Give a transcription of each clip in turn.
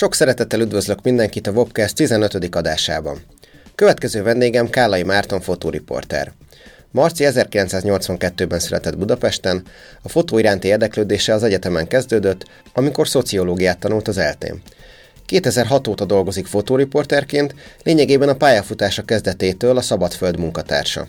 Sok szeretettel üdvözlök mindenkit a Wobcast 15. adásában. Következő vendégem Kálai Márton fotóriporter. Marci 1982-ben született Budapesten, a fotó iránti érdeklődése az egyetemen kezdődött, amikor szociológiát tanult az eltén. 2006 óta dolgozik fotóriporterként, lényegében a pályafutása kezdetétől a Szabadföld munkatársa.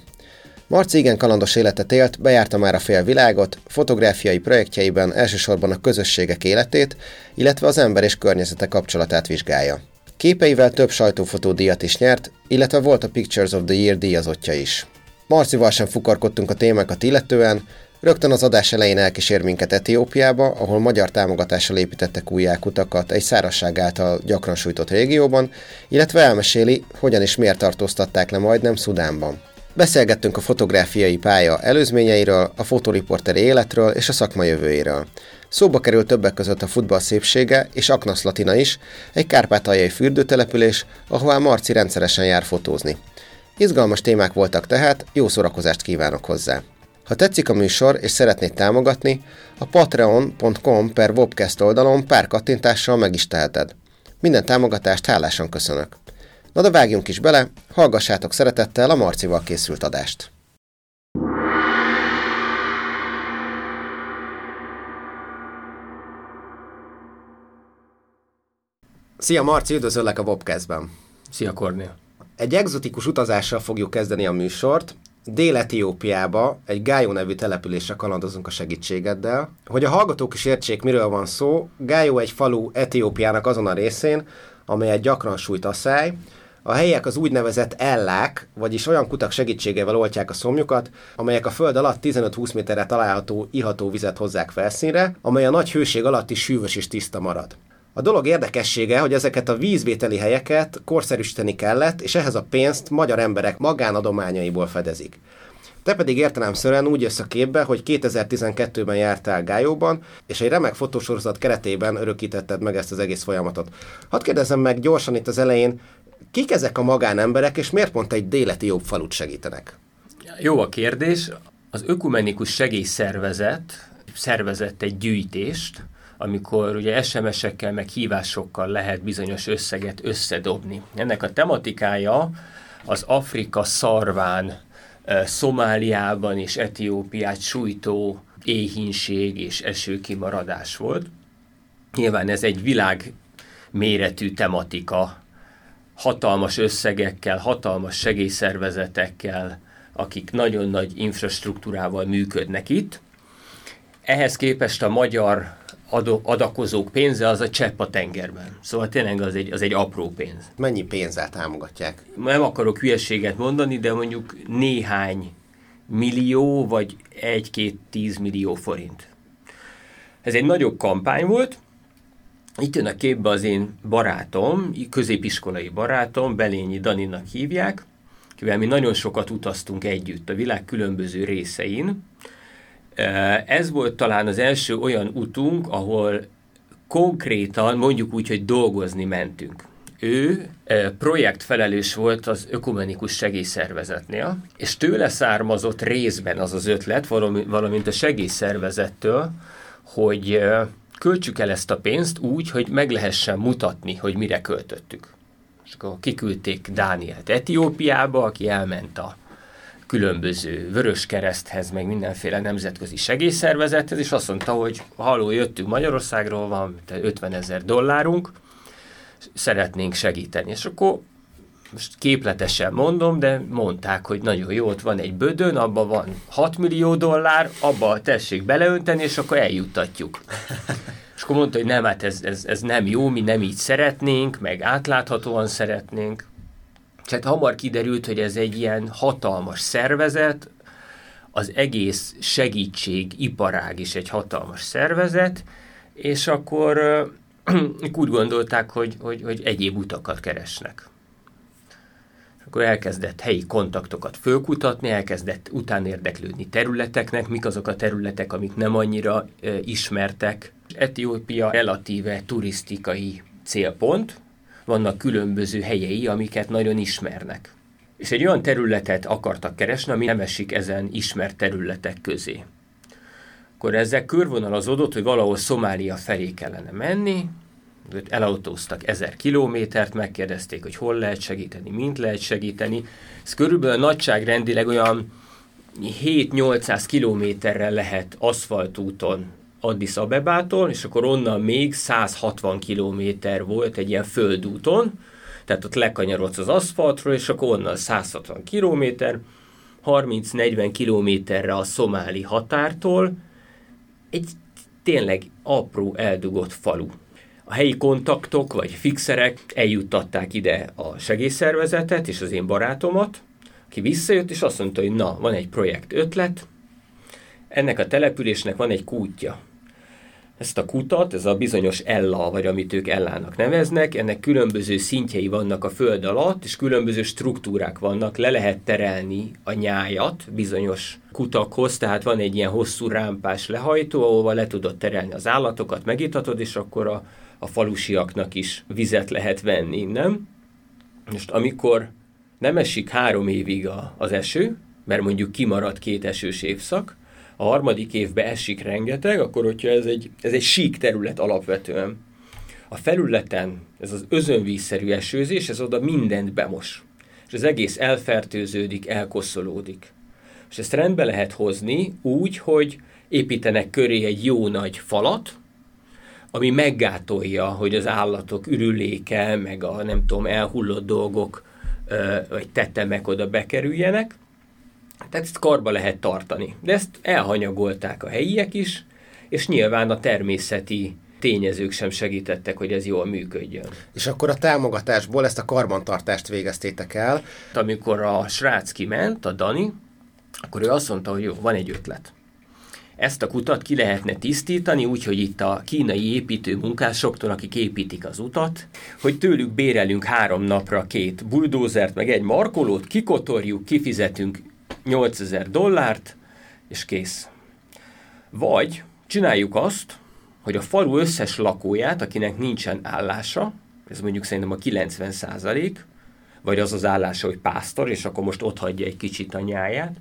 Marci igen kalandos életet élt, bejárta már a fél világot, fotográfiai projektjeiben elsősorban a közösségek életét, illetve az ember és környezete kapcsolatát vizsgálja. Képeivel több sajtófotódíjat is nyert, illetve volt a Pictures of the Year díjazottja is. Marcival sem fukarkodtunk a témákat illetően, rögtön az adás elején elkísér minket Etiópiába, ahol magyar támogatással építettek újjákutakat egy szárazság által gyakran sújtott régióban, illetve elmeséli, hogyan és miért tartóztatták le majdnem Szudánban. Beszélgettünk a fotográfiai pálya előzményeiről, a fotoriporteri életről és a szakma jövőjéről. Szóba került többek között a futball szépsége és Aknasz Latina is, egy kárpátaljai fürdőtelepülés, ahová Marci rendszeresen jár fotózni. Izgalmas témák voltak tehát, jó szórakozást kívánok hozzá! Ha tetszik a műsor és szeretnéd támogatni, a patreon.com per webcast oldalon pár kattintással meg is teheted. Minden támogatást hálásan köszönök. Na de vágjunk is bele, hallgassátok szeretettel a Marcival készült adást. Szia Marci, üdvözöllek a Bobcastben. Szia Kornél. Egy egzotikus utazással fogjuk kezdeni a műsort. Dél-Etiópiába, egy Gájó nevű településre kalandozunk a segítségeddel. Hogy a hallgatók is értsék, miről van szó, Gájó egy falu Etiópiának azon a részén, amelyet gyakran sújt a száj, a helyiek az úgynevezett ellák, vagyis olyan kutak segítségével oltják a szomjukat, amelyek a föld alatt 15-20 méterre található iható vizet hozzák felszínre, amely a nagy hőség alatt is sűvös és tiszta marad. A dolog érdekessége, hogy ezeket a vízvételi helyeket korszerűsíteni kellett, és ehhez a pénzt magyar emberek magánadományaiból fedezik. Te pedig értelemszerűen úgy jössz a képbe, hogy 2012-ben jártál Gájóban, és egy remek fotósorozat keretében örökítetted meg ezt az egész folyamatot. Hadd kérdezzem meg gyorsan itt az elején, Kik ezek a magánemberek, és miért pont egy déleti jobb falut segítenek? Jó a kérdés. Az ökumenikus segélyszervezet szervezett egy gyűjtést, amikor ugye SMS-ekkel, meg hívásokkal lehet bizonyos összeget összedobni. Ennek a tematikája az Afrika szarván, Szomáliában és Etiópiát sújtó éhínség és esőkimaradás volt. Nyilván ez egy világ méretű tematika, hatalmas összegekkel, hatalmas segélyszervezetekkel, akik nagyon nagy infrastruktúrával működnek itt. Ehhez képest a magyar adakozók pénze az a csepp a tengerben. Szóval tényleg az egy, az egy apró pénz. Mennyi pénzzel támogatják? Nem akarok hülyeséget mondani, de mondjuk néhány millió, vagy egy-két tíz millió forint. Ez egy nagyobb kampány volt, itt jön a képbe az én barátom, középiskolai barátom, Belényi Daninak hívják, kivel mi nagyon sokat utaztunk együtt a világ különböző részein. Ez volt talán az első olyan utunk, ahol konkrétan, mondjuk úgy, hogy dolgozni mentünk. Ő projektfelelős volt az ökumenikus segélyszervezetnél, és tőle származott részben az az ötlet, valamint a segélyszervezettől, hogy költsük el ezt a pénzt úgy, hogy meg lehessen mutatni, hogy mire költöttük. És akkor kiküldték Dánielt Etiópiába, aki elment a különböző Vörös Kereszthez, meg mindenféle nemzetközi segélyszervezethez, és azt mondta, hogy haló, jöttünk Magyarországról, van 50 ezer dollárunk, szeretnénk segíteni. És akkor most képletesen mondom, de mondták, hogy nagyon jó, ott van egy bödön, abban van 6 millió dollár, abba tessék beleönteni, és akkor eljuttatjuk. És akkor mondta, hogy nem, hát ez, ez, ez nem jó, mi nem így szeretnénk, meg átláthatóan szeretnénk. És hát hamar kiderült, hogy ez egy ilyen hatalmas szervezet, az egész segítség, iparág is egy hatalmas szervezet, és akkor úgy gondolták, hogy, hogy, hogy egyéb utakat keresnek akkor elkezdett helyi kontaktokat fölkutatni, elkezdett utánérdeklődni területeknek, mik azok a területek, amik nem annyira e, ismertek. Etiópia relatíve turisztikai célpont, vannak különböző helyei, amiket nagyon ismernek. És egy olyan területet akartak keresni, ami nem esik ezen ismert területek közé. Akkor ezzel körvonalazódott, hogy valahol Szomália felé kellene menni, Elautóztak ezer kilométert, megkérdezték, hogy hol lehet segíteni, mint lehet segíteni. Ez körülbelül nagyságrendileg olyan 7-800 kilométerre lehet aszfaltúton Addis Abebától, és akkor onnan még 160 kilométer volt egy ilyen földúton, tehát ott lekanyarodsz az aszfaltról, és akkor onnan 160 kilométer, 30-40 kilométerre a szomáli határtól, egy tényleg apró eldugott falu. A helyi kontaktok vagy fixerek eljuttatták ide a segélyszervezetet és az én barátomat, aki visszajött, és azt mondta, hogy na, van egy projekt ötlet, ennek a településnek van egy kútja. Ezt a kutat, ez a bizonyos Ella, vagy amit ők Ellának neveznek, ennek különböző szintjei vannak a föld alatt, és különböző struktúrák vannak, le lehet terelni a nyájat bizonyos kutakhoz, tehát van egy ilyen hosszú rámpás lehajtó, ahova le tudod terelni az állatokat, megitatod, és akkor a, a falusiaknak is vizet lehet venni innen. Most amikor nem esik három évig a, az eső, mert mondjuk kimarad két esős évszak, a harmadik évben esik rengeteg, akkor hogyha ez egy, ez egy sík terület alapvetően, a felületen ez az özönvízszerű esőzés, ez oda mindent bemos. És az egész elfertőződik, elkoszolódik. És ezt rendbe lehet hozni úgy, hogy építenek köré egy jó nagy falat, ami meggátolja, hogy az állatok ürüléke, meg a nem tudom, elhullott dolgok, vagy tetemek oda bekerüljenek, tehát ezt karba lehet tartani. De ezt elhanyagolták a helyiek is, és nyilván a természeti tényezők sem segítettek, hogy ez jól működjön. És akkor a támogatásból ezt a karbantartást végeztétek el. Amikor a srác kiment, a Dani, akkor ő azt mondta, hogy jó, van egy ötlet. Ezt a kutat ki lehetne tisztítani, úgyhogy itt a kínai építő munkásoktól, akik építik az utat, hogy tőlük bérelünk három napra két buldózert, meg egy markolót, kikotorjuk, kifizetünk 8000 dollárt, és kész. Vagy csináljuk azt, hogy a falu összes lakóját, akinek nincsen állása, ez mondjuk szerintem a 90 százalék, vagy az az állása, hogy pásztor, és akkor most ott hagyja egy kicsit a nyáját,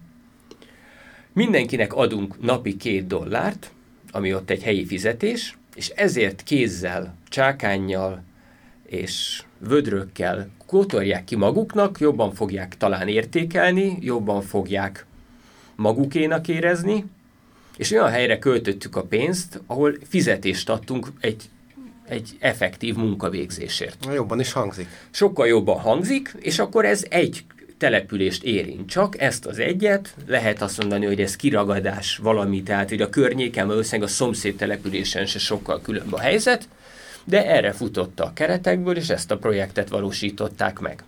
mindenkinek adunk napi két dollárt, ami ott egy helyi fizetés, és ezért kézzel, csákányjal és vödrökkel kotorják ki maguknak, jobban fogják talán értékelni, jobban fogják magukénak érezni, és olyan helyre költöttük a pénzt, ahol fizetést adtunk egy, egy effektív munkavégzésért. Jobban is hangzik. Sokkal jobban hangzik, és akkor ez egy települést érint csak, ezt az egyet, lehet azt mondani, hogy ez kiragadás valami, tehát hogy a környéken, valószínűleg a szomszéd településen se sokkal különb a helyzet, de erre futotta a keretekből, és ezt a projektet valósították meg.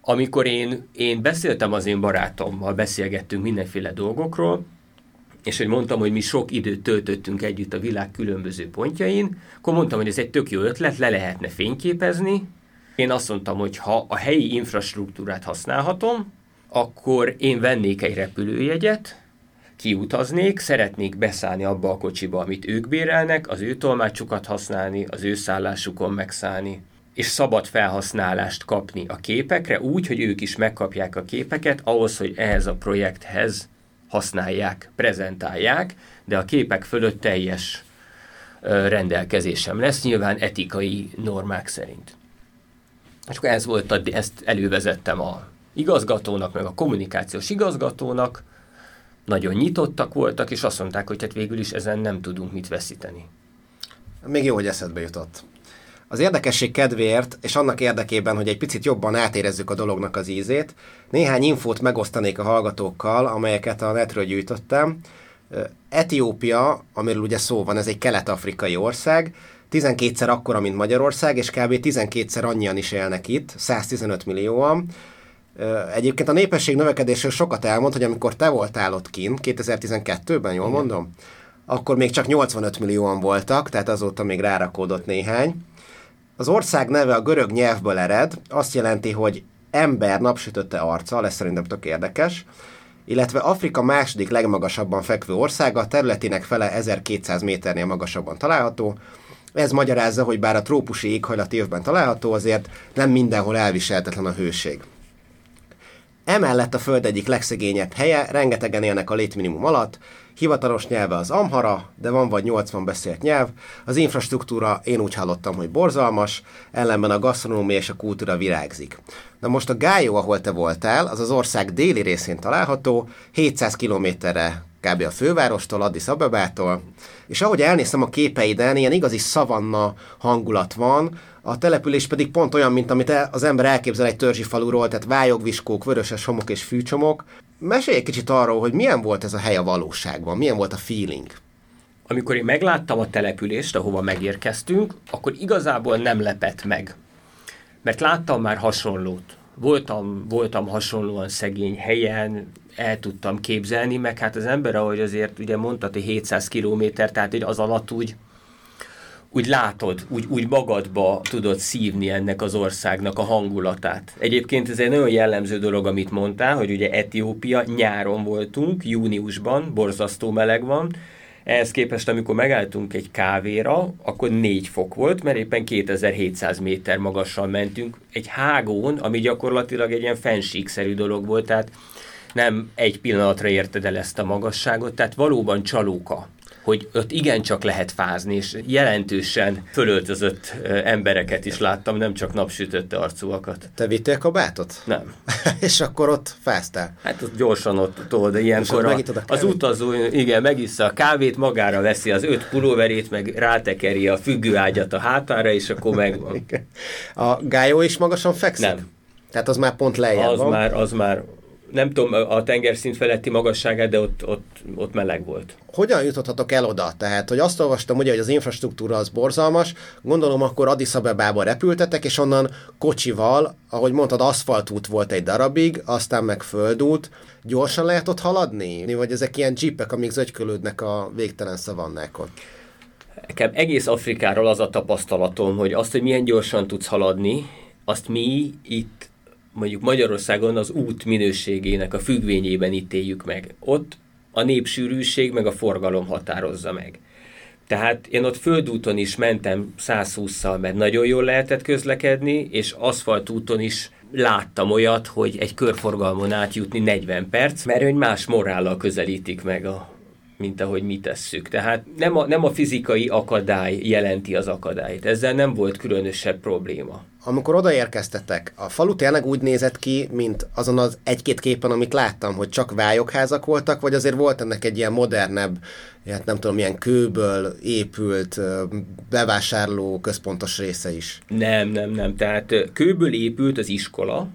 Amikor én, én beszéltem az én barátommal, beszélgettünk mindenféle dolgokról, és hogy mondtam, hogy mi sok időt töltöttünk együtt a világ különböző pontjain, akkor mondtam, hogy ez egy tök jó ötlet, le lehetne fényképezni. Én azt mondtam, hogy ha a helyi infrastruktúrát használhatom, akkor én vennék egy repülőjegyet, kiutaznék, szeretnék beszállni abba a kocsiba, amit ők bérelnek, az ő tolmácsukat használni, az ő szállásukon megszállni, és szabad felhasználást kapni a képekre, úgy, hogy ők is megkapják a képeket, ahhoz, hogy ehhez a projekthez használják, prezentálják, de a képek fölött teljes rendelkezésem lesz, nyilván etikai normák szerint. És akkor ez volt, a, ezt elővezettem a igazgatónak, meg a kommunikációs igazgatónak, nagyon nyitottak voltak, és azt mondták, hogy hát végül is ezen nem tudunk mit veszíteni. Még jó, hogy eszedbe jutott. Az érdekesség kedvéért, és annak érdekében, hogy egy picit jobban átérezzük a dolognak az ízét, néhány infót megosztanék a hallgatókkal, amelyeket a netről gyűjtöttem. Etiópia, amiről ugye szó van, ez egy kelet-afrikai ország, 12-szer akkora, mint Magyarország, és kb. 12-szer annyian is élnek itt, 115 millióan. Egyébként a népesség növekedésről sokat elmond, hogy amikor te voltál ott kint, 2012-ben, jól Igen. mondom? Akkor még csak 85 millióan voltak, tehát azóta még rárakódott néhány. Az ország neve a görög nyelvből ered, azt jelenti, hogy ember napsütötte arca, ez szerintem tök érdekes, illetve Afrika második legmagasabban fekvő országa, területének fele 1200 méternél magasabban található. Ez magyarázza, hogy bár a trópusi éghajlat évben található, azért nem mindenhol elviselhetetlen a hőség. Emellett a föld egyik legszegényebb helye, rengetegen élnek a létminimum alatt, hivatalos nyelve az amhara, de van vagy 80 beszélt nyelv, az infrastruktúra én úgy hallottam, hogy borzalmas, ellenben a gasztronómia és a kultúra virágzik. Na most a Gájó, ahol te voltál, az az ország déli részén található, 700 kilométerre kb. a fővárostól, Addis Abebától, és ahogy elnéztem a képeiden, ilyen igazi szavanna hangulat van, a település pedig pont olyan, mint amit az ember elképzel egy törzsi faluról, tehát vályogviskók, vöröses homok és fűcsomok. Mesélj egy kicsit arról, hogy milyen volt ez a hely a valóságban, milyen volt a feeling. Amikor én megláttam a települést, ahova megérkeztünk, akkor igazából nem lepett meg. Mert láttam már hasonlót. Voltam, voltam hasonlóan szegény helyen, el tudtam képzelni, meg hát az ember, ahogy azért ugye mondtad, hogy 700 kilométer, tehát az alatt úgy, úgy látod, úgy, úgy magadba tudod szívni ennek az országnak a hangulatát. Egyébként ez egy nagyon jellemző dolog, amit mondtál, hogy ugye Etiópia, nyáron voltunk, júniusban, borzasztó meleg van, ehhez képest, amikor megálltunk egy kávéra, akkor 4 fok volt, mert éppen 2700 méter magassal mentünk egy hágón, ami gyakorlatilag egy ilyen fensíkszerű dolog volt, tehát nem egy pillanatra érted el ezt a magasságot, tehát valóban csalóka hogy ott igencsak lehet fázni, és jelentősen fölöltözött embereket is láttam, nem csak napsütötte arcúakat. Te vittél kabátot? Nem. és akkor ott fáztál? Hát ott gyorsan ott tudod, ilyenkor a, az utazó, igen, megissza a kávét, magára veszi az öt pulóverét, meg rátekeri a függőágyat a hátára, és akkor megvan. a gályó is magasan fekszik? Nem. Tehát az már pont lejjebb az van? Már, az már nem tudom a tengerszint feletti magasságát, de ott, ott, ott meleg volt. Hogyan juthatok el oda? Tehát, hogy azt olvastam ugye, hogy az infrastruktúra az borzalmas, gondolom akkor Addis Abebába repültetek, és onnan kocsival, ahogy mondtad, aszfaltút volt egy darabig, aztán meg földút. Gyorsan lehet ott haladni? Vagy ezek ilyen jeepek, amik zögykölődnek a végtelen szavannákon? Nekem egész Afrikáról az a tapasztalatom, hogy azt, hogy milyen gyorsan tudsz haladni, azt mi itt mondjuk Magyarországon az út minőségének a függvényében ítéljük meg. Ott a népsűrűség meg a forgalom határozza meg. Tehát én ott földúton is mentem 120-szal, mert nagyon jól lehetett közlekedni, és aszfaltúton is láttam olyat, hogy egy körforgalmon átjutni 40 perc, mert hogy más morállal közelítik meg a, mint ahogy mi tesszük. Tehát nem a, nem a fizikai akadály jelenti az akadályt. Ezzel nem volt különösebb probléma. Amikor odaérkeztetek, a falu tényleg úgy nézett ki, mint azon az egy-két képen, amit láttam, hogy csak vályokházak voltak, vagy azért volt ennek egy ilyen modernebb, hát nem tudom, milyen kőből épült bevásárló központos része is? Nem, nem, nem. Tehát kőből épült az iskola,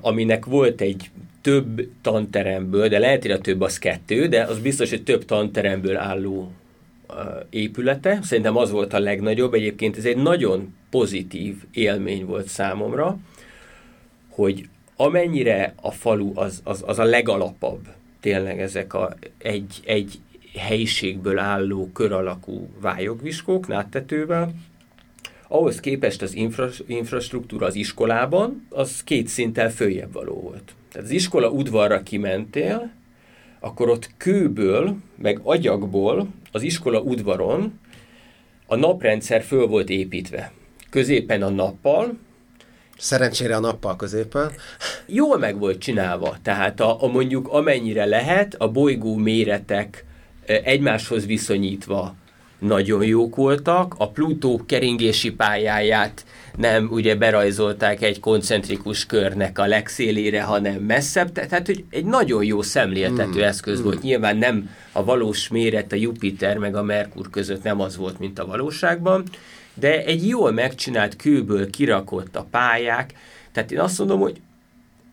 aminek volt egy több tanteremből, de lehet, hogy a több az kettő, de az biztos, hogy több tanteremből álló épülete. Szerintem az volt a legnagyobb. Egyébként ez egy nagyon pozitív élmény volt számomra, hogy amennyire a falu az, az, az a legalapabb, tényleg ezek a egy, egy helyiségből álló kör alakú vályogviskók náttetővel, ahhoz képest az infra, infrastruktúra az iskolában, az két szinttel följebb való volt. Tehát az iskola udvarra kimentél, akkor ott kőből, meg agyagból az iskola udvaron a naprendszer föl volt építve. Középen a nappal, Szerencsére a nappal középen. Jól meg volt csinálva, tehát a, a mondjuk amennyire lehet, a bolygó méretek egymáshoz viszonyítva nagyon jók voltak. A Plutó keringési pályáját nem ugye berajzolták egy koncentrikus körnek a legszélére, hanem messzebb. Tehát, hogy egy nagyon jó szemléltető mm. eszköz mm. volt. Nyilván nem a valós méret a Jupiter meg a Merkur között nem az volt, mint a valóságban, de egy jól megcsinált kőből kirakott a pályák. Tehát én azt mondom, hogy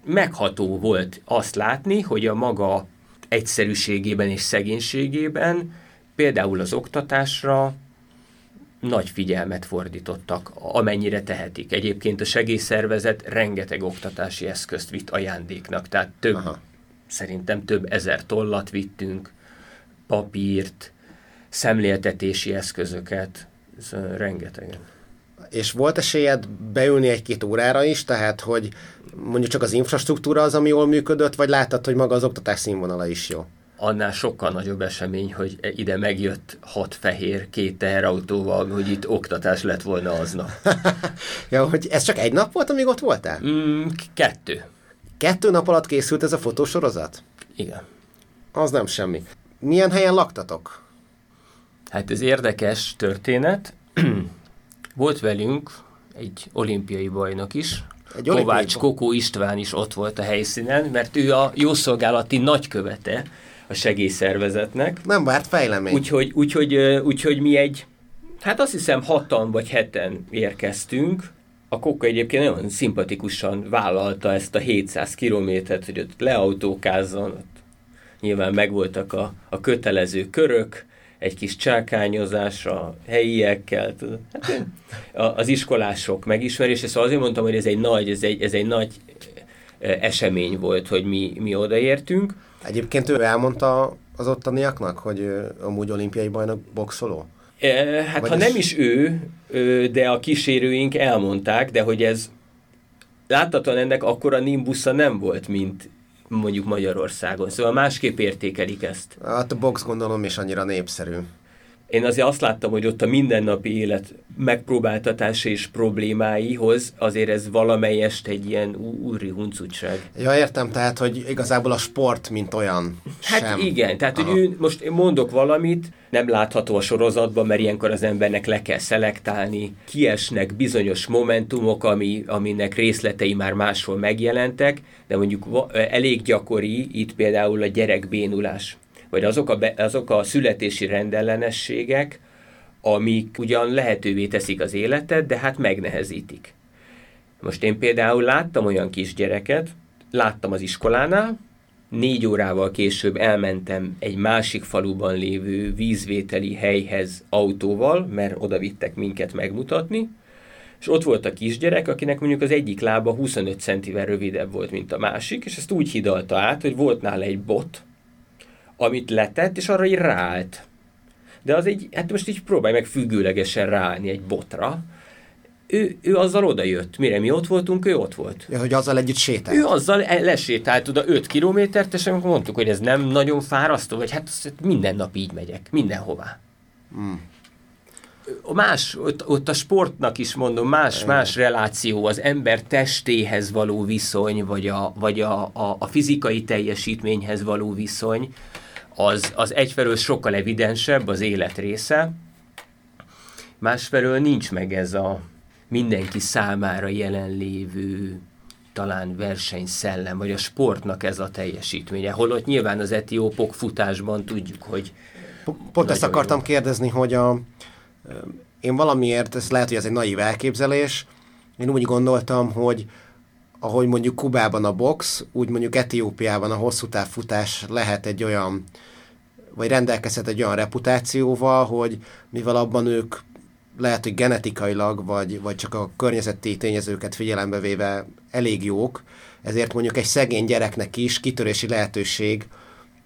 megható volt azt látni, hogy a maga egyszerűségében és szegénységében például az oktatásra nagy figyelmet fordítottak, amennyire tehetik. Egyébként a segélyszervezet rengeteg oktatási eszközt vitt ajándéknak, tehát több, Aha. szerintem több ezer tollat vittünk, papírt, szemléltetési eszközöket, ez rengetegen. És volt esélyed beülni egy-két órára is, tehát hogy mondjuk csak az infrastruktúra az, ami jól működött, vagy láttad, hogy maga az oktatás színvonala is jó? Annál sokkal nagyobb esemény, hogy ide megjött hat fehér két teherautóval, hogy itt oktatás lett volna aznap. ja, hogy ez csak egy nap volt, amíg ott voltál? Mm, kettő. Kettő nap alatt készült ez a fotósorozat? Igen. Az nem semmi. Milyen helyen laktatok? Hát ez érdekes történet. volt velünk egy olimpiai bajnok is, egy Kovács Kokó István is ott volt a helyszínen, mert ő a jószolgálati nagykövete a segélyszervezetnek. Nem várt fejlemény. Úgyhogy, úgyhogy, úgyhogy mi egy, hát azt hiszem hatan vagy heten érkeztünk, a Kokka egyébként nagyon szimpatikusan vállalta ezt a 700 kilométert, hogy ott leautókázzon, ott nyilván megvoltak a, a kötelező körök, egy kis csákányozás a helyiekkel, hát az iskolások megismerése, szóval azért mondtam, hogy ez egy nagy, ez egy, ez egy nagy esemény volt, hogy mi, mi odaértünk. Egyébként ő elmondta az ottaniaknak, hogy amúgy olimpiai bajnok boxoló? Hát Vagy ha ez... nem is ő, de a kísérőink elmondták, de hogy ez láthatóan ennek akkora nimbusza nem volt, mint mondjuk Magyarországon. Szóval másképp értékelik ezt. Hát a box gondolom is annyira népszerű. Én azért azt láttam, hogy ott a mindennapi élet megpróbáltatása és problémáihoz azért ez valamelyest egy ilyen úri huncutság. Ja, értem, tehát, hogy igazából a sport, mint olyan Hát sem. igen, tehát, Aha. hogy ő, most én mondok valamit, nem látható a sorozatban, mert ilyenkor az embernek le kell szelektálni, kiesnek bizonyos momentumok, ami, aminek részletei már máshol megjelentek, de mondjuk elég gyakori itt például a gyerekbénulás vagy azok a, be, azok a születési rendellenességek, amik ugyan lehetővé teszik az életet, de hát megnehezítik. Most én például láttam olyan kisgyereket, láttam az iskolánál, négy órával később elmentem egy másik faluban lévő vízvételi helyhez autóval, mert oda vittek minket megmutatni, és ott volt a kisgyerek, akinek mondjuk az egyik lába 25 centivel rövidebb volt, mint a másik, és ezt úgy hidalta át, hogy volt nála egy bot, amit letett, és arra így ráállt. De az egy, hát most így próbálj meg függőlegesen ráállni egy botra. Ő, ő azzal oda jött. Mire mi ott voltunk, ő ott volt. Ja, hogy azzal együtt sétált. Ő azzal e- lesétált oda 5 kilométert, és amikor mondtuk, hogy ez nem nagyon fárasztó, vagy hát minden nap így megyek, mindenhová. Hmm. Más, ott, ott a sportnak is mondom, más, más reláció, az ember testéhez való viszony, vagy a, vagy a, a, a fizikai teljesítményhez való viszony, az, az egyfelől sokkal evidensebb az élet része, másfelől nincs meg ez a mindenki számára jelenlévő talán versenyszellem, vagy a sportnak ez a teljesítménye. Holott nyilván az etiópok futásban tudjuk, hogy... Pont ezt akartam jó. kérdezni, hogy a, én valamiért, ez lehet, hogy ez egy naív elképzelés, én úgy gondoltam, hogy ahogy mondjuk Kubában a box, úgy mondjuk Etiópiában a hosszú távfutás lehet egy olyan, vagy rendelkezhet egy olyan reputációval, hogy mivel abban ők lehet, hogy genetikailag, vagy, vagy csak a környezeti tényezőket figyelembe véve elég jók, ezért mondjuk egy szegény gyereknek is kitörési lehetőség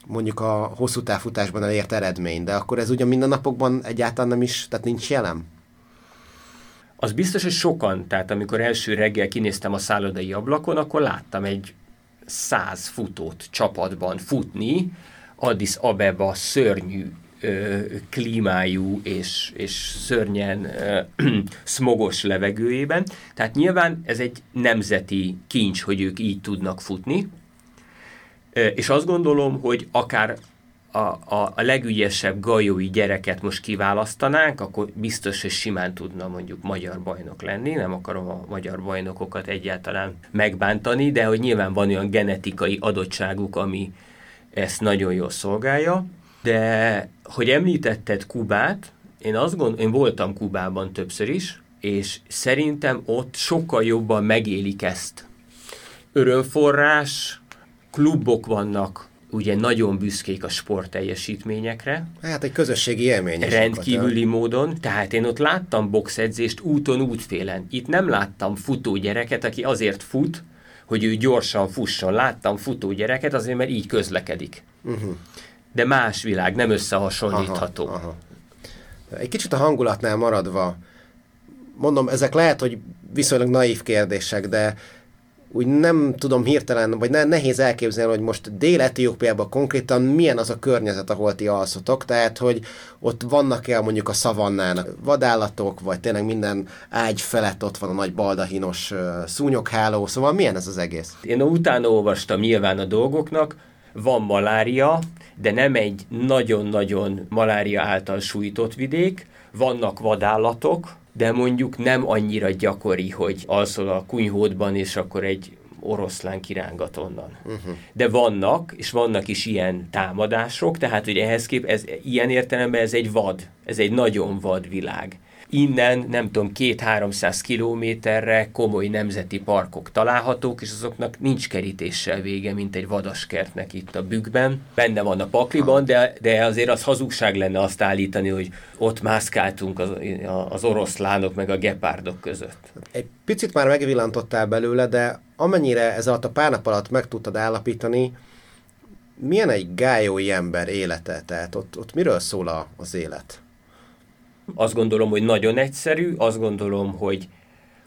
mondjuk a hosszú távfutásban elért eredmény, de akkor ez ugyan minden napokban egyáltalán nem is, tehát nincs jelen? Az biztos, hogy sokan, tehát amikor első reggel kinéztem a szállodai ablakon, akkor láttam egy száz futót csapatban futni, Addis Abeba szörnyű ö, klímájú és, és szörnyen ö, smogos levegőjében. Tehát nyilván ez egy nemzeti kincs, hogy ők így tudnak futni, és azt gondolom, hogy akár a, a, a legügyesebb gajói gyereket most kiválasztanánk, akkor biztos, hogy simán tudna mondjuk magyar bajnok lenni. Nem akarom a magyar bajnokokat egyáltalán megbántani, de hogy nyilván van olyan genetikai adottságuk, ami ezt nagyon jól szolgálja. De hogy említetted Kubát, én azt gondolom, én voltam Kubában többször is, és szerintem ott sokkal jobban megélik ezt. Örömforrás, klubok vannak, ugye nagyon büszkék a sport teljesítményekre. Hát egy közösségi élmény. Rendkívüli sokat, módon, tehát én ott láttam boxedzést úton, útfélen. Itt nem láttam futó gyereket, aki azért fut, hogy ő gyorsan fusson. Láttam futó gyereket azért, mert így közlekedik. Uh-huh. De más világ, nem összehasonlítható. Aha, aha. Egy kicsit a hangulatnál maradva, mondom, ezek lehet, hogy viszonylag naív kérdések, de úgy nem tudom hirtelen, vagy ne, nehéz elképzelni, hogy most Dél-Etiópiában konkrétan milyen az a környezet, ahol ti alszotok, tehát hogy ott vannak-e mondjuk a szavannának vadállatok, vagy tényleg minden ágy felett ott van a nagy baldahinos szúnyogháló, szóval milyen ez az egész? Én utána olvastam nyilván a dolgoknak, van malária, de nem egy nagyon-nagyon malária által sújtott vidék, vannak vadállatok, de mondjuk nem annyira gyakori, hogy alszol a kunyhódban, és akkor egy oroszlán kirángat onnan. Uh-huh. De vannak, és vannak is ilyen támadások, tehát hogy ehhez kép, ez, ilyen értelemben ez egy vad, ez egy nagyon vad világ innen, nem tudom, két-háromszáz kilométerre komoly nemzeti parkok találhatók, és azoknak nincs kerítéssel vége, mint egy vadaskertnek itt a bükkben. Benne van a pakliban, de, de azért az hazugság lenne azt állítani, hogy ott mászkáltunk az, az oroszlánok meg a gepárdok között. Egy picit már megvillantottál belőle, de amennyire ez alatt a pár nap alatt meg tudtad állapítani, milyen egy gályói ember élete? Tehát ott, ott miről szól az élet? Azt gondolom, hogy nagyon egyszerű, azt gondolom, hogy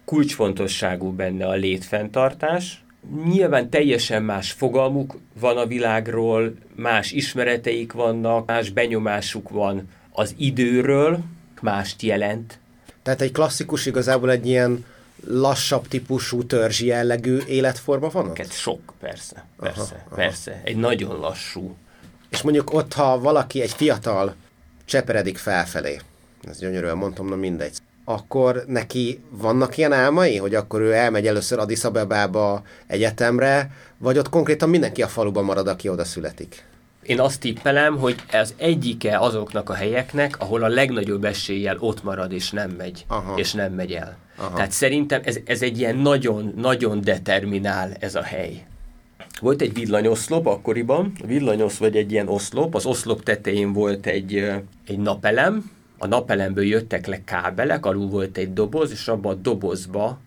kulcsfontosságú benne a létfenntartás. Nyilván teljesen más fogalmuk van a világról, más ismereteik vannak, más benyomásuk van az időről, mást jelent. Tehát egy klasszikus igazából egy ilyen lassabb típusú törzsi jellegű életforma van ott? Sok, persze, persze, aha, aha. persze. Egy nagyon lassú. És mondjuk ott, ha valaki, egy fiatal cseperedik felfelé, ezt gyönyörűen mondtam, na mindegy. Akkor neki vannak ilyen álmai, hogy akkor ő elmegy először Addis Abebába egyetemre, vagy ott konkrétan mindenki a faluban marad, aki oda születik? Én azt tippelem, hogy ez egyike azoknak a helyeknek, ahol a legnagyobb eséllyel ott marad, és nem megy, Aha. és nem megy el. Aha. Tehát szerintem ez, ez egy ilyen nagyon-nagyon determinál ez a hely. Volt egy villanyoszlop akkoriban, villanyosz vagy egy ilyen oszlop, az oszlop tetején volt egy, egy napelem, a napelemből jöttek le kábelek, alul volt egy doboz, és abban a dobozba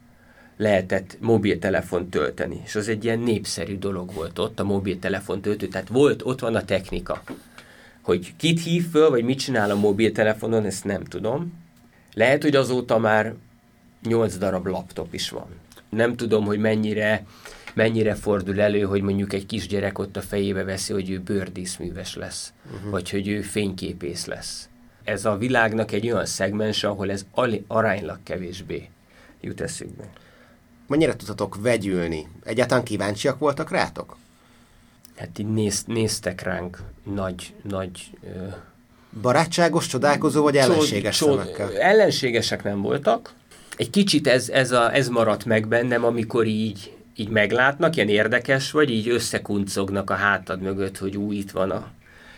lehetett mobiltelefon tölteni. És az egy ilyen népszerű dolog volt ott, a mobiltelefon töltő. Tehát volt, ott van a technika. Hogy kit hív föl, vagy mit csinál a mobiltelefonon, ezt nem tudom. Lehet, hogy azóta már 8 darab laptop is van. Nem tudom, hogy mennyire, mennyire fordul elő, hogy mondjuk egy kisgyerek ott a fejébe veszi, hogy ő bőrdíszműves lesz, uh-huh. vagy hogy ő fényképész lesz ez a világnak egy olyan szegmens, ahol ez aránylag kevésbé jut eszükbe. Mennyire tudhatok vegyülni? Egyáltalán kíváncsiak voltak rátok? Hát így néz, néztek ránk nagy, nagy... Ö... Barátságos, csodálkozó vagy ellenséges csod, szemekkel? Ellenségesek nem voltak. Egy kicsit ez, ez, a, ez maradt meg bennem, amikor így, így meglátnak, ilyen érdekes vagy, így összekuncognak a hátad mögött, hogy új, itt, van a,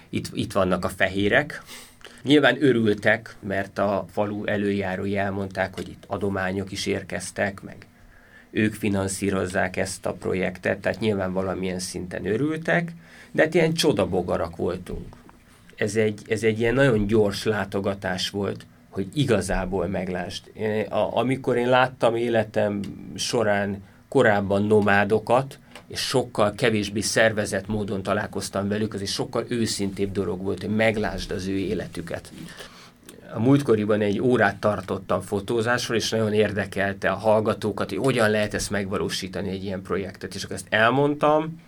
itt, itt vannak a fehérek Nyilván örültek, mert a falu előjárói elmondták, hogy itt adományok is érkeztek, meg ők finanszírozzák ezt a projektet, tehát nyilván valamilyen szinten örültek, de hát ilyen csodabogarak voltunk. Ez egy, ez egy ilyen nagyon gyors látogatás volt, hogy igazából meglásd. Amikor én láttam életem során korábban nomádokat, és sokkal kevésbé szervezett módon találkoztam velük, az egy sokkal őszintébb dolog volt, hogy meglásd az ő életüket. A múltkoriban egy órát tartottam fotózásról, és nagyon érdekelte a hallgatókat, hogy hogyan lehet ezt megvalósítani egy ilyen projektet. És akkor ezt elmondtam,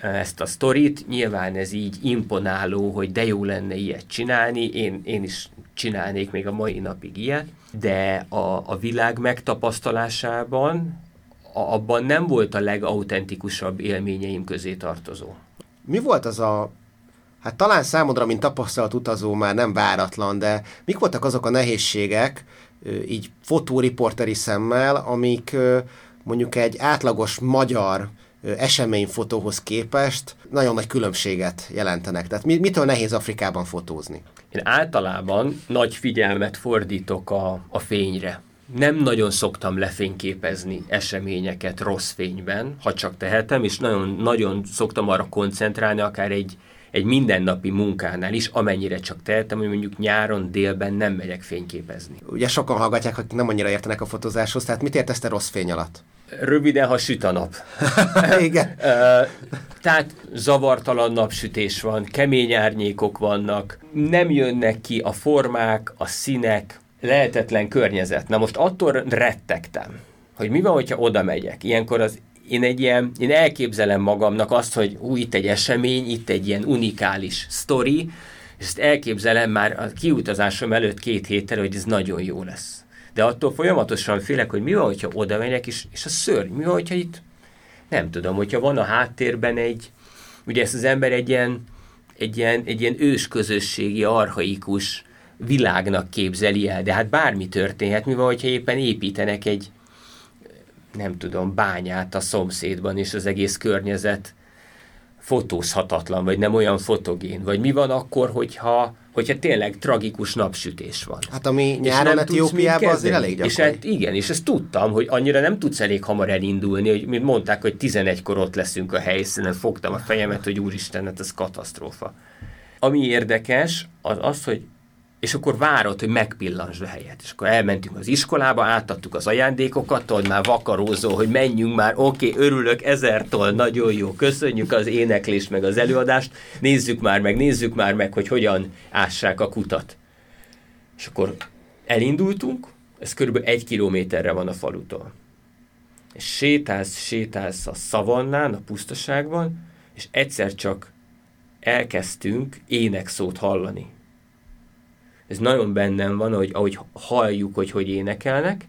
ezt a sztorit, nyilván ez így imponáló, hogy de jó lenne ilyet csinálni, én, én is csinálnék még a mai napig ilyet, de a, a világ megtapasztalásában abban nem volt a legautentikusabb élményeim közé tartozó. Mi volt az a, hát talán számodra, mint tapasztalt utazó már nem váratlan, de mik voltak azok a nehézségek, így fotóriporteri szemmel, amik mondjuk egy átlagos magyar eseményfotóhoz képest nagyon nagy különbséget jelentenek. Tehát mitől nehéz Afrikában fotózni? Én általában nagy figyelmet fordítok a, a fényre nem nagyon szoktam lefényképezni eseményeket rossz fényben, ha csak tehetem, és nagyon, nagyon szoktam arra koncentrálni, akár egy, egy mindennapi munkánál is, amennyire csak tehetem, hogy mondjuk nyáron, délben nem megyek fényképezni. Ugye sokan hallgatják, hogy nem annyira értenek a fotózáshoz, tehát mit értesz te rossz fény alatt? Röviden, ha süt a nap. Igen. Tehát zavartalan napsütés van, kemény árnyékok vannak, nem jönnek ki a formák, a színek, lehetetlen környezet. Na most attól rettegtem, hogy mi van, hogyha oda megyek. Ilyenkor az én egy ilyen, én elképzelem magamnak azt, hogy új, itt egy esemény, itt egy ilyen unikális sztori, és ezt elképzelem már a kiutazásom előtt két héttel, hogy ez nagyon jó lesz. De attól folyamatosan félek, hogy mi van, hogyha oda megyek, és, és a szörny, mi van, hogyha itt, nem tudom, hogyha van a háttérben egy, ugye ezt az ember egy ilyen, egy ilyen, egy ilyen ősközösségi, arhaikus világnak képzeli el, de hát bármi történhet, mi van, hogyha éppen építenek egy, nem tudom, bányát a szomszédban, és az egész környezet fotózhatatlan, vagy nem olyan fotogén, vagy mi van akkor, hogyha, hogyha tényleg tragikus napsütés van. Hát ami nyáron Etiópiában azért elég gyakori. És hát igen, és ezt tudtam, hogy annyira nem tudsz elég hamar elindulni, hogy mint mondták, hogy 11-kor ott leszünk a helyszínen, fogtam a fejemet, hogy úristen, hát ez katasztrófa. Ami érdekes, az az, hogy és akkor várod, hogy megpillansd a helyet. És akkor elmentünk az iskolába, átadtuk az ajándékokat, tudod már vakarózó, hogy menjünk már, oké, okay, örülök ezertől, nagyon jó, köszönjük az éneklést, meg az előadást, nézzük már meg, nézzük már meg, hogy hogyan ássák a kutat. És akkor elindultunk, ez körülbelül egy kilométerre van a falutól. És sétálsz, sétálsz a szavannán, a pusztaságban, és egyszer csak elkezdtünk énekszót hallani ez nagyon bennem van, hogy ahogy halljuk, hogy hogy énekelnek,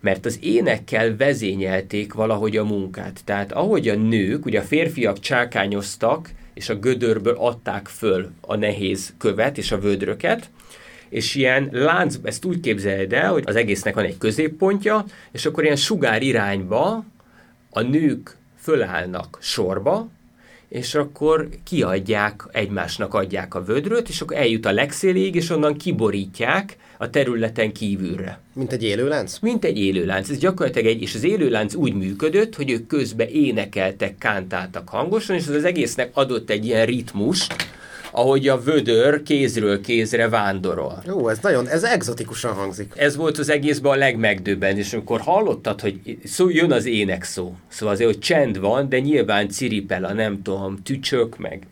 mert az énekkel vezényelték valahogy a munkát. Tehát ahogy a nők, ugye a férfiak csákányoztak, és a gödörből adták föl a nehéz követ és a vödröket, és ilyen lánc, ezt úgy képzeld el, hogy az egésznek van egy középpontja, és akkor ilyen sugár irányba a nők fölállnak sorba, és akkor kiadják, egymásnak adják a vödröt, és akkor eljut a legszélig, és onnan kiborítják a területen kívülre. Mint egy élőlánc? Mint egy élőlánc. Ez gyakorlatilag egy, és az élőlánc úgy működött, hogy ők közben énekeltek, kántáltak hangosan, és az, az egésznek adott egy ilyen ritmus, ahogy a vödör kézről kézre vándorol. Jó, ez nagyon, ez egzotikusan hangzik. Ez volt az egészben a legmegdöbben, és amikor hallottad, hogy szó, jön az ének szó, szóval azért, hogy csend van, de nyilván ciripel a nem tudom, tücsök, meg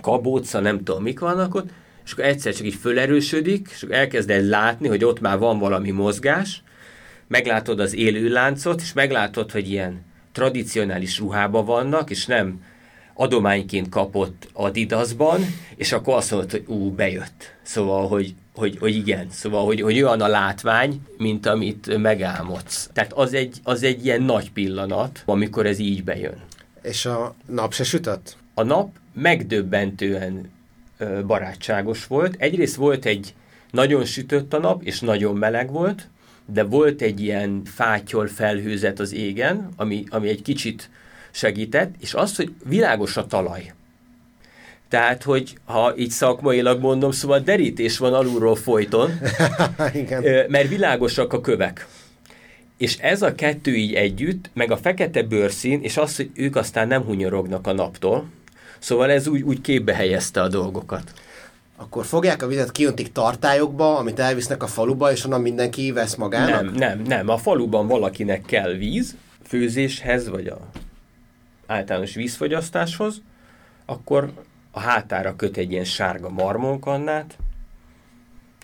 kabóca, nem tudom, mik vannak ott, és akkor egyszer csak így fölerősödik, és akkor elkezded látni, hogy ott már van valami mozgás, meglátod az élő láncot, és meglátod, hogy ilyen tradicionális ruhában vannak, és nem adományként kapott Adidasban, és akkor azt mondta, hogy ú, bejött. Szóval, hogy, hogy, hogy igen, szóval, hogy, hogy olyan a látvány, mint amit megálmodsz. Tehát az egy, az egy ilyen nagy pillanat, amikor ez így bejön. És a nap se sütött? A nap megdöbbentően barátságos volt. Egyrészt volt egy nagyon sütött a nap, és nagyon meleg volt, de volt egy ilyen fátyol felhőzet az égen, ami, ami egy kicsit segített, és az, hogy világos a talaj. Tehát, hogy ha így szakmailag mondom, szóval derítés van alulról folyton, Igen. mert világosak a kövek. És ez a kettő így együtt, meg a fekete bőrszín, és az, hogy ők aztán nem hunyorognak a naptól, szóval ez úgy, úgy képbe helyezte a dolgokat. Akkor fogják a vizet, kijöntik tartályokba, amit elvisznek a faluba, és onnan mindenki vesz magának? Nem, nem, nem. A faluban valakinek kell víz, főzéshez, vagy a általános vízfogyasztáshoz, akkor a hátára köt egy ilyen sárga marmonkannát,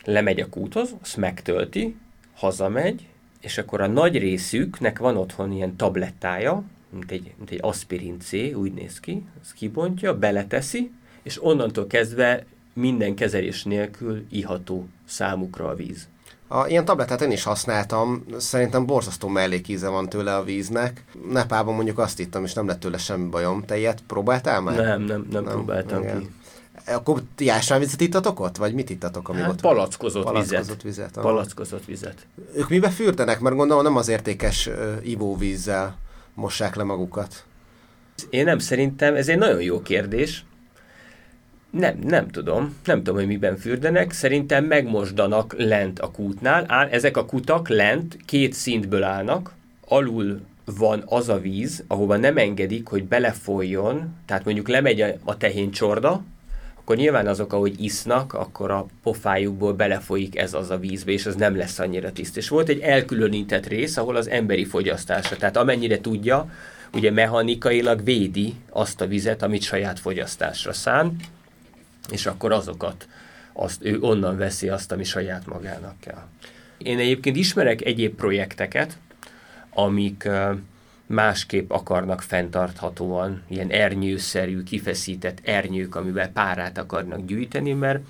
lemegy a kúthoz, azt megtölti, hazamegy, és akkor a nagy részüknek van otthon ilyen tablettája, mint egy, mint egy aspirin C, úgy néz ki, azt kibontja, beleteszi, és onnantól kezdve minden kezelés nélkül iható számukra a víz. A, ilyen tabletet én is használtam, szerintem borzasztó mellékíze van tőle a víznek. Nepában mondjuk azt ittam, és nem lett tőle semmi bajom. Te ilyet próbáltál már? Nem, nem, nem, nem próbáltam igen. ki. Akkor ti ásványvizet ittatok ott? Vagy mit ittatok, ami hát, ott palackozott, palackozott vizet. vizet palackozott vizet. Ők mibe fürdenek? Mert gondolom nem az értékes uh, ivóvízzel mossák le magukat. Én nem szerintem, ez egy nagyon jó kérdés. Nem, nem tudom. Nem tudom, hogy miben fürdenek. Szerintem megmosdanak lent a kútnál. Áll, ezek a kutak lent két szintből állnak. Alul van az a víz, ahova nem engedik, hogy belefolyjon, tehát mondjuk lemegy a, tehén csorda, akkor nyilván azok, ahogy isznak, akkor a pofájukból belefolyik ez az a vízbe, és az nem lesz annyira tiszt. És volt egy elkülönített rész, ahol az emberi fogyasztása, tehát amennyire tudja, ugye mechanikailag védi azt a vizet, amit saját fogyasztásra szán, és akkor azokat, azt, ő onnan veszi azt, ami saját magának kell. Én egyébként ismerek egyéb projekteket, amik másképp akarnak fenntarthatóan, ilyen ernyőszerű, kifeszített ernyők, amivel párát akarnak gyűjteni, mert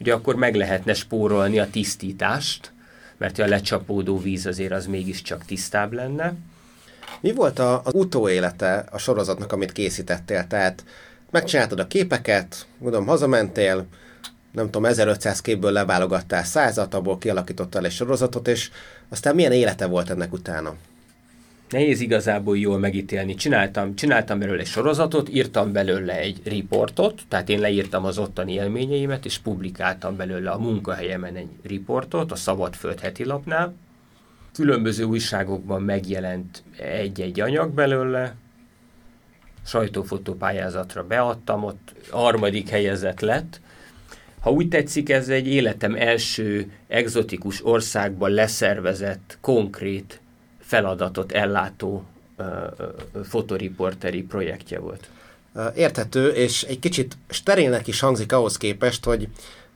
ugye akkor meg lehetne spórolni a tisztítást, mert a lecsapódó víz azért az mégiscsak tisztább lenne. Mi volt a, az utóélete a sorozatnak, amit készítettél? Tehát megcsináltad a képeket, gondolom hazamentél, nem tudom, 1500 képből leválogattál százat, abból kialakítottál egy sorozatot, és aztán milyen élete volt ennek utána? Nehéz igazából jól megítélni. Csináltam, csináltam belőle egy sorozatot, írtam belőle egy riportot, tehát én leírtam az ottani élményeimet, és publikáltam belőle a munkahelyemen egy riportot, a Szabadföld heti lapnál. Különböző újságokban megjelent egy-egy anyag belőle, sajtófotópályázatra beadtam, ott harmadik helyezett lett. Ha úgy tetszik, ez egy életem első egzotikus országban leszervezett, konkrét feladatot ellátó fotoriporteri projektje volt. Érthető, és egy kicsit sterilnek is hangzik ahhoz képest, hogy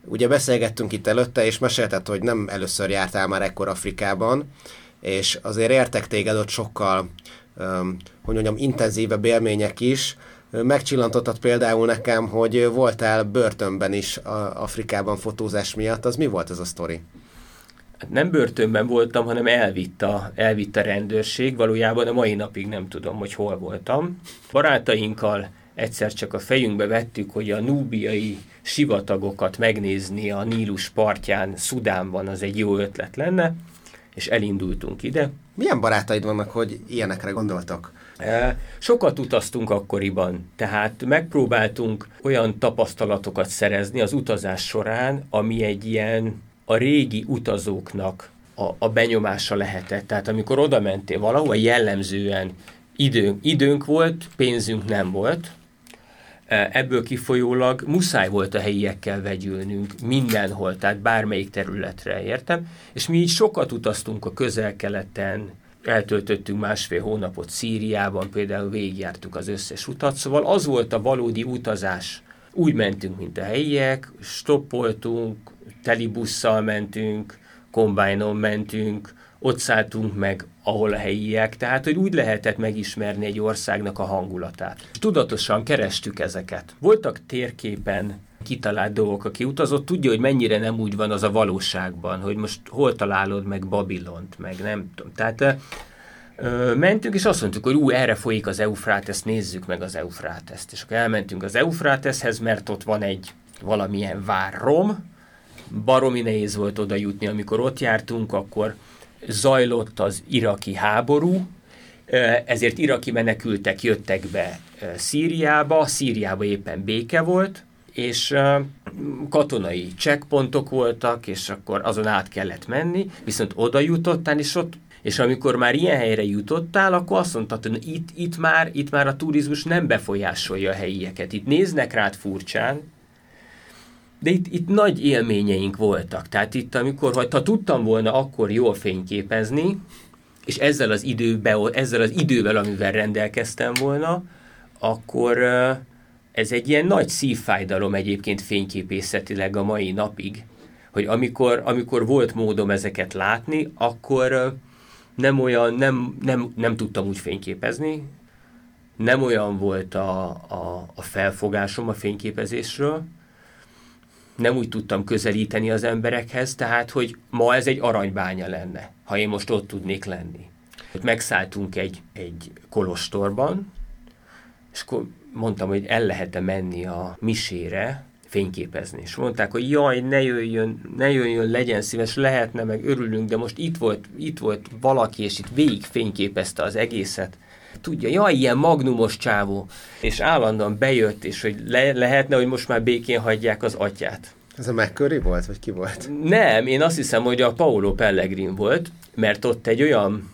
ugye beszélgettünk itt előtte, és mesélted, hogy nem először jártál már ekkor Afrikában, és azért értek téged ott sokkal, hogy mondjam, intenzívebb élmények is. Megcsillantottad például nekem, hogy voltál börtönben is Afrikában fotózás miatt. Az mi volt ez a sztori? Nem börtönben voltam, hanem elvitt a, elvitt a rendőrség. Valójában a mai napig nem tudom, hogy hol voltam. Barátainkkal egyszer csak a fejünkbe vettük, hogy a núbiai sivatagokat megnézni a Nílus partján Szudánban az egy jó ötlet lenne, és elindultunk ide. Milyen barátaid vannak, hogy ilyenekre gondoltak? E, sokat utaztunk akkoriban, tehát megpróbáltunk olyan tapasztalatokat szerezni az utazás során, ami egy ilyen a régi utazóknak a, a benyomása lehetett. Tehát amikor oda mentél valahova, jellemzően időnk, időnk volt, pénzünk nem volt, ebből kifolyólag muszáj volt a helyiekkel vegyülnünk mindenhol, tehát bármelyik területre, értem? És mi így sokat utaztunk a közel-keleten, eltöltöttünk másfél hónapot Szíriában, például végigjártuk az összes utat, szóval az volt a valódi utazás. Úgy mentünk, mint a helyiek, stoppoltunk, telibusszal mentünk, kombájnon mentünk, ott szálltunk meg, ahol a helyiek, tehát hogy úgy lehetett megismerni egy országnak a hangulatát. Tudatosan kerestük ezeket. Voltak térképen kitalált dolgok, aki utazott, tudja, hogy mennyire nem úgy van az a valóságban, hogy most hol találod meg Babilont, meg nem tudom. Tehát ö, mentünk, és azt mondtuk, hogy ú, erre folyik az Eufrátesz, nézzük meg az Eufráteszt. És akkor elmentünk az Eufráteszhez, mert ott van egy valamilyen várrom, baromi nehéz volt oda jutni. Amikor ott jártunk, akkor zajlott az iraki háború, ezért iraki menekültek jöttek be Szíriába, Szíriába éppen béke volt, és katonai checkpontok voltak, és akkor azon át kellett menni, viszont oda jutottál, és ott és amikor már ilyen helyre jutottál, akkor azt mondtad, hogy itt, itt, már, itt már a turizmus nem befolyásolja a helyieket. Itt néznek rád furcsán, de itt, itt nagy élményeink voltak. Tehát itt, amikor, ha tudtam volna akkor jól fényképezni, és ezzel az, időbe, ezzel az idővel, amivel rendelkeztem volna, akkor ez egy ilyen nagy szívfájdalom egyébként fényképészetileg a mai napig, hogy amikor, amikor volt módom ezeket látni, akkor nem olyan, nem, nem, nem tudtam úgy fényképezni, nem olyan volt a, a, a felfogásom a fényképezésről, nem úgy tudtam közelíteni az emberekhez, tehát, hogy ma ez egy aranybánya lenne, ha én most ott tudnék lenni. Megszálltunk egy, egy kolostorban, és akkor mondtam, hogy el lehet-e menni a misére, fényképezni. És mondták, hogy jaj, ne jöjjön, ne jöjjön, legyen szíves, lehetne, meg örülünk, de most itt volt, itt volt valaki, és itt végig fényképezte az egészet. Tudja, jaj, ilyen magnumos csávó. És állandóan bejött, és hogy le, lehetne, hogy most már békén hagyják az atyát. Ez a McCurry volt, vagy ki volt? Nem, én azt hiszem, hogy a Paolo Pellegrin volt, mert ott egy olyan,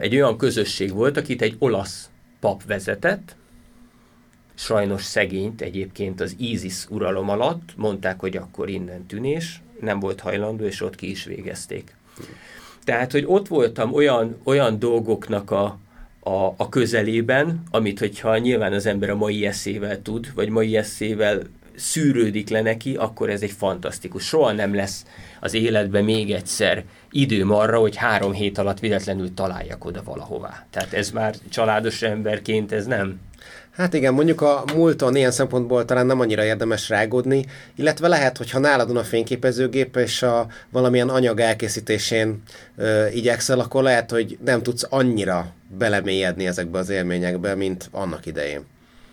egy olyan közösség volt, akit egy olasz pap vezetett, sajnos szegényt egyébként az ISIS uralom alatt, mondták, hogy akkor innen tűnés, nem volt hajlandó, és ott ki is végezték. Tehát, hogy ott voltam olyan, olyan dolgoknak a, a, a közelében, amit hogyha nyilván az ember a mai eszével tud, vagy mai eszével szűrődik le neki, akkor ez egy fantasztikus. Soha nem lesz az életben még egyszer időm arra, hogy három hét alatt véletlenül találjak oda valahová. Tehát ez már családos emberként ez nem. Hát igen, mondjuk a múlton ilyen szempontból talán nem annyira érdemes rágódni, illetve lehet, hogy ha nálad a fényképezőgép, és a valamilyen anyag elkészítésén ö, igyekszel, akkor lehet, hogy nem tudsz annyira belemélyedni ezekbe az élményekbe, mint annak idején.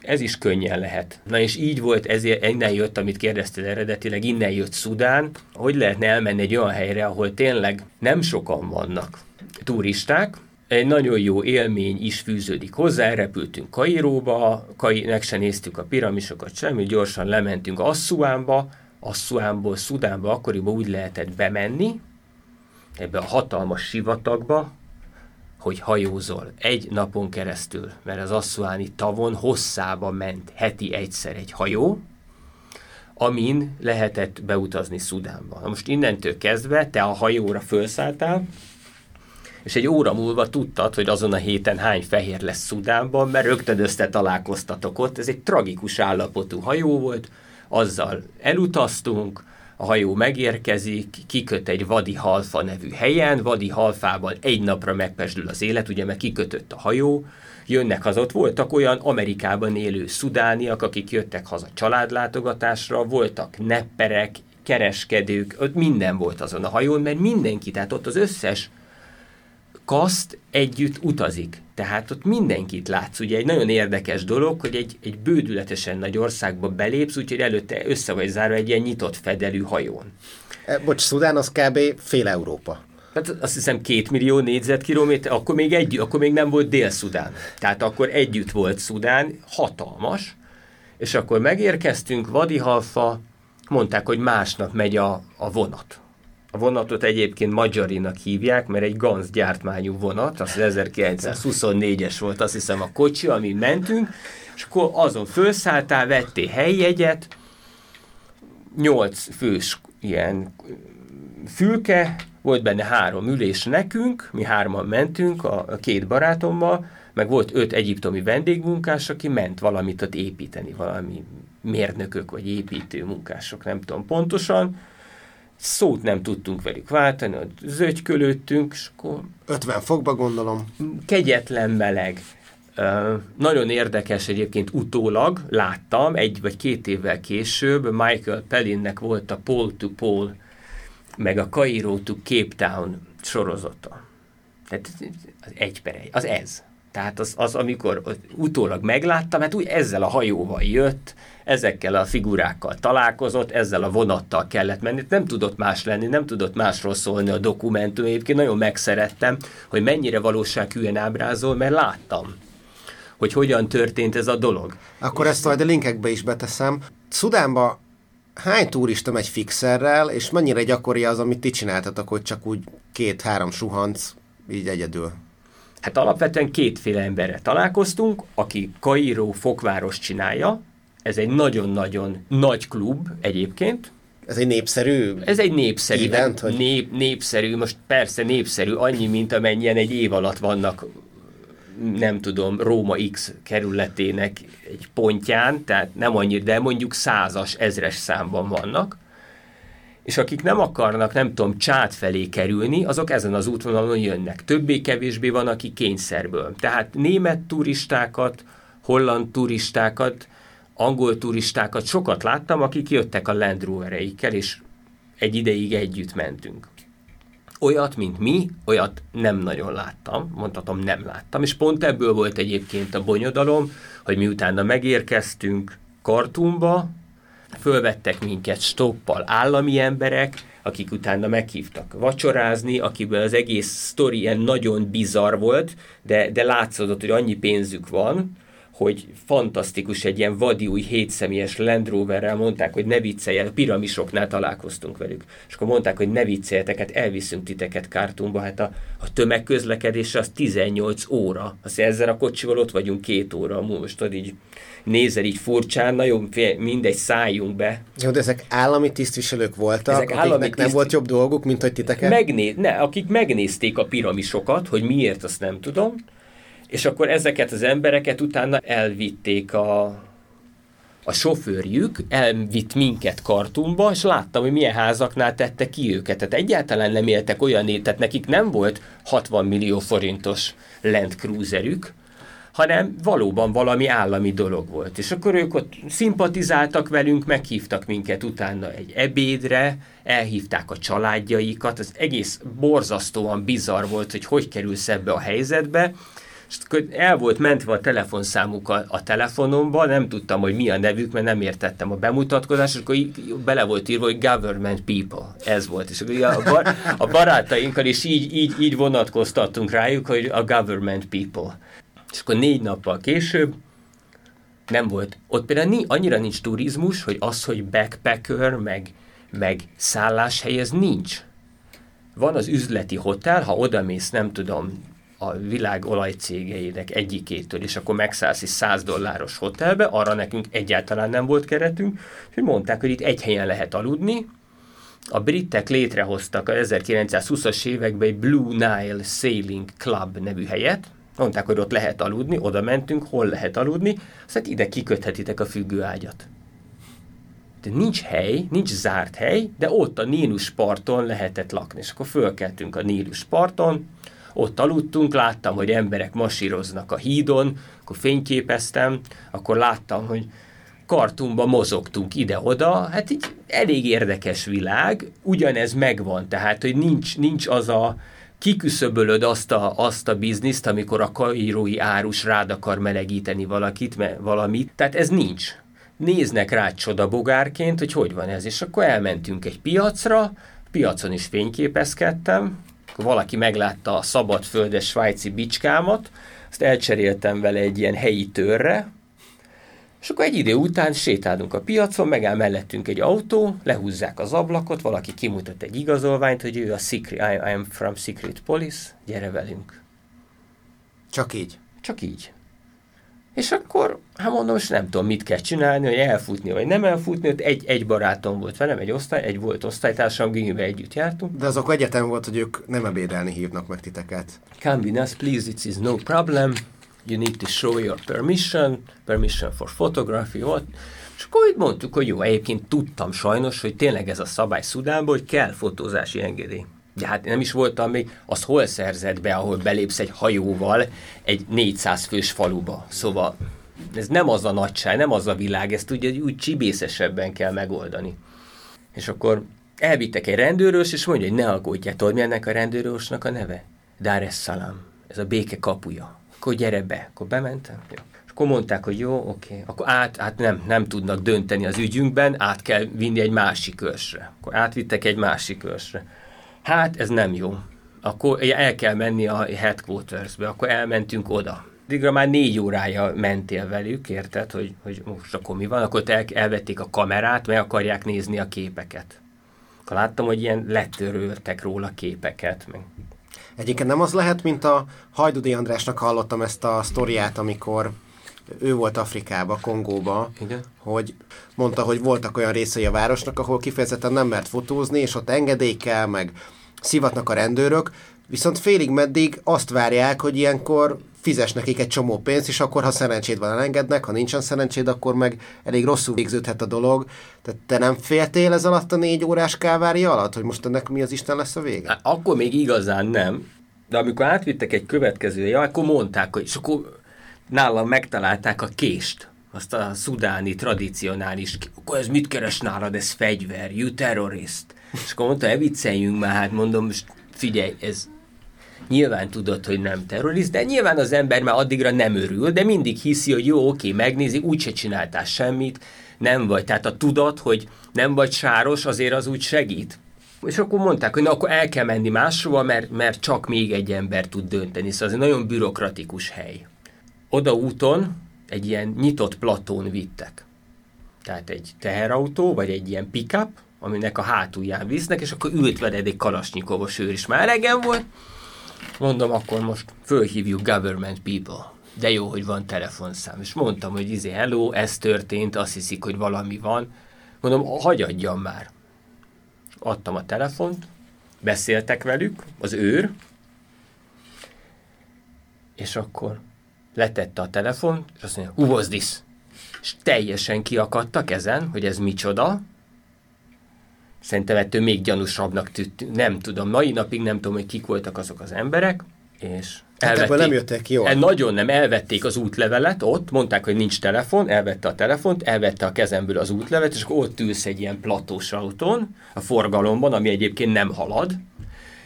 Ez is könnyen lehet. Na és így volt, ezért innen jött, amit kérdezted eredetileg, innen jött Szudán, hogy lehetne elmenni egy olyan helyre, ahol tényleg nem sokan vannak? Turisták, egy nagyon jó élmény is fűződik hozzá, elrepültünk Kairóba, Kai, meg se néztük a piramisokat, semmi, gyorsan lementünk Asszuánba, Asszuánból Szudánba akkoriban úgy lehetett bemenni, ebbe a hatalmas sivatagba, hogy hajózol egy napon keresztül, mert az asszuáni tavon hosszába ment heti egyszer egy hajó, amin lehetett beutazni Szudánba. Na most innentől kezdve te a hajóra felszálltál, és egy óra múlva tudtad, hogy azon a héten hány fehér lesz Szudánban, mert rögtön össze találkoztatok ott. Ez egy tragikus állapotú hajó volt, azzal elutaztunk, a hajó megérkezik, kiköt egy Vadi Halfa nevű helyen, Vadi Halfában egy napra megpesdül az élet, ugye mert kikötött a hajó, jönnek az ott, voltak olyan Amerikában élő szudániak, akik jöttek haza családlátogatásra, voltak nepperek, kereskedők, ott minden volt azon a hajón, mert mindenki, tehát ott az összes kaszt együtt utazik. Tehát ott mindenkit látsz. Ugye egy nagyon érdekes dolog, hogy egy, egy bődületesen nagy országba belépsz, úgyhogy előtte össze vagy zárva egy ilyen nyitott fedelű hajón. E, bocs, Szudán az kb. fél Európa. Hát azt hiszem két millió négyzetkilométer, akkor még egy, akkor még nem volt Dél-Szudán. Tehát akkor együtt volt Szudán, hatalmas, és akkor megérkeztünk, Vadihalfa, mondták, hogy másnap megy a, a vonat. A vonatot egyébként Magyarinak hívják, mert egy Ganz gyártmányú vonat, az 1924-es volt azt hiszem a kocsi, ami mentünk, és akkor azon felszálltál, vettél helyjegyet, nyolc fős ilyen fülke, volt benne három ülés nekünk, mi hárman mentünk a, a két barátommal, meg volt öt egyiptomi vendégmunkás, aki ment valamit ott építeni, valami mérnökök vagy építő munkások, nem tudom pontosan, szót nem tudtunk velük váltani, zögykölődtünk, és akkor... 50 fokba gondolom. Kegyetlen meleg. Uh, nagyon érdekes egyébként utólag láttam, egy vagy két évvel később Michael Pellinnek volt a Pole to Pole, meg a Cairo to Cape Town sorozata. Tehát az egy per egy, az ez. Tehát az, az amikor utólag megláttam, hát úgy ezzel a hajóval jött, ezekkel a figurákkal találkozott, ezzel a vonattal kellett menni, nem tudott más lenni, nem tudott másról szólni a dokumentum. Egyébként nagyon megszerettem, hogy mennyire valósághűen ábrázol, mert láttam, hogy hogyan történt ez a dolog. Akkor ezt majd a linkekbe is beteszem. Szudánba hány turista megy fixerrel, és mennyire gyakori az, amit ti csináltatok, hogy csak úgy két-három suhanc így egyedül? Hát alapvetően kétféle emberre találkoztunk, aki Kairó fokváros csinálja, ez egy nagyon-nagyon nagy klub egyébként. Ez egy népszerű Ez egy népszerű. Event, hogy... nép, népszerű, most persze népszerű, annyi, mint amennyien egy év alatt vannak nem tudom, Róma X kerületének egy pontján, tehát nem annyira, de mondjuk százas, ezres számban vannak, és akik nem akarnak, nem tudom, csát felé kerülni, azok ezen az útvonalon jönnek. Többé-kevésbé van, aki kényszerből. Tehát német turistákat, holland turistákat, angol turistákat sokat láttam, akik jöttek a Land Rovereikkel, és egy ideig együtt mentünk. Olyat, mint mi, olyat nem nagyon láttam, mondhatom nem láttam, és pont ebből volt egyébként a bonyodalom, hogy miutána megérkeztünk Kartumba, fölvettek minket stoppal állami emberek, akik utána meghívtak vacsorázni, akiből az egész sztori ilyen nagyon bizarr volt, de, de látszódott, hogy annyi pénzük van, hogy fantasztikus egy ilyen vadi új hétszemélyes Land Roverrel mondták, hogy ne viccelj, a piramisoknál találkoztunk velük. És akkor mondták, hogy ne vicceljetek, hát elviszünk titeket Kártumba, hát a, a tömegközlekedés az 18 óra. Azt ezzel a kocsival ott vagyunk két óra, most tudod így nézel így furcsán, nagyon mindegy, szálljunk be. Jó, de ezek állami tisztviselők voltak, ezek akiknek állami tiszt... nem volt jobb dolguk, mint hogy titeket? Megné... Ne, akik megnézték a piramisokat, hogy miért, azt nem tudom, és akkor ezeket az embereket utána elvitték a a sofőrjük elvitt minket kartumba, és láttam, hogy milyen házaknál tette ki őket. Tehát egyáltalán nem éltek olyan, tehát nekik nem volt 60 millió forintos Land Cruiserük, hanem valóban valami állami dolog volt. És akkor ők ott szimpatizáltak velünk, meghívtak minket utána egy ebédre, elhívták a családjaikat, az egész borzasztóan bizarr volt, hogy hogy kerülsz ebbe a helyzetbe, és el volt mentve a telefonszámuk a, a telefonomba, nem tudtam, hogy mi a nevük, mert nem értettem a bemutatkozást, és akkor bele volt írva, hogy government people. Ez volt. És akkor a, bar, a barátainkkal is így, így, így vonatkoztattunk rájuk, hogy a government people. És akkor négy nappal később nem volt. Ott például annyira nincs turizmus, hogy az, hogy backpacker, meg, meg szálláshely, ez nincs. Van az üzleti hotel, ha odamész, nem tudom, a világ olajcégeinek egyikétől, és akkor megszállsz egy 100 dolláros hotelbe, arra nekünk egyáltalán nem volt keretünk, és mondták, hogy itt egy helyen lehet aludni. A britek létrehoztak a 1920-as években egy Blue Nile Sailing Club nevű helyet, mondták, hogy ott lehet aludni, oda mentünk, hol lehet aludni, aztán ide kiköthetitek a függőágyat. De nincs hely, nincs zárt hely, de ott a Nílus parton lehetett lakni. És akkor fölkeltünk a Nílus parton, ott aludtunk, láttam, hogy emberek masíroznak a hídon, akkor fényképeztem, akkor láttam, hogy kartumba mozogtunk ide-oda, hát így elég érdekes világ, ugyanez megvan, tehát, hogy nincs, nincs az a, kiküszöbölöd azt a, azt a bizniszt, amikor a kairói árus rád akar melegíteni valakit, me, valamit, tehát ez nincs. Néznek rá csodabogárként, hogy hogy van ez, és akkor elmentünk egy piacra, piacon is fényképezkedtem, valaki meglátta a szabadföldes svájci bicskámat, azt elcseréltem vele egy ilyen helyi törre, és akkor egy idő után sétálunk a piacon, megáll mellettünk egy autó, lehúzzák az ablakot, valaki kimutat egy igazolványt, hogy ő a secret, I, am from Secret Police, gyere velünk. Csak így? Csak így. És akkor, hát mondom, most nem tudom, mit kell csinálni, hogy elfutni, vagy nem elfutni, ott egy, egy barátom volt velem, egy osztály, egy volt osztálytársam, Gimibe együtt jártunk. De azok egyetem volt, hogy ők nem ebédelni hívnak meg titeket. Come with us, please, it is no problem. You need to show your permission, permission for photography, what? És akkor így mondtuk, hogy jó, egyébként tudtam sajnos, hogy tényleg ez a szabály Szudánban, hogy kell fotózási engedély. De hát nem is voltam még, az hol szerzett be, ahol belépsz egy hajóval egy 400 fős faluba. Szóval ez nem az a nagyság, nem az a világ, ezt ugye úgy csibészesebben kell megoldani. És akkor elvittek egy rendőrös, és mondja, hogy ne aggódj, tudod mi ennek a rendőrösnek a neve? Dar es Salaam, ez a béke kapuja. Akkor gyere be. Akkor bementem. Jó. És akkor mondták, hogy jó, oké. Akkor át, át nem, nem tudnak dönteni az ügyünkben, át kell vinni egy másik ősre. Akkor átvittek egy másik ősre hát ez nem jó. Akkor el kell menni a headquartersbe, akkor elmentünk oda. Addigra már négy órája mentél velük, érted, hogy, hogy most akkor mi van, akkor el, elvették a kamerát, meg akarják nézni a képeket. Akkor láttam, hogy ilyen letöröltek róla képeket. Meg. Egyébként nem az lehet, mint a Hajdudi Andrásnak hallottam ezt a sztoriát, amikor ő volt Afrikába, Kongóba, Igen. hogy mondta, hogy voltak olyan részei a városnak, ahol kifejezetten nem mert fotózni, és ott engedély kell, meg szivatnak a rendőrök, viszont félig meddig azt várják, hogy ilyenkor fizes nekik egy csomó pénzt, és akkor, ha szerencséd van, elengednek, ha nincsen szerencséd, akkor meg elég rosszul végződhet a dolog. Tehát te nem féltél ez alatt a négy órás kávári alatt, hogy most ennek mi az Isten lesz a vége? Hát, akkor még igazán nem, de amikor átvittek egy következője, akkor mondták, hogy és akkor nálam megtalálták a kést, azt a szudáni tradicionális, akkor ez mit keres nálad, ez fegyver, you terrorist. És akkor mondta, ne vicceljünk már, hát mondom, most figyelj, ez nyilván tudod, hogy nem terrorist, de nyilván az ember már addigra nem örül, de mindig hiszi, hogy jó, oké, megnézi, úgyse csináltál semmit, nem vagy. Tehát a tudat, hogy nem vagy sáros, azért az úgy segít. És akkor mondták, hogy na, akkor el kell menni máshova, mert, mert csak még egy ember tud dönteni. Szóval ez egy nagyon bürokratikus hely. Oda úton egy ilyen nyitott platón vittek. Tehát egy teherautó, vagy egy ilyen pickup, aminek a hátulján visznek, és akkor ült veled egy kalasnyikovos őr is. Már elegem volt. Mondom, akkor most fölhívjuk government people. De jó, hogy van telefonszám. És mondtam, hogy izé, hello, ez történt, azt hiszik, hogy valami van. Mondom, hagyadjam már. Adtam a telefont, beszéltek velük, az őr, és akkor letette a telefon, és azt mondja, who was this? és teljesen kiakadtak ezen, hogy ez micsoda. Szerintem ettől még gyanúsabbnak tűnt, nem tudom, mai napig nem tudom, hogy kik voltak azok az emberek, és Hát ebből nem jöttek jól. El, nagyon nem, elvették az útlevelet ott, mondták, hogy nincs telefon, elvette a telefont, elvette a kezemből az útlevet, és akkor ott ülsz egy ilyen platós autón, a forgalomban, ami egyébként nem halad,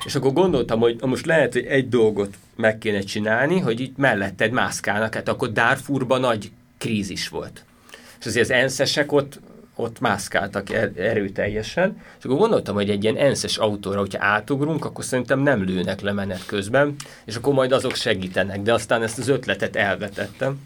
és akkor gondoltam, hogy most lehet, hogy egy dolgot meg kéne csinálni, hogy itt melletted mászkálnak, hát akkor Darfurban nagy krízis volt. És azért az enszesek ott, ott mászkáltak er, erőteljesen, és akkor gondoltam, hogy egy ilyen enszes autóra, hogyha átugrunk, akkor szerintem nem lőnek le menet közben, és akkor majd azok segítenek, de aztán ezt az ötletet elvetettem.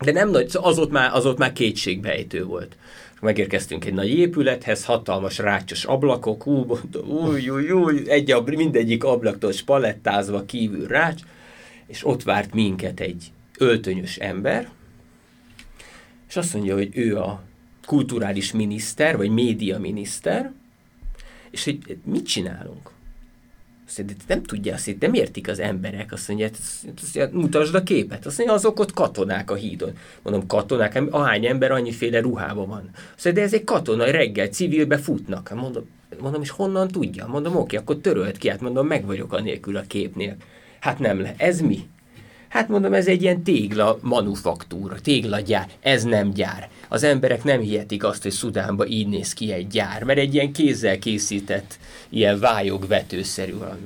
De nem nagy, az ott már, az ott már kétségbejtő volt. Megérkeztünk egy nagy épülethez, hatalmas rácsos ablakok, ú, új, új, új, egy abl- mindegyik ablaktól spalettázva kívül rács, és ott várt minket egy öltönyös ember, és azt mondja, hogy ő a kulturális miniszter, vagy média miniszter, és hogy mit csinálunk? Azt nem tudja, azt nem értik az emberek. Azt mondja, azt mondja, mutasd a képet. Azt mondja, azok ott katonák a hídon. Mondom, katonák, ahány ember annyiféle ruhában van. Azt mondja, de ez egy katona, reggel civilbe futnak. Mondom, mondom, és honnan tudja? Mondom, oké, akkor törölt ki, hát mondom, meg vagyok a nélkül a képnél. Hát nem le. Ez mi? Hát mondom, ez egy ilyen tégla manufaktúra, téglagyár, ez nem gyár. Az emberek nem hihetik azt, hogy Szudánban így néz ki egy gyár, mert egy ilyen kézzel készített, ilyen vályogvetőszerű valami.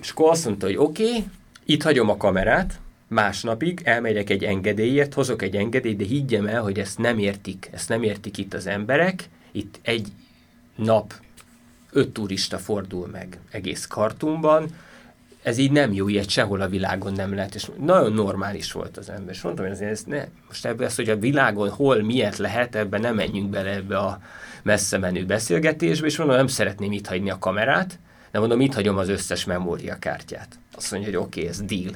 És akkor azt mondta, hogy oké, okay, itt hagyom a kamerát, másnapig elmegyek egy engedélyért, hozok egy engedélyt, de higgyem el, hogy ezt nem értik, ezt nem értik itt az emberek. Itt egy nap öt turista fordul meg egész kartumban, ez így nem jó, ilyet sehol a világon nem lehet, és nagyon normális volt az ember. És mondtam, hogy azért ez ne, most ebből az, hogy a világon hol miért lehet, ebben nem menjünk bele ebbe a messze menő beszélgetésbe, és mondom, nem szeretném itt hagyni a kamerát, de mondom, itt hagyom az összes memóriakártyát. Azt mondja, hogy oké, okay, ez deal.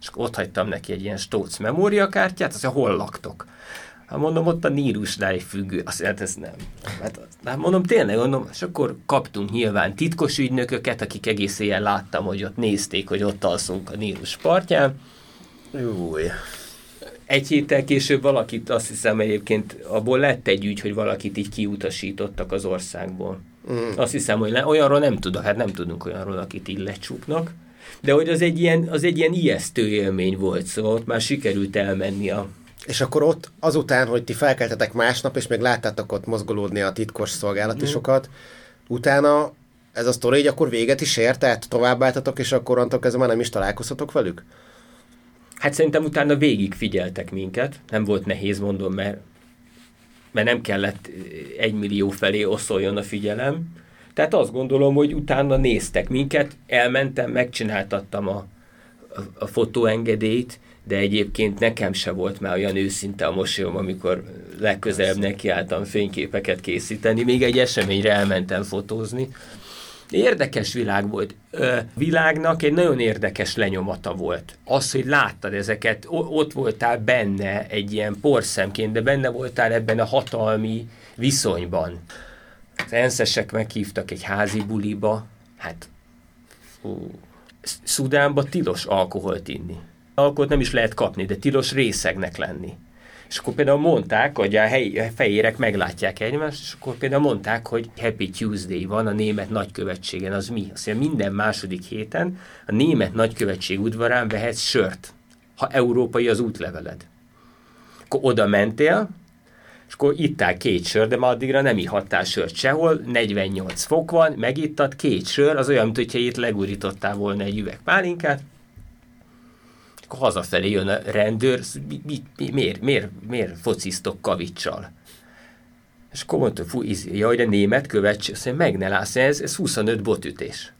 És ott hagytam neki egy ilyen stóc memóriakártyát, azt mondja, hol laktok? Hát mondom, ott a Nírusnál egy függő, azt hát ez nem. Hát, hát mondom, tényleg, mondom, és akkor kaptunk nyilván titkos ügynököket, akik egész éjjel láttam, hogy ott nézték, hogy ott alszunk a Nírus partján. Júj. Egy héttel később valakit, azt hiszem egyébként, abból lett egy ügy, hogy valakit így kiutasítottak az országból. Mm. Azt hiszem, hogy le, olyanról nem tudok, hát nem tudunk olyanról, akit így lecsuknak. De hogy az egy ilyen, az egy ilyen ijesztő élmény volt, szóval ott már sikerült elmenni a és akkor ott azután, hogy ti felkeltetek másnap, és még láttátok ott mozgolódni a titkos szolgálatisokat, mm. utána ez a sztori így akkor véget is ért, tehát továbbáltatok, és akkor onnantól kezdve már nem is találkozhatok velük? Hát szerintem utána végig figyeltek minket, nem volt nehéz, mondom, mert, mert nem kellett egy millió felé oszoljon a figyelem. Tehát azt gondolom, hogy utána néztek minket, elmentem, megcsináltattam a, a, a fotóengedélyt, de egyébként nekem se volt már olyan őszinte a mosolyom, amikor legközelebb nekiálltam fényképeket készíteni, még egy eseményre elmentem fotózni. Érdekes világ volt. Ö, világnak egy nagyon érdekes lenyomata volt. Az, hogy láttad ezeket, ott voltál benne egy ilyen porszemként, de benne voltál ebben a hatalmi viszonyban. Az enszesek meghívtak egy házi buliba, hát Szudánba tilos alkoholt inni alkot nem is lehet kapni, de tilos részegnek lenni. És akkor például mondták, hogy a helyi fejérek meglátják egymást, és akkor például mondták, hogy Happy Tuesday van a német nagykövetségen, az mi? Azt mondja, minden második héten a német nagykövetség udvarán vehetsz sört, ha európai az útleveled. Akkor oda mentél, és akkor ittál két sör, de ma addigra nem ihattál sört sehol, 48 fok van, megittad két sör, az olyan, mintha itt legurítottál volna egy üveg pálinkát, akkor hazafelé jön a rendőr, mi, mi, mi, miért, miért, miért fociztok kavicsal? És akkor mondta, fú, izé, jaj, de német követs, azt mondja, meg ne látsz, ez, ez 25 botütés.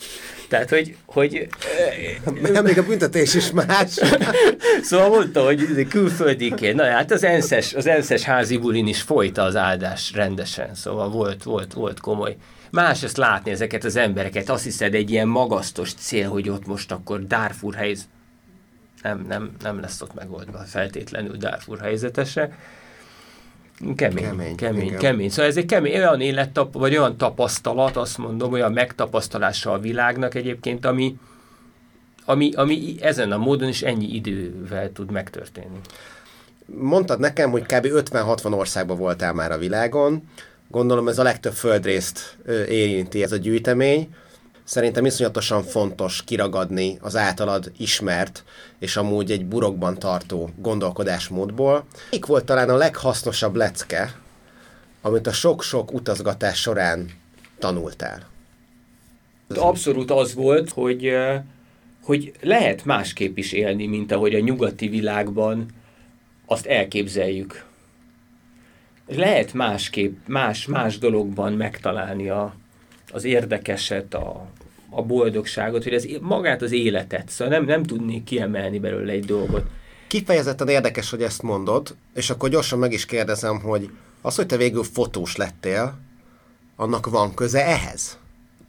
Tehát, hogy... hogy nem, még a büntetés is más. szóval mondta, hogy külföldiként, na hát az enszes, az enszes házi bulin is folyta az áldás rendesen, szóval volt, volt, volt komoly. Más ezt látni ezeket az embereket, azt hiszed egy ilyen magasztos cél, hogy ott most akkor Darfur helyz, nem, nem, nem lesz ott megoldva feltétlenül Darfur helyzetese. Kemény, kemény, kemény, kemény. Szóval ez egy kemény, olyan élettap, vagy olyan tapasztalat, azt mondom, olyan megtapasztalása a világnak egyébként, ami, ami, ami ezen a módon is ennyi idővel tud megtörténni. Mondtad nekem, hogy kb. 50-60 országban voltál már a világon. Gondolom ez a legtöbb földrészt érinti ez a gyűjtemény. Szerintem iszonyatosan fontos kiragadni az általad ismert és amúgy egy burokban tartó gondolkodásmódból. Mik volt talán a leghasznosabb lecke, amit a sok-sok utazgatás során tanultál? Abszolút az volt, hogy, hogy lehet másképp is élni, mint ahogy a nyugati világban azt elképzeljük. Lehet másképp, más, más dologban megtalálni a, az érdekeset, a, a boldogságot, hogy ez magát az életet, szóval nem, nem tudnék kiemelni belőle egy dolgot. Kifejezetten érdekes, hogy ezt mondod, és akkor gyorsan meg is kérdezem, hogy az, hogy te végül fotós lettél, annak van köze ehhez?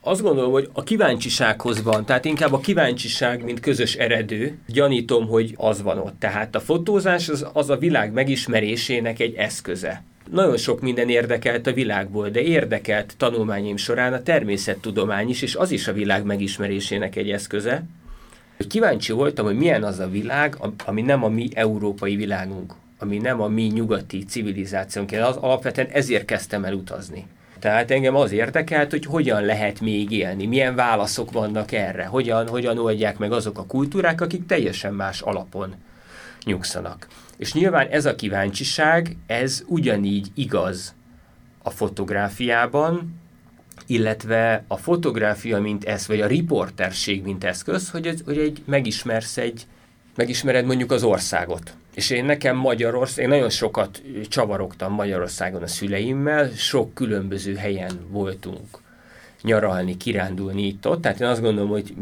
Azt gondolom, hogy a kíváncsisághoz van, tehát inkább a kíváncsiság, mint közös eredő. Gyanítom, hogy az van ott. Tehát a fotózás az, az a világ megismerésének egy eszköze. Nagyon sok minden érdekelt a világból, de érdekelt tanulmányim során a természettudomány is, és az is a világ megismerésének egy eszköze. Kíváncsi voltam, hogy milyen az a világ, ami nem a mi európai világunk, ami nem a mi nyugati civilizációnk. Az alapvetően ezért kezdtem el utazni. Tehát engem az érdekelt, hogy hogyan lehet még élni, milyen válaszok vannak erre, hogyan, hogyan oldják meg azok a kultúrák, akik teljesen más alapon nyugszanak. És nyilván ez a kíváncsiság, ez ugyanígy igaz a fotográfiában, illetve a fotográfia, mint ez, vagy a riporterség, mint eszköz, hogy, ez, hogy egy, megismersz egy, megismered mondjuk az országot. És én nekem Magyarország, én nagyon sokat csavarogtam Magyarországon a szüleimmel, sok különböző helyen voltunk nyaralni, kirándulni itt-ott. Tehát én azt gondolom, hogy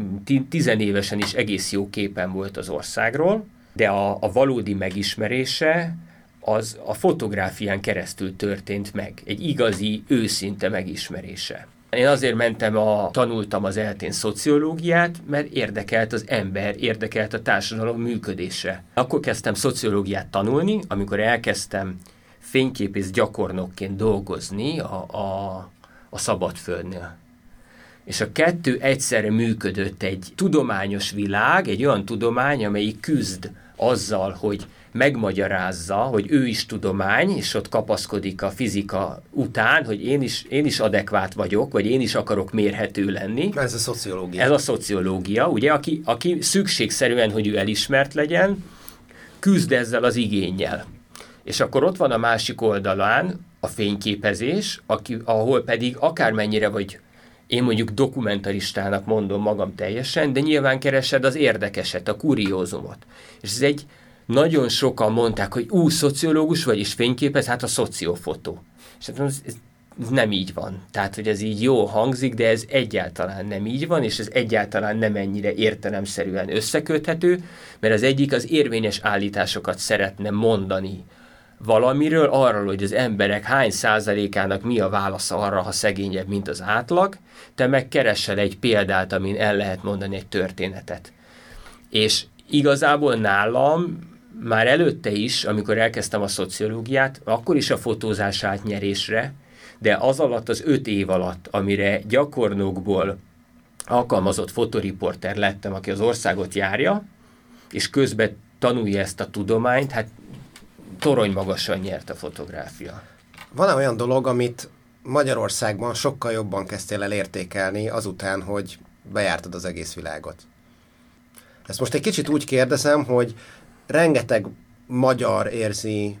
tizenévesen is egész jó képen volt az országról, de a, a valódi megismerése az a fotográfián keresztül történt meg. Egy igazi, őszinte megismerése. Én azért mentem, a, tanultam az eltén szociológiát, mert érdekelt az ember, érdekelt a társadalom működése. Akkor kezdtem szociológiát tanulni, amikor elkezdtem fényképész gyakornokként dolgozni a, a, a Szabadföldnél. És a kettő egyszerre működött egy tudományos világ, egy olyan tudomány, amelyik küzd azzal, hogy megmagyarázza, hogy ő is tudomány, és ott kapaszkodik a fizika után, hogy én is, én is adekvát vagyok, vagy én is akarok mérhető lenni. Ez a szociológia. Ez a szociológia, ugye, aki, aki szükségszerűen, hogy ő elismert legyen, küzd ezzel az igényel. És akkor ott van a másik oldalán a fényképezés, aki, ahol pedig akármennyire vagy én mondjuk dokumentaristának mondom magam teljesen, de nyilván keresed az érdekeset, a kuriózumot. És ez egy, nagyon sokan mondták, hogy ú, szociológus vagy, és fényképez, hát a szociofotó. És hát ez, ez nem így van. Tehát, hogy ez így jó hangzik, de ez egyáltalán nem így van, és ez egyáltalán nem ennyire értelemszerűen összeköthető, mert az egyik az érvényes állításokat szeretne mondani valamiről, arról, hogy az emberek hány százalékának mi a válasza arra, ha szegényebb, mint az átlag, te meg keresel egy példát, amin el lehet mondani egy történetet. És igazából nálam már előtte is, amikor elkezdtem a szociológiát, akkor is a fotózás átnyerésre, de az alatt az öt év alatt, amire gyakornokból alkalmazott fotoriporter lettem, aki az országot járja, és közben tanulja ezt a tudományt, hát torony magasan nyert a fotográfia. Van-e olyan dolog, amit Magyarországban sokkal jobban kezdtél el értékelni azután, hogy bejártad az egész világot? Ezt most egy kicsit úgy kérdezem, hogy rengeteg magyar érzi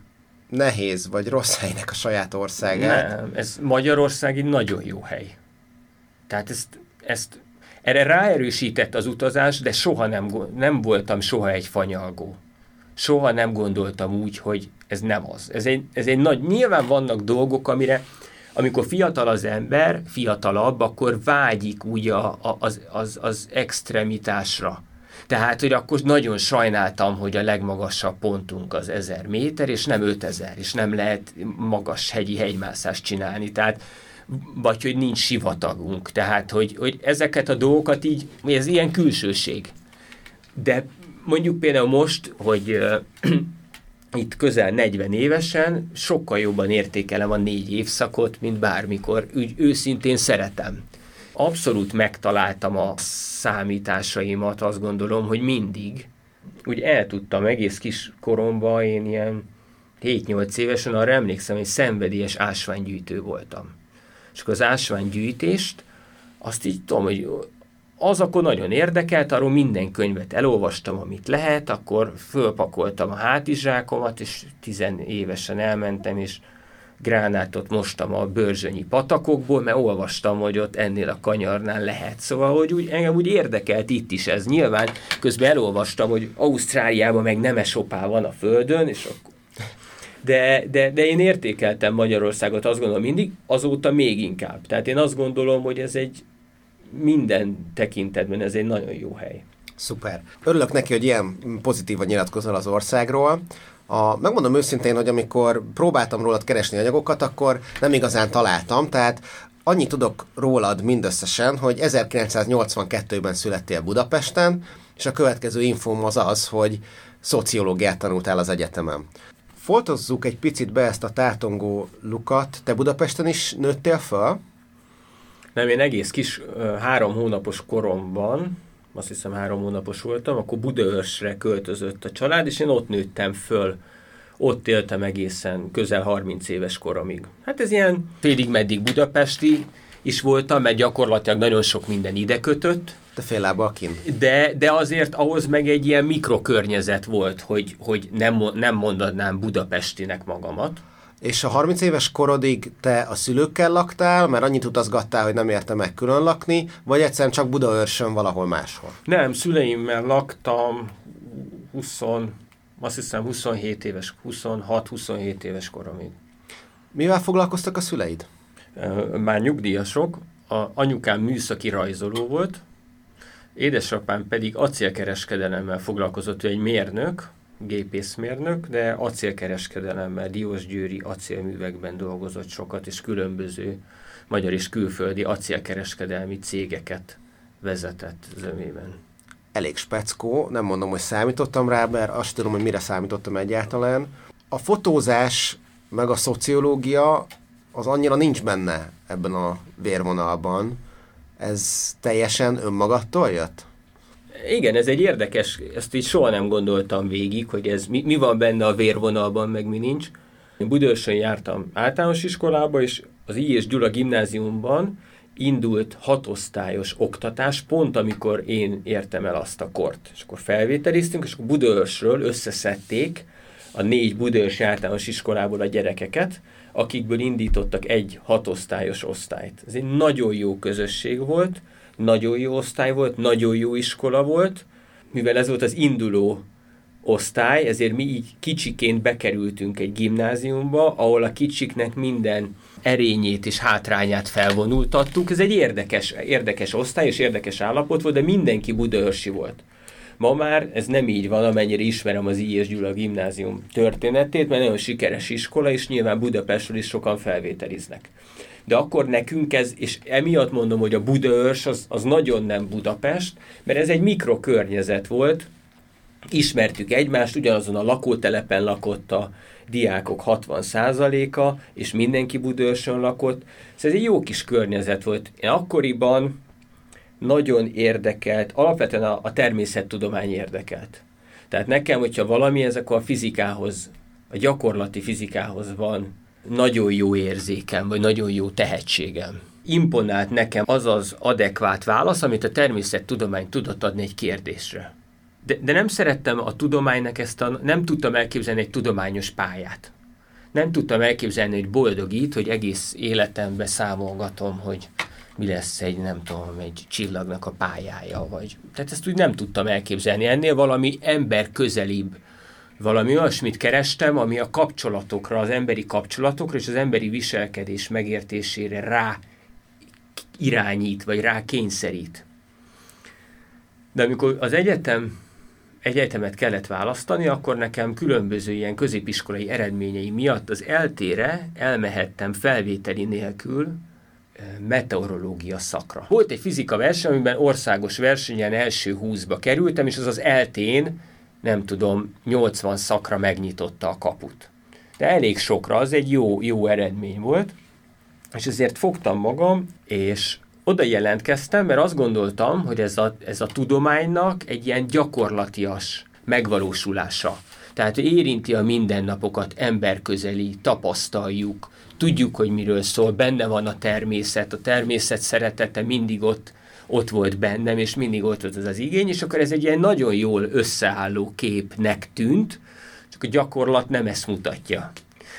nehéz vagy rossz helynek a saját országát. Nem, ez Magyarország egy nagyon jó hely. Tehát ezt, ezt erre ráerősített az utazás, de soha nem, nem voltam soha egy fanyalgó. Soha nem gondoltam úgy, hogy ez nem az. Ez egy, ez egy nagy, nyilván vannak dolgok, amire amikor fiatal az ember, fiatalabb, akkor vágyik úgy a, a, az, az, az extremitásra tehát, hogy akkor nagyon sajnáltam, hogy a legmagasabb pontunk az 1000 méter, és nem 5000, és nem lehet magas hegyi hegymászást csinálni. Tehát vagy hogy nincs sivatagunk. Tehát, hogy, hogy ezeket a dolgokat így, ez ilyen külsőség. De mondjuk például most, hogy itt közel 40 évesen sokkal jobban értékelem a négy évszakot, mint bármikor. Úgy őszintén szeretem abszolút megtaláltam a számításaimat, azt gondolom, hogy mindig. Úgy el tudtam egész kis koromban, én ilyen 7-8 évesen arra emlékszem, hogy szenvedélyes ásványgyűjtő voltam. És akkor az ásványgyűjtést, azt így tudom, hogy az akkor nagyon érdekelt, arról minden könyvet elolvastam, amit lehet, akkor fölpakoltam a hátizsákomat, és tizenévesen elmentem, és gránátot mostam a bőrzsönyi patakokból, mert olvastam, hogy ott ennél a kanyarnál lehet. Szóval, hogy úgy, engem úgy érdekelt itt is ez. Nyilván közben elolvastam, hogy Ausztráliában meg nemesopá van a földön, és akkor de, de, de én értékeltem Magyarországot, azt gondolom mindig, azóta még inkább. Tehát én azt gondolom, hogy ez egy minden tekintetben ez egy nagyon jó hely. Szuper. Örülök neki, hogy ilyen pozitívan nyilatkozol az országról. A, megmondom őszintén, hogy amikor próbáltam rólad keresni anyagokat, akkor nem igazán találtam, tehát annyit tudok rólad mindösszesen, hogy 1982-ben születtél Budapesten, és a következő infóm az az, hogy szociológiát tanultál az egyetemen. Foltozzuk egy picit be ezt a tátongó lukat. Te Budapesten is nőttél fel? Nem, én egész kis három hónapos koromban, azt hiszem három hónapos voltam, akkor Budaörsre költözött a család, és én ott nőttem föl. Ott éltem egészen közel 30 éves koromig. Hát ez ilyen félig meddig budapesti is voltam, mert gyakorlatilag nagyon sok minden ide kötött. De fél kint. De, de azért ahhoz meg egy ilyen mikrokörnyezet volt, hogy, hogy nem, nem mondanám budapestinek magamat. És a 30 éves korodig te a szülőkkel laktál, mert annyit utazgattál, hogy nem érte meg külön lakni, vagy egyszerűen csak Budaörsön valahol máshol? Nem, szüleimmel laktam 20, azt hiszem 27 éves, 26-27 éves koromig. Mivel foglalkoztak a szüleid? Már nyugdíjasok, a anyukám műszaki rajzoló volt, édesapám pedig acélkereskedelemmel foglalkozott, ő egy mérnök, gépészmérnök, de acélkereskedelemmel, Diósgyőri acélművekben dolgozott sokat, és különböző magyar és külföldi acélkereskedelmi cégeket vezetett zömében. Elég speckó, nem mondom, hogy számítottam rá, mert azt tudom, hogy mire számítottam egyáltalán. A fotózás meg a szociológia az annyira nincs benne ebben a vérvonalban. Ez teljesen önmagattól jött? Igen, ez egy érdekes, ezt így soha nem gondoltam végig, hogy ez mi, mi van benne a vérvonalban, meg mi nincs. Én Budőrsön jártam általános iskolába, és az I. és Gyula gimnáziumban indult hatosztályos oktatás, pont amikor én értem el azt a kort. És akkor felvételiztünk, és akkor Budőrsről összeszedték a négy Budőrs általános iskolából a gyerekeket, akikből indítottak egy hatosztályos osztályt. Ez egy nagyon jó közösség volt, nagyon jó osztály volt, nagyon jó iskola volt, mivel ez volt az induló osztály, ezért mi így kicsiként bekerültünk egy gimnáziumba, ahol a kicsiknek minden erényét és hátrányát felvonultattuk. Ez egy érdekes, érdekes osztály és érdekes állapot volt, de mindenki budaörsi volt. Ma már ez nem így van, amennyire ismerem az I. és Gyula gimnázium történetét, mert nagyon sikeres iskola, és nyilván Budapestről is sokan felvételiznek de akkor nekünk ez, és emiatt mondom, hogy a Budaörs az, az nagyon nem Budapest, mert ez egy mikrokörnyezet volt, ismertük egymást, ugyanazon a lakótelepen lakott a diákok 60%-a, és mindenki Budőrsön lakott. Szóval ez egy jó kis környezet volt. Én akkoriban nagyon érdekelt, alapvetően a, a természettudomány érdekelt. Tehát nekem, hogyha valami, ezek a fizikához, a gyakorlati fizikához van nagyon jó érzékem, vagy nagyon jó tehetségem. Imponált nekem az az adekvát válasz, amit a természettudomány tudott adni egy kérdésre. De, de nem szerettem a tudománynak ezt a, nem tudtam elképzelni egy tudományos pályát. Nem tudtam elképzelni, hogy boldogít, hogy egész életemben számolgatom, hogy mi lesz egy, nem tudom, egy csillagnak a pályája, vagy... Tehát ezt úgy nem tudtam elképzelni. Ennél valami ember közelibb valami olyasmit kerestem, ami a kapcsolatokra, az emberi kapcsolatokra és az emberi viselkedés megértésére rá irányít, vagy rá kényszerít. De amikor az egyetem egyetemet kellett választani, akkor nekem különböző ilyen középiskolai eredményei miatt az eltére elmehettem felvételi nélkül eh, meteorológia szakra. Volt egy fizika verseny, amiben országos versenyen első húszba kerültem, és az az eltén nem tudom, 80 szakra megnyitotta a kaput. De elég sokra, az egy jó, jó eredmény volt, és ezért fogtam magam, és oda jelentkeztem, mert azt gondoltam, hogy ez a, ez a tudománynak egy ilyen gyakorlatias megvalósulása. Tehát érinti a mindennapokat, emberközeli, tapasztaljuk, tudjuk, hogy miről szól, benne van a természet, a természet szeretete mindig ott, ott volt bennem, és mindig ott volt az az igény, és akkor ez egy ilyen nagyon jól összeálló képnek tűnt, csak a gyakorlat nem ezt mutatja.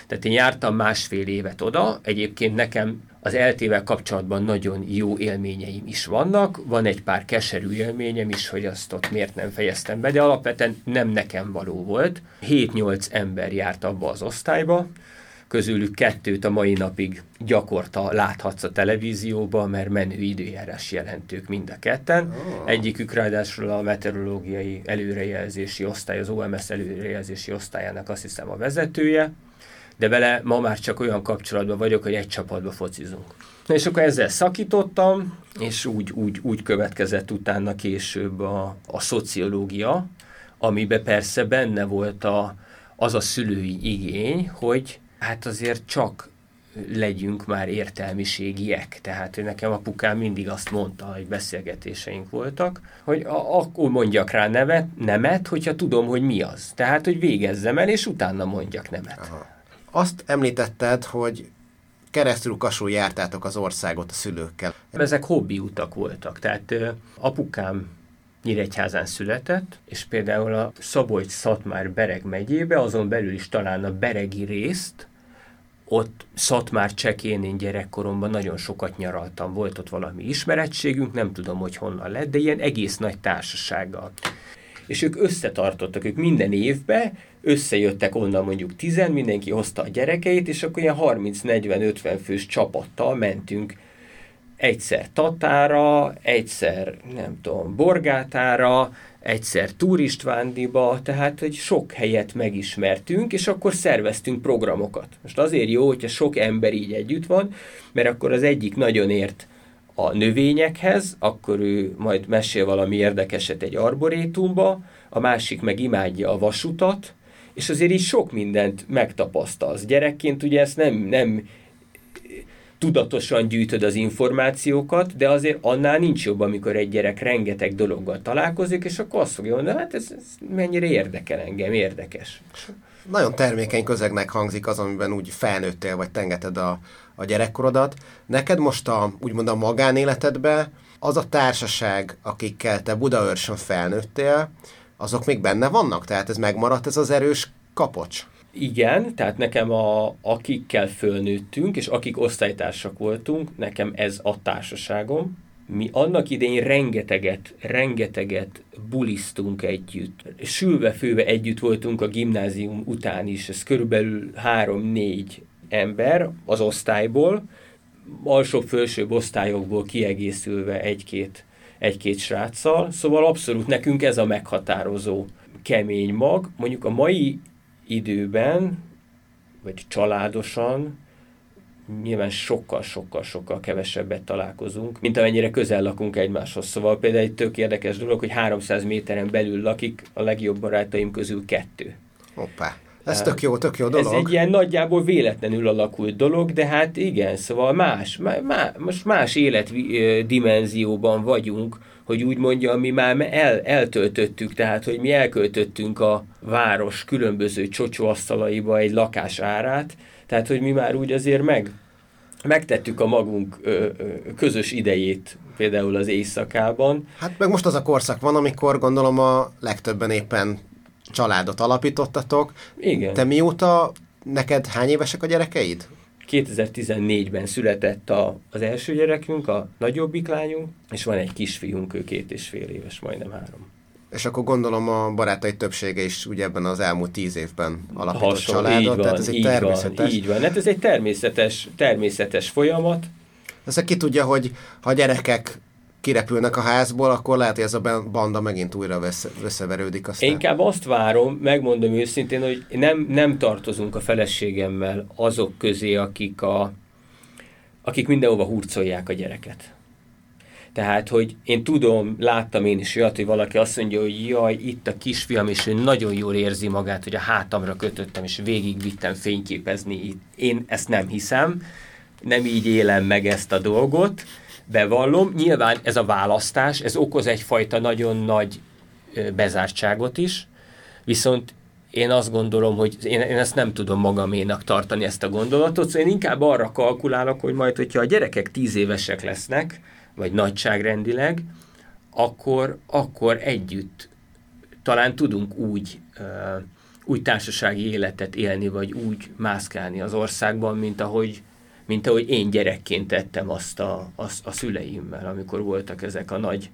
Tehát én jártam másfél évet oda, egyébként nekem az eltével kapcsolatban nagyon jó élményeim is vannak, van egy pár keserű élményem is, hogy azt ott miért nem fejeztem be, de alapvetően nem nekem való volt. 7-8 ember járt abba az osztályba, közülük kettőt a mai napig gyakorta láthatsz a televízióban, mert menő időjárás jelentők mind a ketten. Oh. Egyikük ráadásul a meteorológiai előrejelzési osztály, az OMS előrejelzési osztályának azt hiszem a vezetője, de vele ma már csak olyan kapcsolatban vagyok, hogy egy csapatba focizunk. Na és akkor ezzel szakítottam, és úgy, úgy, úgy következett utána később a, a szociológia, amiben persze benne volt a, az a szülői igény, hogy hát azért csak legyünk már értelmiségiek. Tehát nekem apukám mindig azt mondta, hogy beszélgetéseink voltak, hogy a, akkor mondjak rá nevet, nemet, hogyha tudom, hogy mi az. Tehát, hogy végezzem el, és utána mondjak nemet. Aha. Azt említetted, hogy keresztül kasul jártátok az országot a szülőkkel. Ezek hobbi utak voltak. Tehát apukám Nyíregyházán született, és például a Szabolcs-Szatmár-Bereg megyébe, azon belül is talán a beregi részt, ott Szatmár csekén én gyerekkoromban nagyon sokat nyaraltam, volt ott valami ismerettségünk, nem tudom, hogy honnan lett, de ilyen egész nagy társasággal. És ők összetartottak, ők minden évben összejöttek onnan mondjuk tizen, mindenki hozta a gyerekeit, és akkor ilyen 30-40-50 fős csapattal mentünk egyszer Tatára, egyszer nem tudom, Borgátára, egyszer Turistvándiba, tehát hogy sok helyet megismertünk, és akkor szerveztünk programokat. Most azért jó, hogyha sok ember így együtt van, mert akkor az egyik nagyon ért a növényekhez, akkor ő majd mesél valami érdekeset egy arborétumba, a másik meg imádja a vasutat, és azért így sok mindent megtapasztalsz. Gyerekként ugye ezt nem, nem tudatosan gyűjtöd az információkat, de azért annál nincs jobb, amikor egy gyerek rengeteg dologgal találkozik, és akkor azt fogja mondani, hát ez, ez mennyire érdekel engem, érdekes. Nagyon termékeny közegnek hangzik az, amiben úgy felnőttél, vagy tengeted a, a gyerekkorodat. Neked most a, úgymond a magánéletedben az a társaság, akikkel te Budaörsön felnőttél, azok még benne vannak? Tehát ez megmaradt, ez az erős kapocs? Igen, tehát nekem a, akikkel fölnőttünk, és akik osztálytársak voltunk, nekem ez a társaságom. Mi annak idején rengeteget, rengeteget bulisztunk együtt. Sülve-főve együtt voltunk a gimnázium után is, ez körülbelül három-négy ember az osztályból, alsóbb-fölsőbb osztályokból kiegészülve egy-két egy-két sráccal, szóval abszolút nekünk ez a meghatározó kemény mag. Mondjuk a mai időben, vagy családosan, nyilván sokkal-sokkal-sokkal kevesebbet találkozunk, mint amennyire közel lakunk egymáshoz. Szóval például egy tök érdekes dolog, hogy 300 méteren belül lakik a legjobb barátaim közül kettő. Hoppá. Ez tök jó, tök jó dolog. Ez egy ilyen nagyjából véletlenül alakult dolog, de hát igen, szóval más, má, most más életdimenzióban vagyunk, hogy úgy mondja, mi már el, eltöltöttük, tehát hogy mi elköltöttünk a város különböző csocsóasztalaiba egy lakás árát, tehát hogy mi már úgy azért meg, megtettük a magunk ö, ö, közös idejét például az éjszakában. Hát meg most az a korszak van, amikor gondolom a legtöbben éppen családot alapítottatok. Igen. Te mióta, neked hány évesek a gyerekeid? 2014-ben született a, az első gyerekünk, a nagyobbik lányunk, és van egy kisfiunk, ő két és fél éves, majdnem három. És akkor gondolom a barátai többsége is ugye ebben az elmúlt tíz évben alapított Hasonló, családot, van, tehát ez egy természetes... Van, így van, hát ez egy természetes, természetes folyamat. Ezt ki tudja, hogy ha gyerekek kirepülnek a házból, akkor lehet, hogy ez a banda megint újra összeverődik. Aztán. Én inkább azt várom, megmondom őszintén, hogy nem, nem tartozunk a feleségemmel azok közé, akik, a, akik mindenhova hurcolják a gyereket. Tehát, hogy én tudom, láttam én is olyat, hogy valaki azt mondja, hogy jaj, itt a kisfiam, és ő nagyon jól érzi magát, hogy a hátamra kötöttem, és végigvittem fényképezni. Én ezt nem hiszem, nem így élem meg ezt a dolgot, bevallom. Nyilván ez a választás, ez okoz egyfajta nagyon nagy bezártságot is, viszont én azt gondolom, hogy én, én ezt nem tudom magaménak tartani, ezt a gondolatot, szóval én inkább arra kalkulálok, hogy majd, hogyha a gyerekek tíz évesek lesznek, vagy nagyságrendileg, akkor, akkor együtt talán tudunk úgy, úgy társasági életet élni, vagy úgy mászkálni az országban, mint ahogy, mint ahogy én gyerekként tettem azt a, azt a szüleimmel, amikor voltak ezek a nagy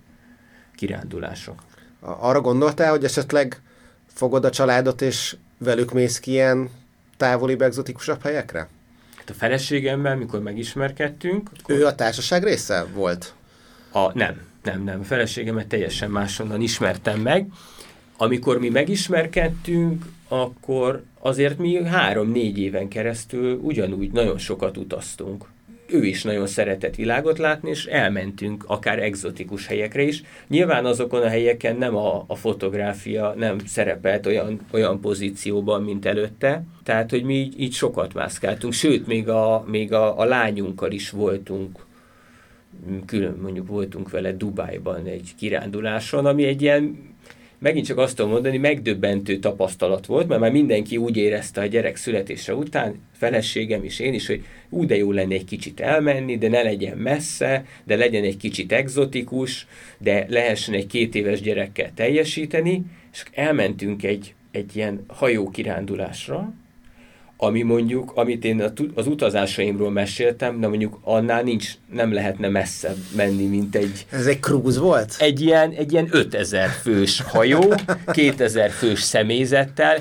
kirándulások. Arra gondoltál, hogy esetleg fogod a családot, és velük mész ki ilyen távoli, egzotikusabb helyekre? Hát a feleségemmel, mikor megismerkedtünk... Akkor... Ő a társaság része volt? A, nem, nem, nem. A feleségemet teljesen máshonnan ismertem meg. Amikor mi megismerkedtünk, akkor azért mi három-négy éven keresztül ugyanúgy nagyon sokat utaztunk. Ő is nagyon szeretett világot látni, és elmentünk akár egzotikus helyekre is. Nyilván azokon a helyeken nem a, a fotográfia nem szerepelt olyan, olyan pozícióban, mint előtte, tehát, hogy mi így, így sokat mászkáltunk, sőt, még a, még a, a lányunkkal is voltunk külön mondjuk voltunk vele Dubájban egy kiránduláson, ami egy ilyen megint csak azt tudom mondani, megdöbbentő tapasztalat volt, mert már mindenki úgy érezte a gyerek születése után, feleségem is, én is, hogy úgy de jó lenne egy kicsit elmenni, de ne legyen messze, de legyen egy kicsit egzotikus, de lehessen egy két éves gyerekkel teljesíteni, és elmentünk egy, egy ilyen hajókirándulásra, ami mondjuk, amit én az utazásaimról meséltem, de mondjuk annál nincs, nem lehetne messzebb menni, mint egy... Ez egy cruise volt? Egy ilyen, egy ilyen 5000 fős hajó, 2000 fős személyzettel,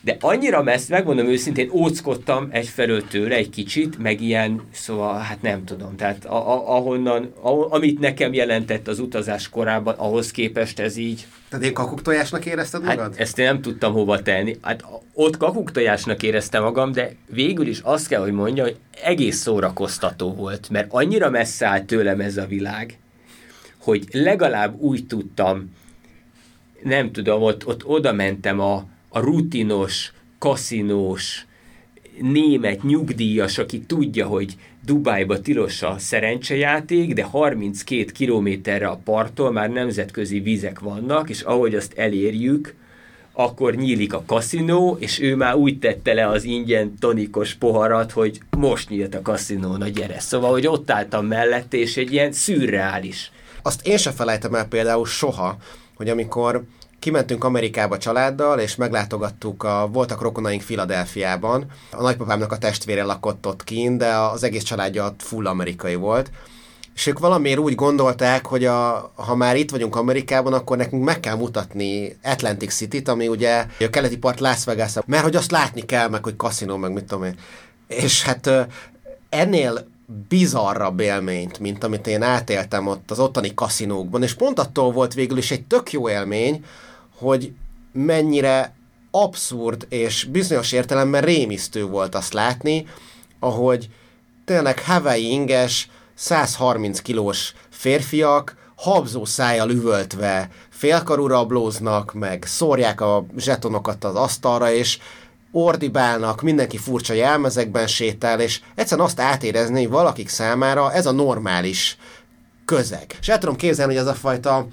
de annyira messze, megmondom őszintén, óckodtam egyfelől tőle egy kicsit, meg ilyen, szóval hát nem tudom, tehát a, a, ahonnan, a, amit nekem jelentett az utazás korában, ahhoz képest ez így. Tehát én kakuktojásnak érezted hát magad? Hát ezt én nem tudtam hova tenni. Hát ott kakuktojásnak éreztem magam, de végül is azt kell, hogy mondja, hogy egész szórakoztató volt, mert annyira messze állt tőlem ez a világ, hogy legalább úgy tudtam, nem tudom, ott, ott oda mentem a, a rutinos, kaszinós, német nyugdíjas, aki tudja, hogy Dubájba tilos a szerencsejáték, de 32 kilométerre a parttól már nemzetközi vizek vannak, és ahogy azt elérjük, akkor nyílik a kaszinó, és ő már úgy tette le az ingyen tonikos poharat, hogy most nyílt a kaszinó, na gyere. Szóval, hogy ott álltam mellette, és egy ilyen szürreális. Azt én se felejtem el például soha, hogy amikor kimentünk Amerikába családdal, és meglátogattuk, a, voltak rokonaink Filadelfiában. A nagypapámnak a testvére lakott ott kint, de az egész családja full amerikai volt. És ők valamiért úgy gondolták, hogy a, ha már itt vagyunk Amerikában, akkor nekünk meg kell mutatni Atlantic City-t, ami ugye a keleti part Las vegas mert hogy azt látni kell, meg hogy kaszinó, meg mit tudom én. És hát ennél bizarrabb élményt, mint amit én átéltem ott az ottani kaszinókban, és pont attól volt végül is egy tök jó élmény, hogy mennyire abszurd és bizonyos értelemben rémisztő volt azt látni, ahogy tényleg Hawaii inges, 130 kilós férfiak habzó szájjal üvöltve félkarú rablóznak, meg szórják a zsetonokat az asztalra, és ordibálnak, mindenki furcsa jelmezekben sétál, és egyszerűen azt átérezni, hogy valakik számára ez a normális közeg. És el tudom képzelni, hogy ez a fajta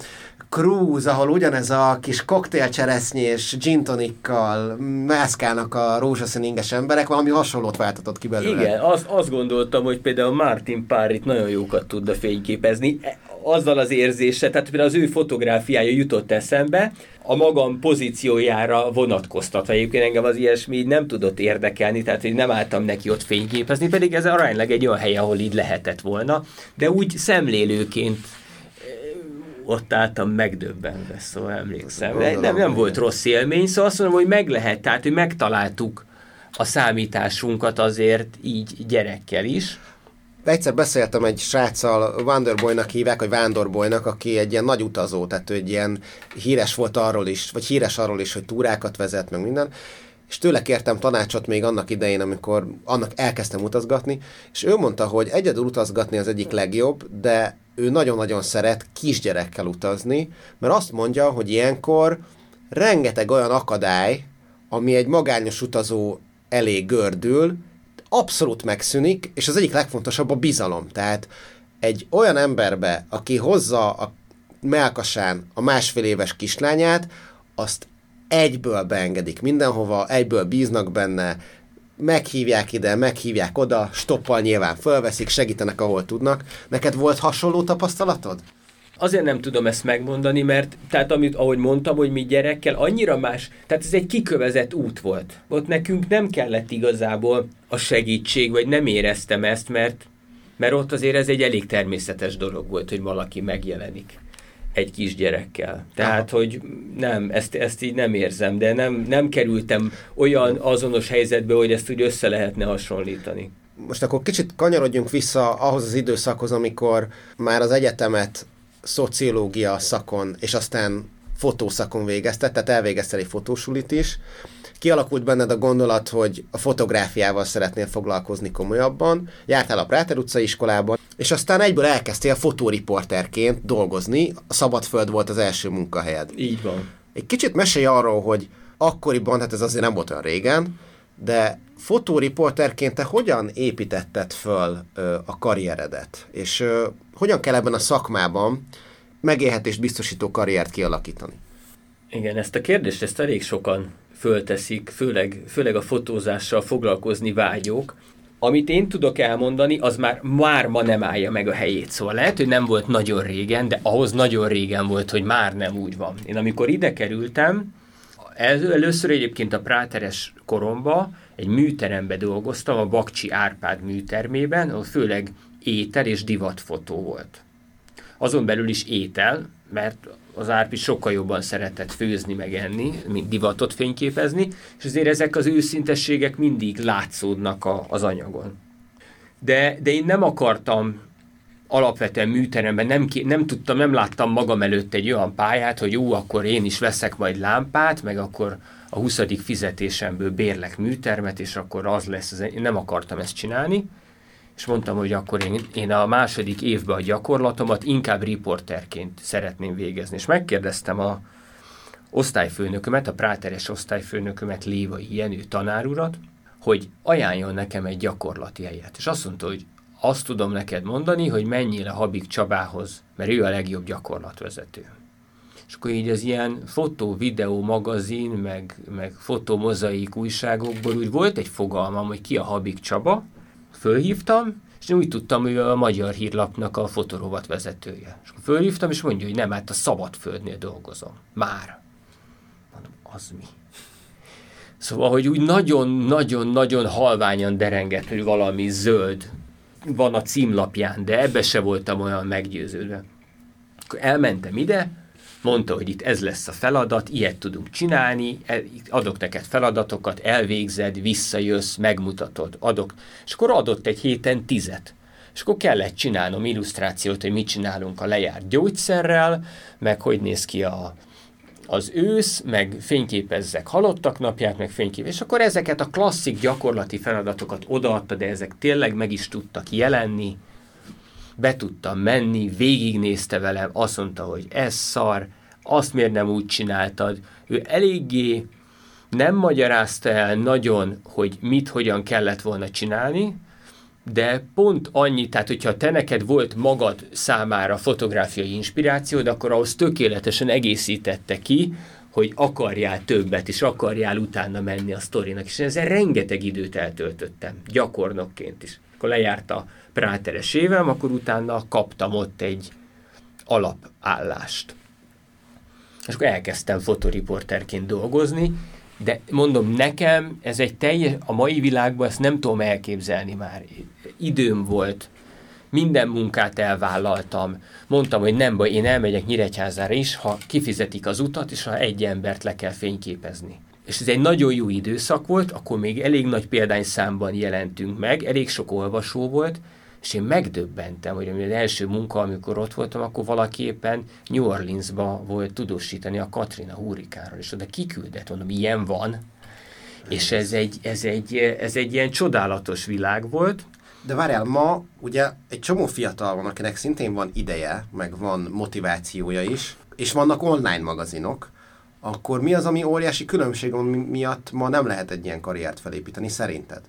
cruise, ahol ugyanez a kis koktélcseresznyi és gin tonikkal mászkálnak a rózsaszín inges emberek, valami hasonlót váltatott ki belőle. Igen, azt, azt gondoltam, hogy például Martin Párit nagyon jókat tudna fényképezni, e, azzal az érzése, tehát például az ő fotográfiája jutott eszembe, a magam pozíciójára vonatkoztatva. Egyébként engem az ilyesmi nem tudott érdekelni, tehát hogy nem álltam neki ott fényképezni, pedig ez aránylag egy olyan hely, ahol így lehetett volna, de úgy szemlélőként ott álltam megdöbbenve, szóval emlékszem. De nem, nem volt rossz élmény, szóval azt mondom, hogy meg lehet, tehát hogy megtaláltuk a számításunkat azért így gyerekkel is. Egyszer beszéltem egy sráccal, Wanderboynak hívják, vagy Vándorboynak, aki egy ilyen nagy utazó, tehát egy ilyen híres volt arról is, vagy híres arról is, hogy túrákat vezet, meg minden, és tőle kértem tanácsot még annak idején, amikor annak elkezdtem utazgatni, és ő mondta, hogy egyedül utazgatni az egyik legjobb, de ő nagyon-nagyon szeret kisgyerekkel utazni, mert azt mondja, hogy ilyenkor rengeteg olyan akadály, ami egy magányos utazó elé gördül, abszolút megszűnik, és az egyik legfontosabb a bizalom. Tehát egy olyan emberbe, aki hozza a melkasán a másfél éves kislányát, azt egyből beengedik mindenhova, egyből bíznak benne, meghívják ide, meghívják oda, stoppal nyilván fölveszik, segítenek, ahol tudnak. Neked volt hasonló tapasztalatod? Azért nem tudom ezt megmondani, mert tehát amit, ahogy mondtam, hogy mi gyerekkel annyira más, tehát ez egy kikövezett út volt. Ott nekünk nem kellett igazából a segítség, vagy nem éreztem ezt, mert, mert ott azért ez egy elég természetes dolog volt, hogy valaki megjelenik egy kisgyerekkel. Tehát, Aha. hogy nem, ezt, ezt így nem érzem, de nem, nem kerültem olyan azonos helyzetbe, hogy ezt úgy össze lehetne hasonlítani. Most akkor kicsit kanyarodjunk vissza ahhoz az időszakhoz, amikor már az egyetemet szociológia szakon, és aztán fotószakon végezted, tehát elvégezted egy fotósulit is. Kialakult benned a gondolat, hogy a fotográfiával szeretnél foglalkozni komolyabban, jártál a Práter utca iskolában, és aztán egyből elkezdtél fotóriporterként dolgozni, a Szabadföld volt az első munkahelyed. Így van. Egy kicsit mesélj arról, hogy akkoriban, hát ez azért nem volt olyan régen, de fotóriporterként te hogyan építetted föl ö, a karrieredet? És ö, hogyan kell ebben a szakmában megélhetést biztosító karriert kialakítani? Igen, ezt a kérdést ezt elég sokan fölteszik, főleg, főleg a fotózással foglalkozni vágyók. Amit én tudok elmondani, az már, már ma nem állja meg a helyét. Szóval lehet, hogy nem volt nagyon régen, de ahhoz nagyon régen volt, hogy már nem úgy van. Én amikor ide kerültem, először egyébként a práteres koromba egy műterembe dolgoztam, a Bakcsi Árpád műtermében, ahol főleg étel és divatfotó volt. Azon belül is étel, mert az Árpi sokkal jobban szeretett főzni, meg enni, mint divatot fényképezni, és azért ezek az őszintességek mindig látszódnak a, az anyagon. De, de én nem akartam alapvetően műteremben, nem, nem tudtam, nem láttam magam előtt egy olyan pályát, hogy jó, akkor én is veszek majd lámpát, meg akkor a 20. fizetésemből bérlek műtermet, és akkor az lesz, az, én nem akartam ezt csinálni, és mondtam, hogy akkor én, én a második évben a gyakorlatomat inkább riporterként szeretném végezni. És megkérdeztem a osztályfőnökömet, a práteres osztályfőnökömet, Lévai Jenő tanárurat, hogy ajánljon nekem egy gyakorlati helyet. És azt mondta, hogy azt tudom neked mondani, hogy mennyire Habik Csabához, mert ő a legjobb gyakorlatvezető. És akkor így az ilyen fotó, videó, magazin, meg, meg fotomozaik újságokból úgy volt egy fogalmam, hogy ki a Habik Csaba, fölhívtam, és úgy tudtam, hogy a Magyar Hírlapnak a fotorovat vezetője. És fölhívtam, és mondja, hogy nem, hát a Szabadföldnél dolgozom. Már. Mondom, az mi? Szóval, hogy úgy nagyon-nagyon-nagyon halványan derengett, hogy valami zöld van a címlapján, de ebbe se voltam olyan meggyőződve. Akkor elmentem ide, mondta, hogy itt ez lesz a feladat, ilyet tudunk csinálni, adok neked feladatokat, elvégzed, visszajössz, megmutatod, adok. És akkor adott egy héten tizet. És akkor kellett csinálnom illusztrációt, hogy mit csinálunk a lejárt gyógyszerrel, meg hogy néz ki a, az ősz, meg fényképezzek halottak napját, meg fényképez. És akkor ezeket a klasszik gyakorlati feladatokat odaadta, de ezek tényleg meg is tudtak jelenni, be tudtam menni, végignézte velem, azt mondta, hogy ez szar, azt miért nem úgy csináltad. Ő eléggé nem magyarázta el nagyon, hogy mit, hogyan kellett volna csinálni, de pont annyi, tehát hogyha te neked volt magad számára fotográfiai inspirációd, akkor ahhoz tökéletesen egészítette ki, hogy akarjál többet, és akarjál utána menni a sztorinak. És ezzel rengeteg időt eltöltöttem, gyakornokként is. Akkor lejárt a práteres évem, akkor utána kaptam ott egy alapállást. És akkor elkezdtem fotoriporterként dolgozni, de mondom, nekem ez egy teljes, a mai világban ezt nem tudom elképzelni már. Időm volt, minden munkát elvállaltam. Mondtam, hogy nem baj, én elmegyek Nyíregyházára is, ha kifizetik az utat, és ha egy embert le kell fényképezni. És ez egy nagyon jó időszak volt, akkor még elég nagy példányszámban jelentünk meg, elég sok olvasó volt, és én megdöbbentem, hogy az első munka, amikor ott voltam, akkor valaki éppen New Orleansba volt tudósítani a Katrina hurrikánról, és oda kiküldett, mondom, ilyen van, és ez egy, ez egy, ez egy ilyen csodálatos világ volt. De várjál, ma ugye egy csomó fiatal van, akinek szintén van ideje, meg van motivációja is, és vannak online magazinok, akkor mi az, ami óriási különbség, miatt ma nem lehet egy ilyen karriert felépíteni, szerinted?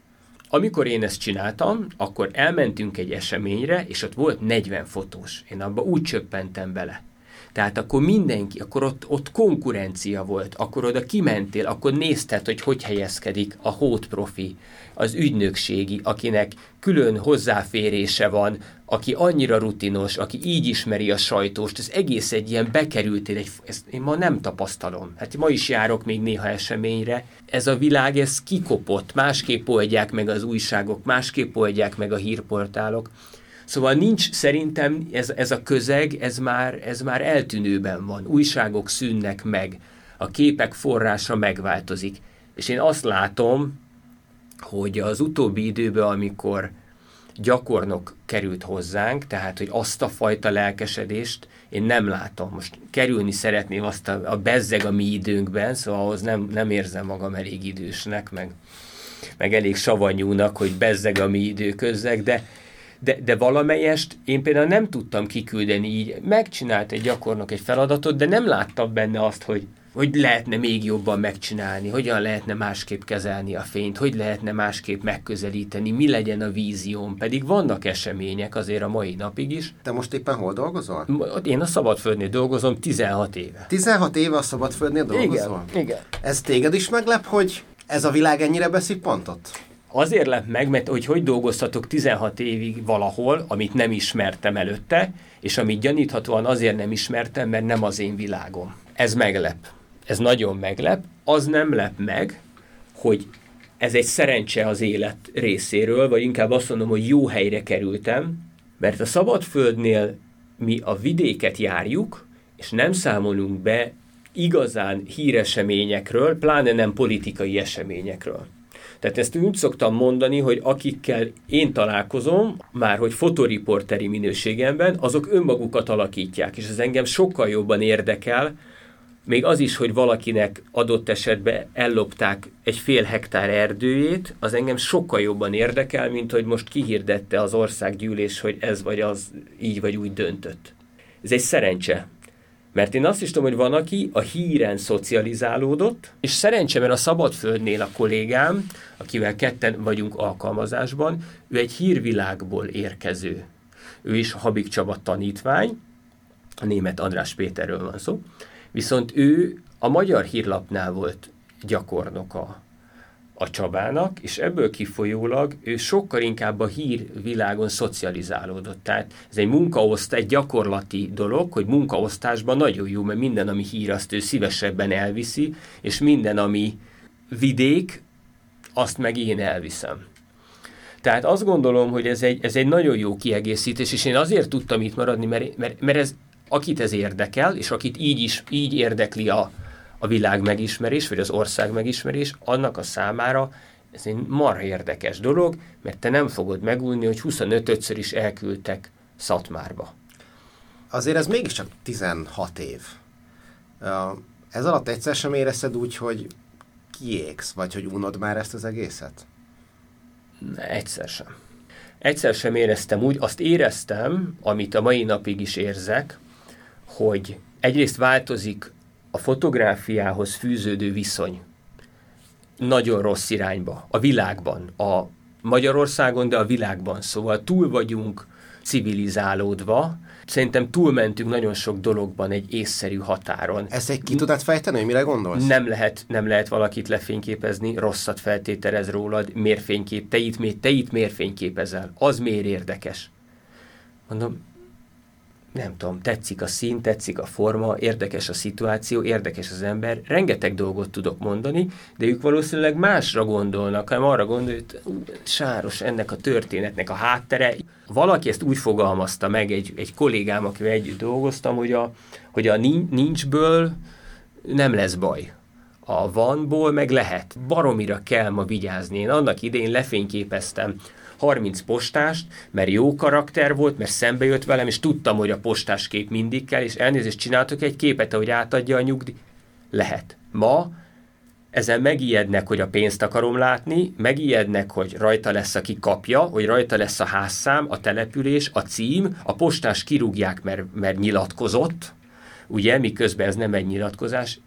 Amikor én ezt csináltam, akkor elmentünk egy eseményre, és ott volt 40 fotós. Én abba úgy csöppentem bele. Tehát akkor mindenki, akkor ott, ott konkurencia volt, akkor oda kimentél, akkor nézted, hogy hogy helyezkedik a hót profi, az ügynökségi, akinek külön hozzáférése van, aki annyira rutinos, aki így ismeri a sajtóst, ez egész egy ilyen bekerültél, egy, ezt én ma nem tapasztalom. Hát ma is járok még néha eseményre. Ez a világ, ez kikopott, másképp oldják meg az újságok, másképp oldják meg a hírportálok. Szóval nincs szerintem ez, ez a közeg, ez már, ez már eltűnőben van. Újságok szűnnek meg, a képek forrása megváltozik. És én azt látom, hogy az utóbbi időben, amikor gyakornok került hozzánk, tehát hogy azt a fajta lelkesedést én nem látom. Most kerülni szeretném azt a, a bezzeg a mi időnkben, szóval ahhoz nem, nem érzem magam elég idősnek, meg, meg elég savanyúnak, hogy bezzeg a mi időközzeg, de, de, de valamelyest én például nem tudtam kiküldeni így. Megcsinált egy gyakornok egy feladatot, de nem láttam benne azt, hogy, hogy lehetne még jobban megcsinálni, hogyan lehetne másképp kezelni a fényt, hogy lehetne másképp megközelíteni, mi legyen a vízióm, pedig vannak események azért a mai napig is. Te most éppen hol dolgozol? Én a Szabadföldnél dolgozom 16 éve. 16 éve a Szabadföldnél dolgozol? Igen, igen. Ez téged is meglep, hogy ez a világ ennyire pontot? Azért lett meg, mert hogy hogy dolgoztatok 16 évig valahol, amit nem ismertem előtte, és amit gyaníthatóan azért nem ismertem, mert nem az én világom. Ez meglep ez nagyon meglep, az nem lep meg, hogy ez egy szerencse az élet részéről, vagy inkább azt mondom, hogy jó helyre kerültem, mert a szabadföldnél mi a vidéket járjuk, és nem számolunk be igazán híreseményekről, pláne nem politikai eseményekről. Tehát ezt úgy szoktam mondani, hogy akikkel én találkozom, már hogy fotoriporteri minőségemben, azok önmagukat alakítják, és ez engem sokkal jobban érdekel, még az is, hogy valakinek adott esetben ellopták egy fél hektár erdőjét, az engem sokkal jobban érdekel, mint hogy most kihirdette az országgyűlés, hogy ez vagy az így vagy úgy döntött. Ez egy szerencse. Mert én azt is tudom, hogy van, aki a híren szocializálódott, és szerencse, mert a Szabadföldnél a kollégám, akivel ketten vagyunk alkalmazásban, ő egy hírvilágból érkező. Ő is Habik Csaba tanítvány, a német András Péterről van szó, Viszont ő a magyar hírlapnál volt gyakornoka a Csabának, és ebből kifolyólag ő sokkal inkább a hírvilágon szocializálódott. Tehát ez egy munkaosztály, egy gyakorlati dolog, hogy munkaosztásban nagyon jó, mert minden, ami hír, azt ő szívesebben elviszi, és minden, ami vidék, azt meg én elviszem. Tehát azt gondolom, hogy ez egy, ez egy nagyon jó kiegészítés, és én azért tudtam itt maradni, mert, mert, mert ez akit ez érdekel, és akit így is így érdekli a, a világ megismerés, vagy az ország megismerés, annak a számára ez egy marha érdekes dolog, mert te nem fogod megújni, hogy 25-ször is elküldtek Szatmárba. Azért ez mégiscsak 16 év. Ez alatt egyszer sem érezted úgy, hogy kiégsz, vagy hogy unod már ezt az egészet? Egyszer sem. Egyszer sem éreztem úgy, azt éreztem, amit a mai napig is érzek, hogy egyrészt változik a fotográfiához fűződő viszony nagyon rossz irányba, a világban, a Magyarországon, de a világban. Szóval túl vagyunk civilizálódva, szerintem túlmentünk nagyon sok dologban egy észszerű határon. Ezt egy ki tudod fejteni, hogy mire gondolsz? Nem lehet, nem lehet valakit lefényképezni, rosszat feltételez rólad, miért fénykép, te itt, te itt miért fényképezel, az miért érdekes. Mondom, nem tudom, tetszik a szín, tetszik a forma, érdekes a szituáció, érdekes az ember, rengeteg dolgot tudok mondani, de ők valószínűleg másra gondolnak, hanem arra gondol, hogy sáros ennek a történetnek a háttere. Valaki ezt úgy fogalmazta meg, egy, egy kollégám, akivel együtt dolgoztam, hogy a, hogy a nincsből nem lesz baj. A vanból meg lehet. Baromira kell ma vigyázni. Én annak idén lefényképeztem 30 postást, mert jó karakter volt, mert szembe jött velem, és tudtam, hogy a postás kép mindig kell, és elnézést csináltok egy képet, hogy átadja a nyugdíj. Lehet. Ma ezen megijednek, hogy a pénzt akarom látni, megijednek, hogy rajta lesz, aki kapja, hogy rajta lesz a házszám, a település, a cím, a postás kirúgják, mert, mert nyilatkozott, ugye, miközben ez nem egy nyilatkozás,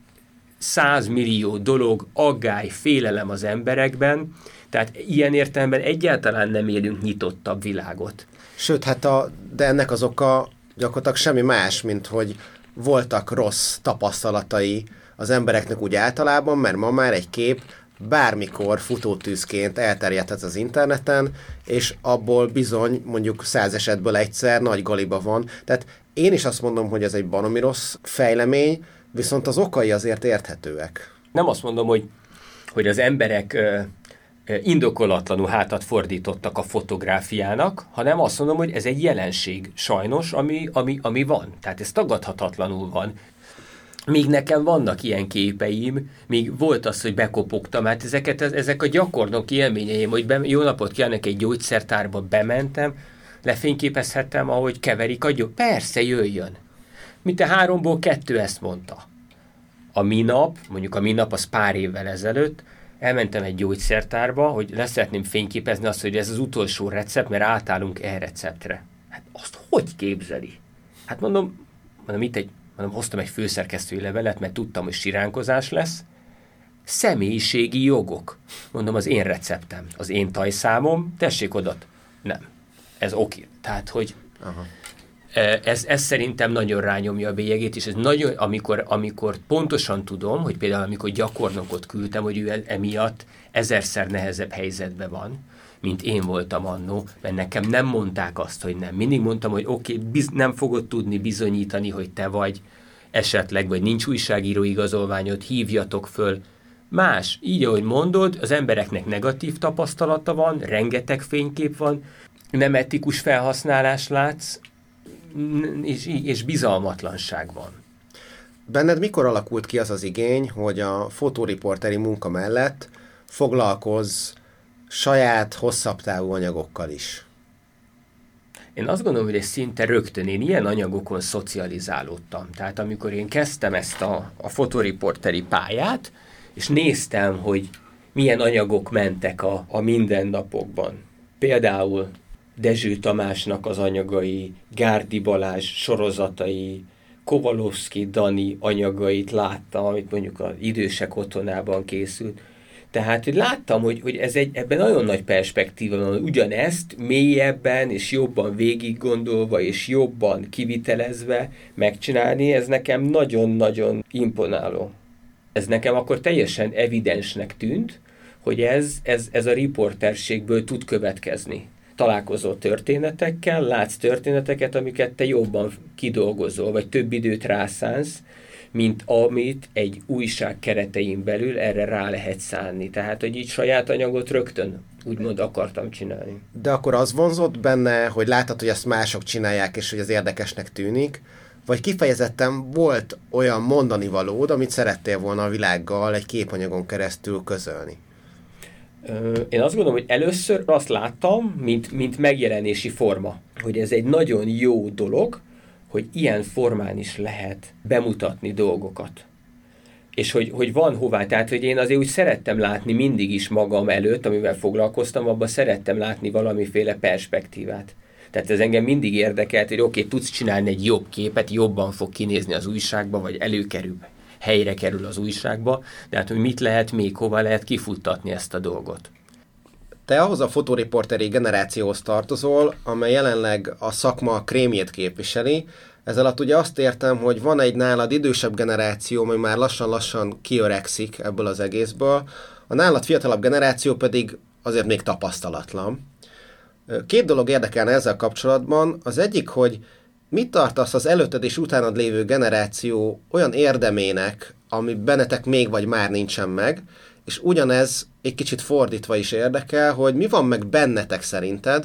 100 millió dolog, aggály, félelem az emberekben, tehát ilyen értelemben egyáltalán nem élünk nyitottabb világot. Sőt, hát a, de ennek az oka gyakorlatilag semmi más, mint hogy voltak rossz tapasztalatai az embereknek úgy általában, mert ma már egy kép bármikor futótűzként elterjedhet az interneten, és abból bizony mondjuk száz esetből egyszer nagy galiba van. Tehát én is azt mondom, hogy ez egy baromi rossz fejlemény, viszont az okai azért érthetőek. Nem azt mondom, hogy, hogy az emberek indokolatlanul hátat fordítottak a fotográfiának, hanem azt mondom, hogy ez egy jelenség sajnos, ami, ami, ami van. Tehát ez tagadhatatlanul van. Még nekem vannak ilyen képeim, még volt az, hogy bekopogtam, hát ezeket, ezek a gyakornoki élményeim, hogy be, jó napot kívánok, egy gyógyszertárba bementem, lefényképezhettem, ahogy keverik a gyógy. Persze, jöjjön. Mint a háromból kettő ezt mondta. A minap, mondjuk a minap az pár évvel ezelőtt, elmentem egy gyógyszertárba, hogy leszeretném fényképezni azt, hogy ez az utolsó recept, mert átállunk e receptre. Hát azt hogy képzeli? Hát mondom, mondom, itt egy, mondom, hoztam egy főszerkesztői levelet, mert tudtam, hogy siránkozás lesz. Személyiségi jogok. Mondom, az én receptem, az én tajszámom, tessék odat. Nem. Ez oké. Tehát, hogy Aha. Ez, ez szerintem nagyon rányomja a bélyegét, és ez nagyon, amikor, amikor pontosan tudom, hogy például amikor gyakornokot küldtem, hogy ő emiatt ezerszer nehezebb helyzetben van, mint én voltam annó, mert nekem nem mondták azt, hogy nem. Mindig mondtam, hogy oké, okay, biz- nem fogod tudni bizonyítani, hogy te vagy, esetleg, vagy nincs újságíró igazolványod, hívjatok föl. Más, így ahogy mondod, az embereknek negatív tapasztalata van, rengeteg fénykép van, nem etikus felhasználás látsz, és, és bizalmatlanság van. Benned mikor alakult ki az az igény, hogy a fotóriporteri munka mellett foglalkozz saját hosszabb távú anyagokkal is? Én azt gondolom, hogy ez szinte rögtön én ilyen anyagokon szocializálódtam. Tehát amikor én kezdtem ezt a, a fotoriporteri pályát, és néztem, hogy milyen anyagok mentek a, a mindennapokban. Például Dezső Tamásnak az anyagai, Gárdi Balázs sorozatai, Kovalowski Dani anyagait láttam, amit mondjuk az idősek otthonában készült. Tehát, hogy láttam, hogy, hogy ez egy, ebben nagyon nagy perspektíva van, hogy ugyanezt mélyebben és jobban végig gondolva és jobban kivitelezve megcsinálni, ez nekem nagyon-nagyon imponáló. Ez nekem akkor teljesen evidensnek tűnt, hogy ez, ez, ez a riporterségből tud következni találkozol történetekkel, látsz történeteket, amiket te jobban kidolgozol, vagy több időt rászánsz, mint amit egy újság keretein belül erre rá lehet szánni. Tehát, hogy így saját anyagot rögtön úgymond akartam csinálni. De akkor az vonzott benne, hogy láttad, hogy ezt mások csinálják, és hogy az érdekesnek tűnik, vagy kifejezetten volt olyan mondani valód, amit szerettél volna a világgal egy képanyagon keresztül közölni? Én azt gondolom, hogy először azt láttam, mint, mint megjelenési forma, hogy ez egy nagyon jó dolog, hogy ilyen formán is lehet bemutatni dolgokat. És hogy, hogy van hová, tehát hogy én azért úgy szerettem látni mindig is magam előtt, amivel foglalkoztam, abban szerettem látni valamiféle perspektívát. Tehát ez engem mindig érdekelt, hogy oké, okay, tudsz csinálni egy jobb képet, jobban fog kinézni az újságba, vagy előkerül helyre kerül az újságba, de hát hogy mit lehet még, hova lehet kifuttatni ezt a dolgot. Te ahhoz a fotóriporteri generációhoz tartozol, amely jelenleg a szakma krémjét képviseli. Ez alatt ugye azt értem, hogy van egy nálad idősebb generáció, ami már lassan-lassan kiöregszik ebből az egészből, a nálad fiatalabb generáció pedig azért még tapasztalatlan. Két dolog érdekelne ezzel kapcsolatban. Az egyik, hogy Mit tartasz az előtted és utánad lévő generáció olyan érdemének, ami bennetek még vagy már nincsen meg, és ugyanez egy kicsit fordítva is érdekel, hogy mi van meg bennetek szerinted,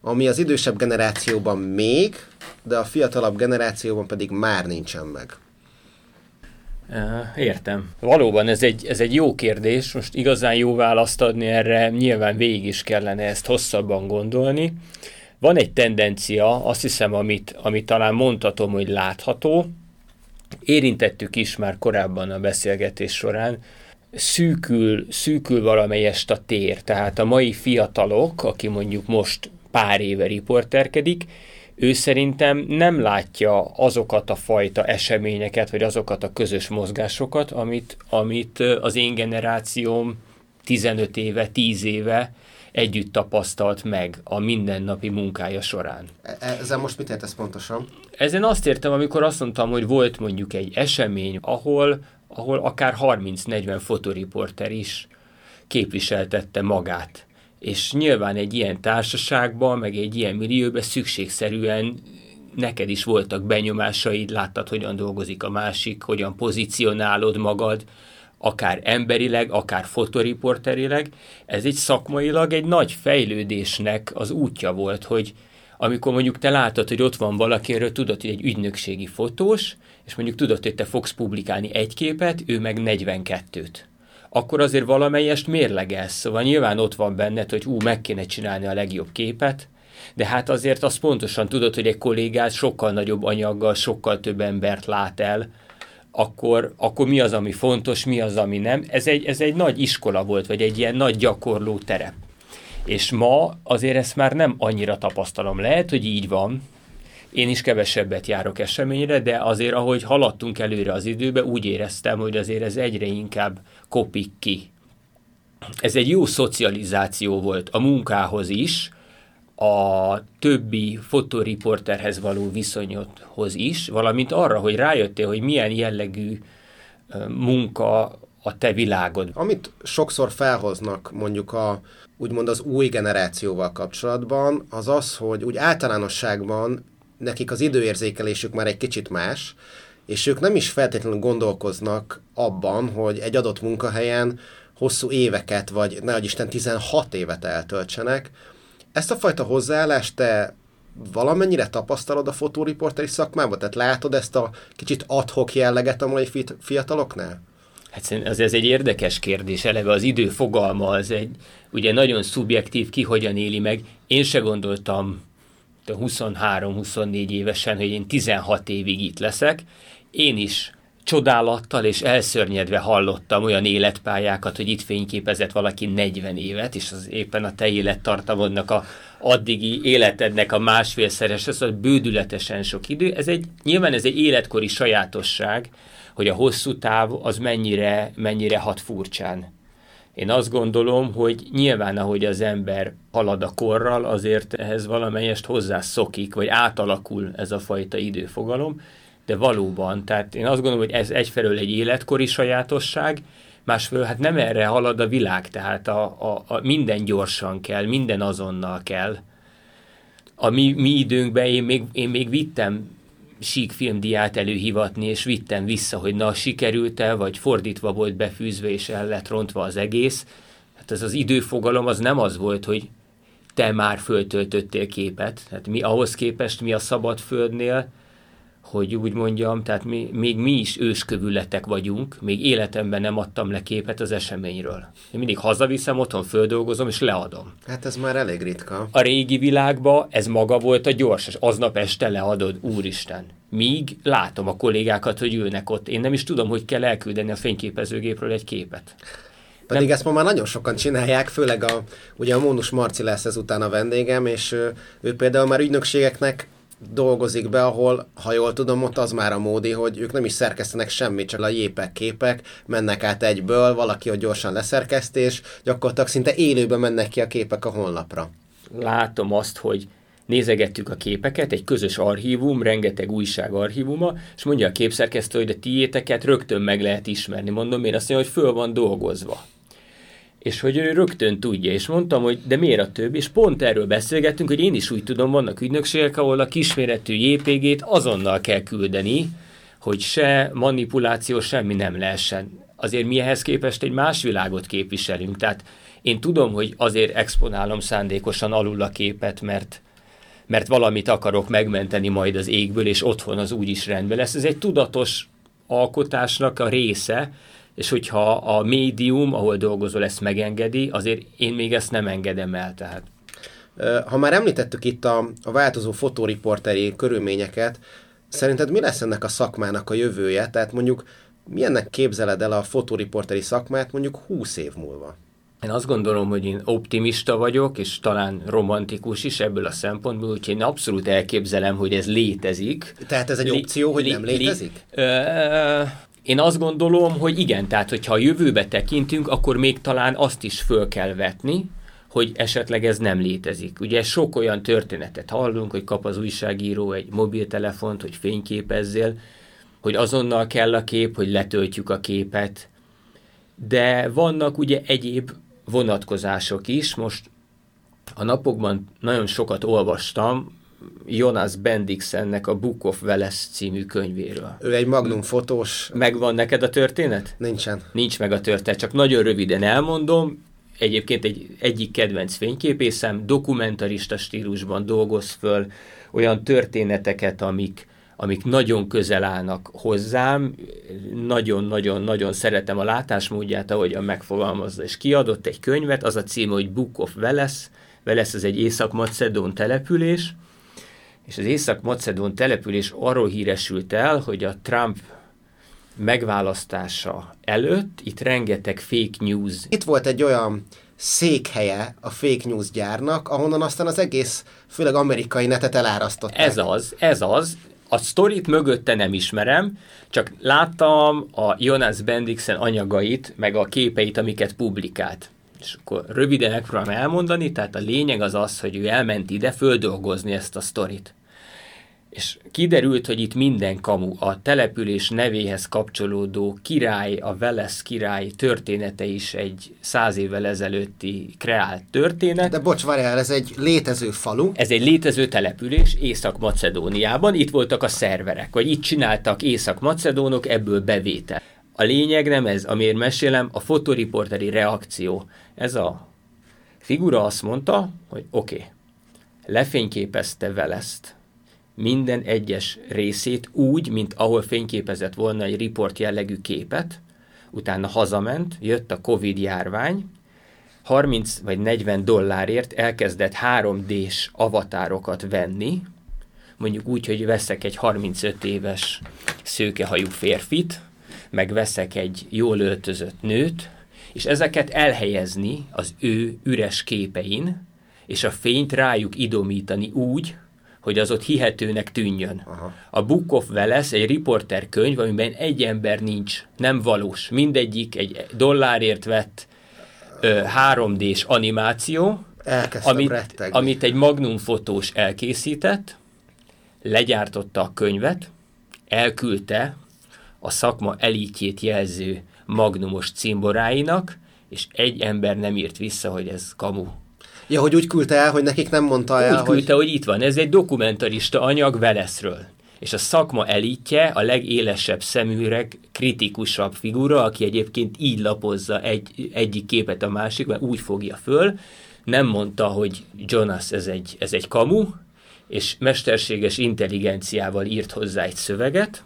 ami az idősebb generációban még, de a fiatalabb generációban pedig már nincsen meg. Értem. Valóban ez egy, ez egy jó kérdés, most igazán jó választ adni erre, nyilván végig is kellene ezt hosszabban gondolni. Van egy tendencia, azt hiszem, amit, amit talán mondhatom, hogy látható, érintettük is már korábban a beszélgetés során, szűkül, szűkül valamelyest a tér. Tehát a mai fiatalok, aki mondjuk most pár éve riporterkedik, ő szerintem nem látja azokat a fajta eseményeket, vagy azokat a közös mozgásokat, amit, amit az én generációm 15 éve, 10 éve együtt tapasztalt meg a mindennapi munkája során. E, e, ezzel most mit értesz pontosan? Ezen azt értem, amikor azt mondtam, hogy volt mondjuk egy esemény, ahol, ahol akár 30-40 fotoriporter is képviseltette magát. És nyilván egy ilyen társaságban, meg egy ilyen millióban szükségszerűen neked is voltak benyomásaid, láttad, hogyan dolgozik a másik, hogyan pozícionálod magad, akár emberileg, akár fotoriporterileg. Ez egy szakmailag egy nagy fejlődésnek az útja volt, hogy amikor mondjuk te látod, hogy ott van valaki, erről tudod, hogy egy ügynökségi fotós, és mondjuk tudod, hogy te fogsz publikálni egy képet, ő meg 42-t akkor azért valamelyest mérlegelsz. Szóval nyilván ott van benned, hogy ú, meg kéne csinálni a legjobb képet, de hát azért azt pontosan tudod, hogy egy kollégát sokkal nagyobb anyaggal, sokkal több embert lát el, akkor, akkor mi az, ami fontos, mi az, ami nem. Ez egy, ez egy nagy iskola volt, vagy egy ilyen nagy gyakorló terep. És ma azért ezt már nem annyira tapasztalom. Lehet, hogy így van, én is kevesebbet járok eseményre, de azért, ahogy haladtunk előre az időbe, úgy éreztem, hogy azért ez egyre inkább kopik ki. Ez egy jó szocializáció volt a munkához is, a többi fotoriporterhez való viszonyodhoz is, valamint arra, hogy rájöttél, hogy milyen jellegű munka a te világod. Amit sokszor felhoznak mondjuk a úgymond az új generációval kapcsolatban, az az, hogy úgy általánosságban nekik az időérzékelésük már egy kicsit más, és ők nem is feltétlenül gondolkoznak abban, hogy egy adott munkahelyen hosszú éveket, vagy ne Isten 16 évet eltöltsenek, ezt a fajta hozzáállást te valamennyire tapasztalod a fotóriporteri szakmában? Tehát látod ezt a kicsit adhok jelleget a mai fiataloknál? Hát ez, ez egy érdekes kérdés, eleve az idő fogalma az egy ugye nagyon szubjektív, ki hogyan éli meg. Én se gondoltam 23-24 évesen, hogy én 16 évig itt leszek. Én is csodálattal és elszörnyedve hallottam olyan életpályákat, hogy itt fényképezett valaki 40 évet, és az éppen a te élettartamodnak a addigi életednek a másfélszeres, az bődületesen sok idő. Ez egy, nyilván ez egy életkori sajátosság, hogy a hosszú táv az mennyire, mennyire hat furcsán. Én azt gondolom, hogy nyilván, ahogy az ember halad a korral, azért ehhez valamelyest hozzászokik, vagy átalakul ez a fajta időfogalom, de valóban, tehát én azt gondolom, hogy ez egyfelől egy életkori sajátosság, másfelől hát nem erre halad a világ, tehát a, a, a minden gyorsan kell, minden azonnal kell. A mi, mi időnkben én még, én még vittem sík filmdiát előhivatni, és vittem vissza, hogy na, sikerült-e, vagy fordítva volt befűzve, és el lett rontva az egész. Hát ez az időfogalom az nem az volt, hogy te már föltöltöttél képet. Hát mi ahhoz képest mi a szabad földnél, hogy úgy mondjam, tehát mi, még mi is őskövületek vagyunk, még életemben nem adtam le képet az eseményről. Én mindig hazaviszem, otthon földolgozom, és leadom. Hát ez már elég ritka. A régi világban ez maga volt a gyors, és aznap este leadod, úristen. Míg látom a kollégákat, hogy ülnek ott. Én nem is tudom, hogy kell elküldeni a fényképezőgépről egy képet. Pedig nem. ezt ma már nagyon sokan csinálják, főleg a, ugye a Mónus Marci lesz ezután a vendégem, és ő, ő például már ügynökségeknek dolgozik be, ahol, ha jól tudom, ott az már a módi, hogy ők nem is szerkesztenek semmit, csak a jépek, képek, mennek át egyből, valaki, hogy gyorsan leszerkesztés, gyakorlatilag szinte élőben mennek ki a képek a honlapra. Látom azt, hogy nézegettük a képeket, egy közös archívum, rengeteg újság archívuma, és mondja a képszerkesztő, hogy a tiéteket rögtön meg lehet ismerni. Mondom, én azt mondja, hogy föl van dolgozva és hogy ő rögtön tudja, és mondtam, hogy de miért a több, és pont erről beszélgettünk, hogy én is úgy tudom, vannak ügynökségek, ahol a kisméretű JPG-t azonnal kell küldeni, hogy se manipuláció, semmi nem lehessen. Azért mi ehhez képest egy más világot képviselünk, tehát én tudom, hogy azért exponálom szándékosan alul a képet, mert mert valamit akarok megmenteni majd az égből, és otthon az úgyis rendben lesz. Ez egy tudatos alkotásnak a része, és hogyha a médium, ahol dolgozol, ezt megengedi, azért én még ezt nem engedem el. Tehát. Ha már említettük itt a, a változó fotóriporteri körülményeket, szerinted mi lesz ennek a szakmának a jövője? Tehát mondjuk milyennek képzeled el a fotóriporteri szakmát mondjuk 20 év múlva? Én azt gondolom, hogy én optimista vagyok, és talán romantikus is ebből a szempontból, úgyhogy én abszolút elképzelem, hogy ez létezik. Tehát ez egy Lé- opció, hogy lé- nem létezik? Lé- én azt gondolom, hogy igen, tehát hogyha a jövőbe tekintünk, akkor még talán azt is föl kell vetni, hogy esetleg ez nem létezik. Ugye sok olyan történetet hallunk, hogy kap az újságíró egy mobiltelefont, hogy fényképezzél, hogy azonnal kell a kép, hogy letöltjük a képet, de vannak ugye egyéb vonatkozások is. Most a napokban nagyon sokat olvastam Jonas Bendixennek a Book of Veles című könyvéről. Ő egy magnum fotós. Megvan neked a történet? Nincsen. Nincs meg a történet, csak nagyon röviden elmondom. Egyébként egy egyik kedvenc fényképészem, dokumentarista stílusban dolgoz föl olyan történeteket, amik, amik nagyon közel állnak hozzám, nagyon-nagyon-nagyon szeretem a látásmódját, ahogyan megfogalmazza, és kiadott egy könyvet, az a címe, hogy Book of Veles, Veles az egy észak-macedón település, és az észak-macedón település arról híresült el, hogy a Trump megválasztása előtt itt rengeteg fake news. Itt volt egy olyan székhelye a fake news gyárnak, ahonnan aztán az egész, főleg amerikai netet elárasztották. Ez az, ez az. A sztorit mögötte nem ismerem, csak láttam a Jonas Bendixen anyagait, meg a képeit, amiket publikált. És akkor röviden megpróbálom elmondani, tehát a lényeg az az, hogy ő elment ide földolgozni ezt a sztorit. És kiderült, hogy itt minden kamu, a település nevéhez kapcsolódó király, a Velesz király története is egy száz évvel ezelőtti kreált történet. De bocs, várjál, ez egy létező falu. Ez egy létező település Észak-Macedóniában, itt voltak a szerverek, vagy itt csináltak Észak-Macedónok, ebből bevétel. A lényeg nem ez, amiért mesélem, a fotoriporteri reakció. Ez a figura azt mondta, hogy oké, okay, lefényképezte Veleszt, minden egyes részét úgy, mint ahol fényképezett volna egy riport jellegű képet, utána hazament, jött a Covid járvány, 30 vagy 40 dollárért elkezdett 3D-s avatárokat venni, mondjuk úgy, hogy veszek egy 35 éves szőkehajú férfit, meg veszek egy jól öltözött nőt, és ezeket elhelyezni az ő üres képein, és a fényt rájuk idomítani úgy, hogy az ott hihetőnek tűnjön. Aha. A Book of Veles egy riporter könyv, amiben egy ember nincs, nem valós. Mindegyik egy dollárért vett ö, 3D-s animáció, amit, amit egy Magnum fotós elkészített, legyártotta a könyvet, elküldte a szakma elítjét jelző magnumos cimboráinak, és egy ember nem írt vissza, hogy ez kamu. Ja, hogy úgy küldte el, hogy nekik nem mondta el, Úgy küldte, hogy... hogy itt van. Ez egy dokumentarista anyag Veleszről. És a szakma elítje, a legélesebb szeműreg, kritikusabb figura, aki egyébként így lapozza egy, egyik képet a másikban, úgy fogja föl, nem mondta, hogy Jonas ez egy, ez egy kamu, és mesterséges intelligenciával írt hozzá egy szöveget,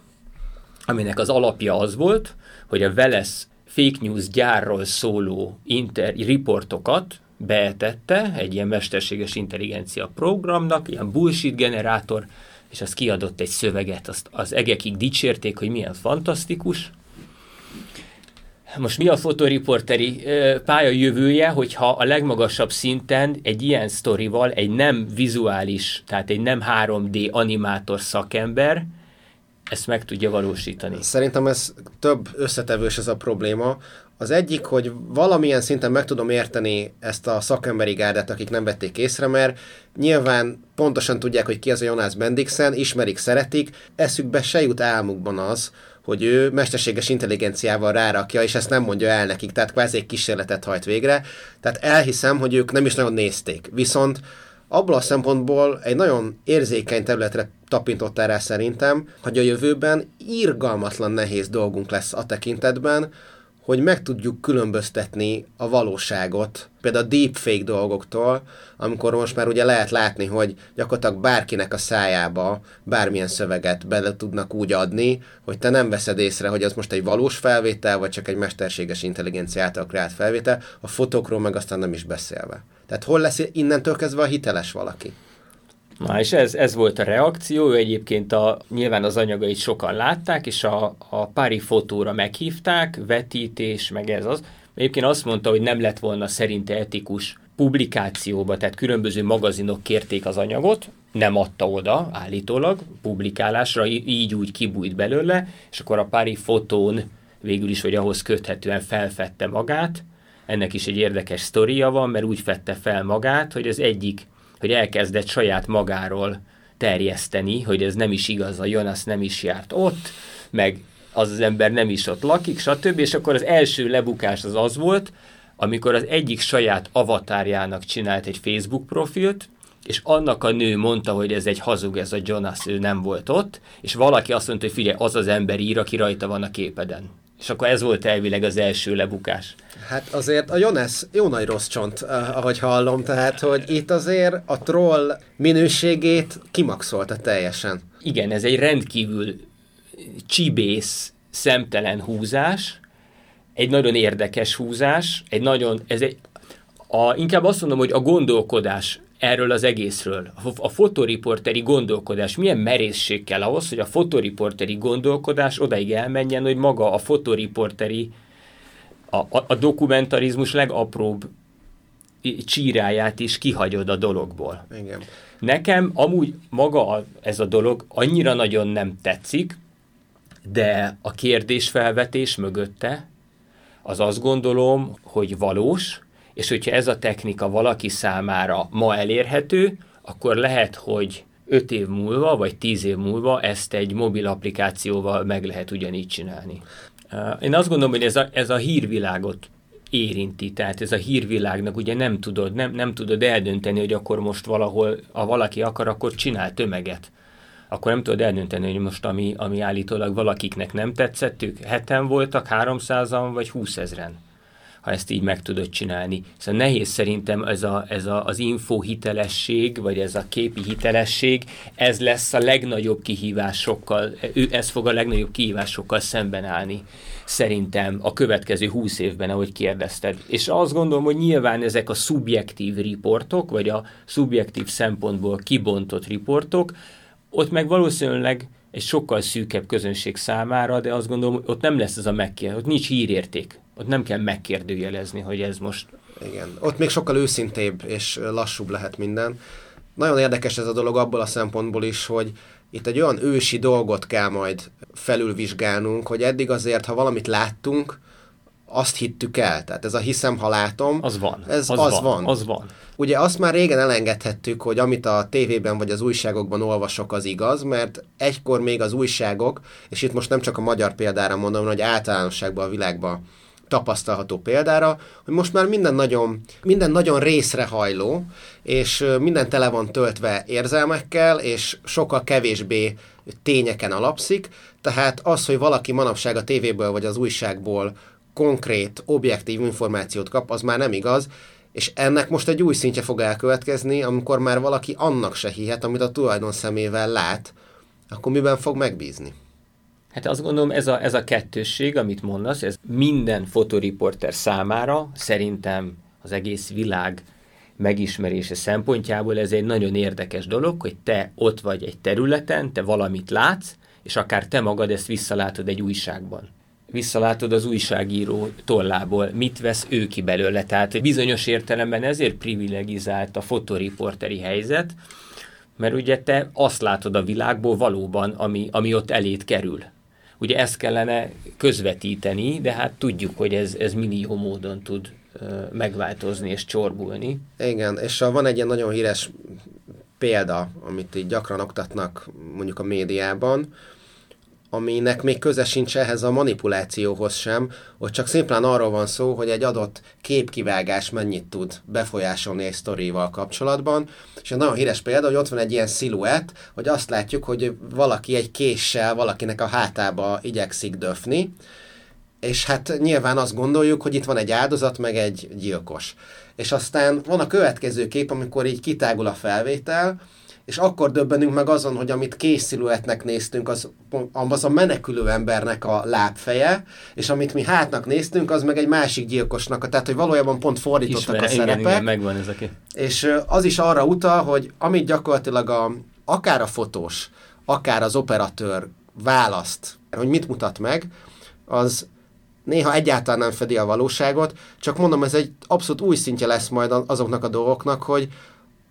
aminek az alapja az volt, hogy a Velesz fake news gyárról szóló inter, riportokat beetette egy ilyen mesterséges intelligencia programnak, ilyen bullshit generátor, és az kiadott egy szöveget, azt az egekig dicsérték, hogy milyen fantasztikus. Most mi a fotoriporteri pálya jövője, hogyha a legmagasabb szinten egy ilyen sztorival egy nem vizuális, tehát egy nem 3D animátor szakember ezt meg tudja valósítani? Szerintem ez több összetevős ez a probléma. Az egyik, hogy valamilyen szinten meg tudom érteni ezt a szakemberi gárdát, akik nem vették észre, mert nyilván pontosan tudják, hogy ki az a Jonas Bendixen, ismerik, szeretik, eszükbe se jut álmukban az, hogy ő mesterséges intelligenciával rárakja, és ezt nem mondja el nekik, tehát kvázi egy kísérletet hajt végre. Tehát elhiszem, hogy ők nem is nagyon nézték. Viszont abból a szempontból egy nagyon érzékeny területre tapintottál rá szerintem, hogy a jövőben irgalmatlan nehéz dolgunk lesz a tekintetben, hogy meg tudjuk különböztetni a valóságot, például a deepfake dolgoktól, amikor most már ugye lehet látni, hogy gyakorlatilag bárkinek a szájába bármilyen szöveget bele tudnak úgy adni, hogy te nem veszed észre, hogy az most egy valós felvétel, vagy csak egy mesterséges intelligencia által kreált felvétel, a fotókról meg aztán nem is beszélve. Tehát hol lesz innentől kezdve a hiteles valaki? Na és ez, ez volt a reakció, ő egyébként a, nyilván az anyagait sokan látták, és a, a pári fotóra meghívták, vetítés, meg ez az. Egyébként azt mondta, hogy nem lett volna szerinte etikus publikációba, tehát különböző magazinok kérték az anyagot, nem adta oda állítólag publikálásra, így úgy kibújt belőle, és akkor a pári fotón végül is, hogy ahhoz köthetően felfedte magát, ennek is egy érdekes sztoria van, mert úgy fette fel magát, hogy az egyik, hogy elkezdett saját magáról terjeszteni, hogy ez nem is igaz, a Jonas nem is járt ott, meg az az ember nem is ott lakik, stb. És akkor az első lebukás az az volt, amikor az egyik saját avatárjának csinált egy Facebook profilt, és annak a nő mondta, hogy ez egy hazug, ez a Jonas, ő nem volt ott, és valaki azt mondta, hogy figyelj, az az ember ír, aki rajta van a képeden. És akkor ez volt elvileg az első lebukás. Hát azért a Jonas jó nagy rossz csont, eh, ahogy hallom, tehát, hogy itt azért a troll minőségét kimaxolta teljesen. Igen, ez egy rendkívül csibész, szemtelen húzás, egy nagyon érdekes húzás, egy nagyon, ez egy, a, inkább azt mondom, hogy a gondolkodás erről az egészről. A, fotoriporteri gondolkodás, milyen merészség kell ahhoz, hogy a fotoriporteri gondolkodás odaig elmenjen, hogy maga a fotoriporteri, a, a, a dokumentarizmus legapróbb csíráját is kihagyod a dologból. Igen. Nekem amúgy maga a, ez a dolog annyira nagyon nem tetszik, de a kérdésfelvetés mögötte az azt gondolom, hogy valós, és hogyha ez a technika valaki számára ma elérhető, akkor lehet, hogy 5 év múlva, vagy 10 év múlva ezt egy mobil applikációval meg lehet ugyanígy csinálni. Én azt gondolom, hogy ez a, ez a hírvilágot érinti, tehát ez a hírvilágnak ugye nem tudod, nem, nem tudod eldönteni, hogy akkor most valahol, ha valaki akar, akkor csinál tömeget. Akkor nem tudod eldönteni, hogy most ami, ami állítólag valakiknek nem tetszett, ők heten voltak, 300-an vagy 20 ezeren ha ezt így meg tudod csinálni. Szóval nehéz szerintem ez, a, ez a, az info hitelesség, vagy ez a képi hitelesség, ez lesz a legnagyobb kihívásokkal, ő, ez fog a legnagyobb kihívásokkal szemben állni szerintem a következő húsz évben, ahogy kérdezted. És azt gondolom, hogy nyilván ezek a szubjektív riportok, vagy a szubjektív szempontból kibontott riportok, ott meg valószínűleg egy sokkal szűkebb közönség számára, de azt gondolom, ott nem lesz ez a megkérdés, ott nincs hírérték. Ott nem kell megkérdőjelezni, hogy ez most... Igen, ott még sokkal őszintébb és lassúbb lehet minden. Nagyon érdekes ez a dolog abból a szempontból is, hogy itt egy olyan ősi dolgot kell majd felülvizsgálnunk, hogy eddig azért, ha valamit láttunk, azt hittük el. Tehát ez a hiszem, ha látom. Az van. Ez az, az van, van. Az van. Ugye azt már régen elengedhettük, hogy amit a tévében vagy az újságokban olvasok, az igaz, mert egykor még az újságok, és itt most nem csak a magyar példára mondom, hogy általánosságban a világban tapasztalható példára, hogy most már minden nagyon, minden nagyon részrehajló, és minden tele van töltve érzelmekkel, és sokkal kevésbé tényeken alapszik, tehát az, hogy valaki manapság a tévéből vagy az újságból konkrét, objektív információt kap, az már nem igaz, és ennek most egy új szintje fog elkövetkezni, amikor már valaki annak se hihet, amit a tulajdon szemével lát, akkor miben fog megbízni? Hát azt gondolom, ez a, ez a kettősség, amit mondasz, ez minden fotoriporter számára szerintem az egész világ megismerése szempontjából ez egy nagyon érdekes dolog, hogy te ott vagy egy területen, te valamit látsz, és akár te magad ezt visszalátod egy újságban visszalátod az újságíró tollából, mit vesz ő ki belőle. Tehát bizonyos értelemben ezért privilegizált a fotoriporteri helyzet, mert ugye te azt látod a világból valóban, ami, ami ott elét kerül. Ugye ezt kellene közvetíteni, de hát tudjuk, hogy ez, ez millió módon tud megváltozni és csorbulni. Igen, és van egy ilyen nagyon híres példa, amit így gyakran oktatnak mondjuk a médiában, aminek még köze sincs ehhez a manipulációhoz sem, hogy csak szimplán arról van szó, hogy egy adott képkivágás mennyit tud befolyásolni egy sztorival kapcsolatban. És egy nagyon híres példa, hogy ott van egy ilyen sziluett, hogy azt látjuk, hogy valaki egy késsel valakinek a hátába igyekszik döfni, és hát nyilván azt gondoljuk, hogy itt van egy áldozat, meg egy gyilkos. És aztán van a következő kép, amikor így kitágul a felvétel, és akkor döbbenünk meg azon, hogy amit készülőetnek néztünk, az, az a menekülő embernek a lábfeje, és amit mi hátnak néztünk, az meg egy másik gyilkosnak, tehát hogy valójában pont fordítottak Ismere, a szerepek. Igen, igen, megvan ez a És az is arra utal, hogy amit gyakorlatilag a, akár a fotós, akár az operatőr választ, hogy mit mutat meg, az néha egyáltalán nem fedi a valóságot, csak mondom, ez egy abszolút új szintje lesz majd azoknak a dolgoknak, hogy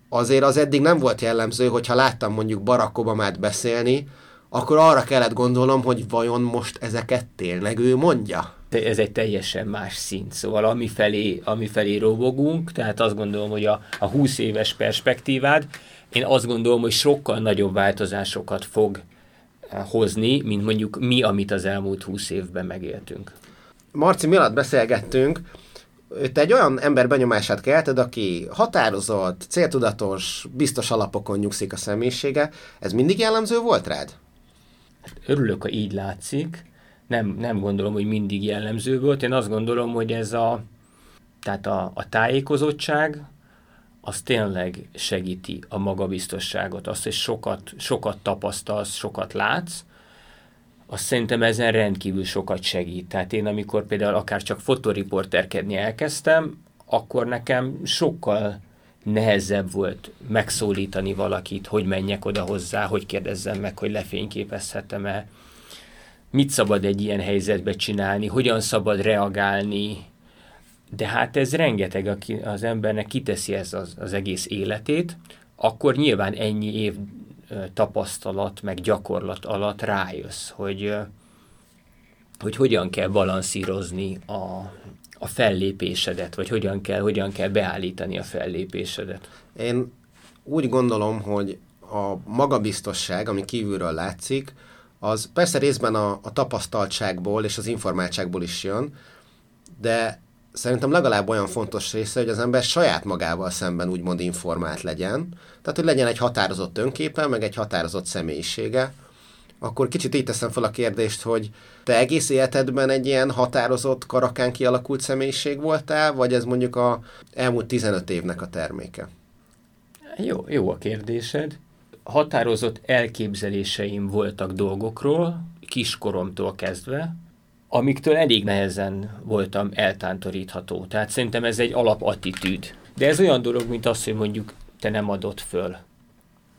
azért az eddig nem volt jellemző, hogyha láttam mondjuk Barack Obamát beszélni, akkor arra kellett gondolnom, hogy vajon most ezeket tényleg ő mondja? ez egy teljesen más szint. Szóval amifelé, amifelé robogunk, tehát azt gondolom, hogy a, a 20 éves perspektívád, én azt gondolom, hogy sokkal nagyobb változásokat fog eh, hozni, mint mondjuk mi, amit az elmúlt 20 évben megéltünk. Marci, mi alatt beszélgettünk, te egy olyan ember benyomását kelted, aki határozott, céltudatos, biztos alapokon nyugszik a személyisége. Ez mindig jellemző volt rád? Örülök, ha így látszik. Nem, nem gondolom, hogy mindig jellemző volt. Én azt gondolom, hogy ez a, tehát a, a tájékozottság, az tényleg segíti a magabiztosságot, azt, hogy sokat, sokat tapasztalsz, sokat látsz, azt szerintem ezen rendkívül sokat segít. Tehát én amikor például akár csak fotoriporterkedni elkezdtem, akkor nekem sokkal nehezebb volt megszólítani valakit, hogy menjek oda hozzá, hogy kérdezzem meg, hogy lefényképezhetem-e, mit szabad egy ilyen helyzetbe csinálni, hogyan szabad reagálni, de hát ez rengeteg, aki az embernek kiteszi ez az, az egész életét, akkor nyilván ennyi év tapasztalat, meg gyakorlat alatt rájössz, hogy, hogy hogyan kell balanszírozni a, a fellépésedet, vagy hogyan kell, hogyan kell beállítani a fellépésedet. Én úgy gondolom, hogy a magabiztosság, ami kívülről látszik, az persze részben a, a tapasztaltságból és az informáltságból is jön, de szerintem legalább olyan fontos része, hogy az ember saját magával szemben úgymond informált legyen. Tehát, hogy legyen egy határozott önképe, meg egy határozott személyisége. Akkor kicsit így teszem fel a kérdést, hogy te egész életedben egy ilyen határozott, karakán kialakult személyiség voltál, vagy ez mondjuk a elmúlt 15 évnek a terméke? Jó, jó a kérdésed. Határozott elképzeléseim voltak dolgokról, kiskoromtól kezdve, amiktől elég nehezen voltam eltántorítható. Tehát szerintem ez egy alapattitűd. De ez olyan dolog, mint az, hogy mondjuk te nem adott föl.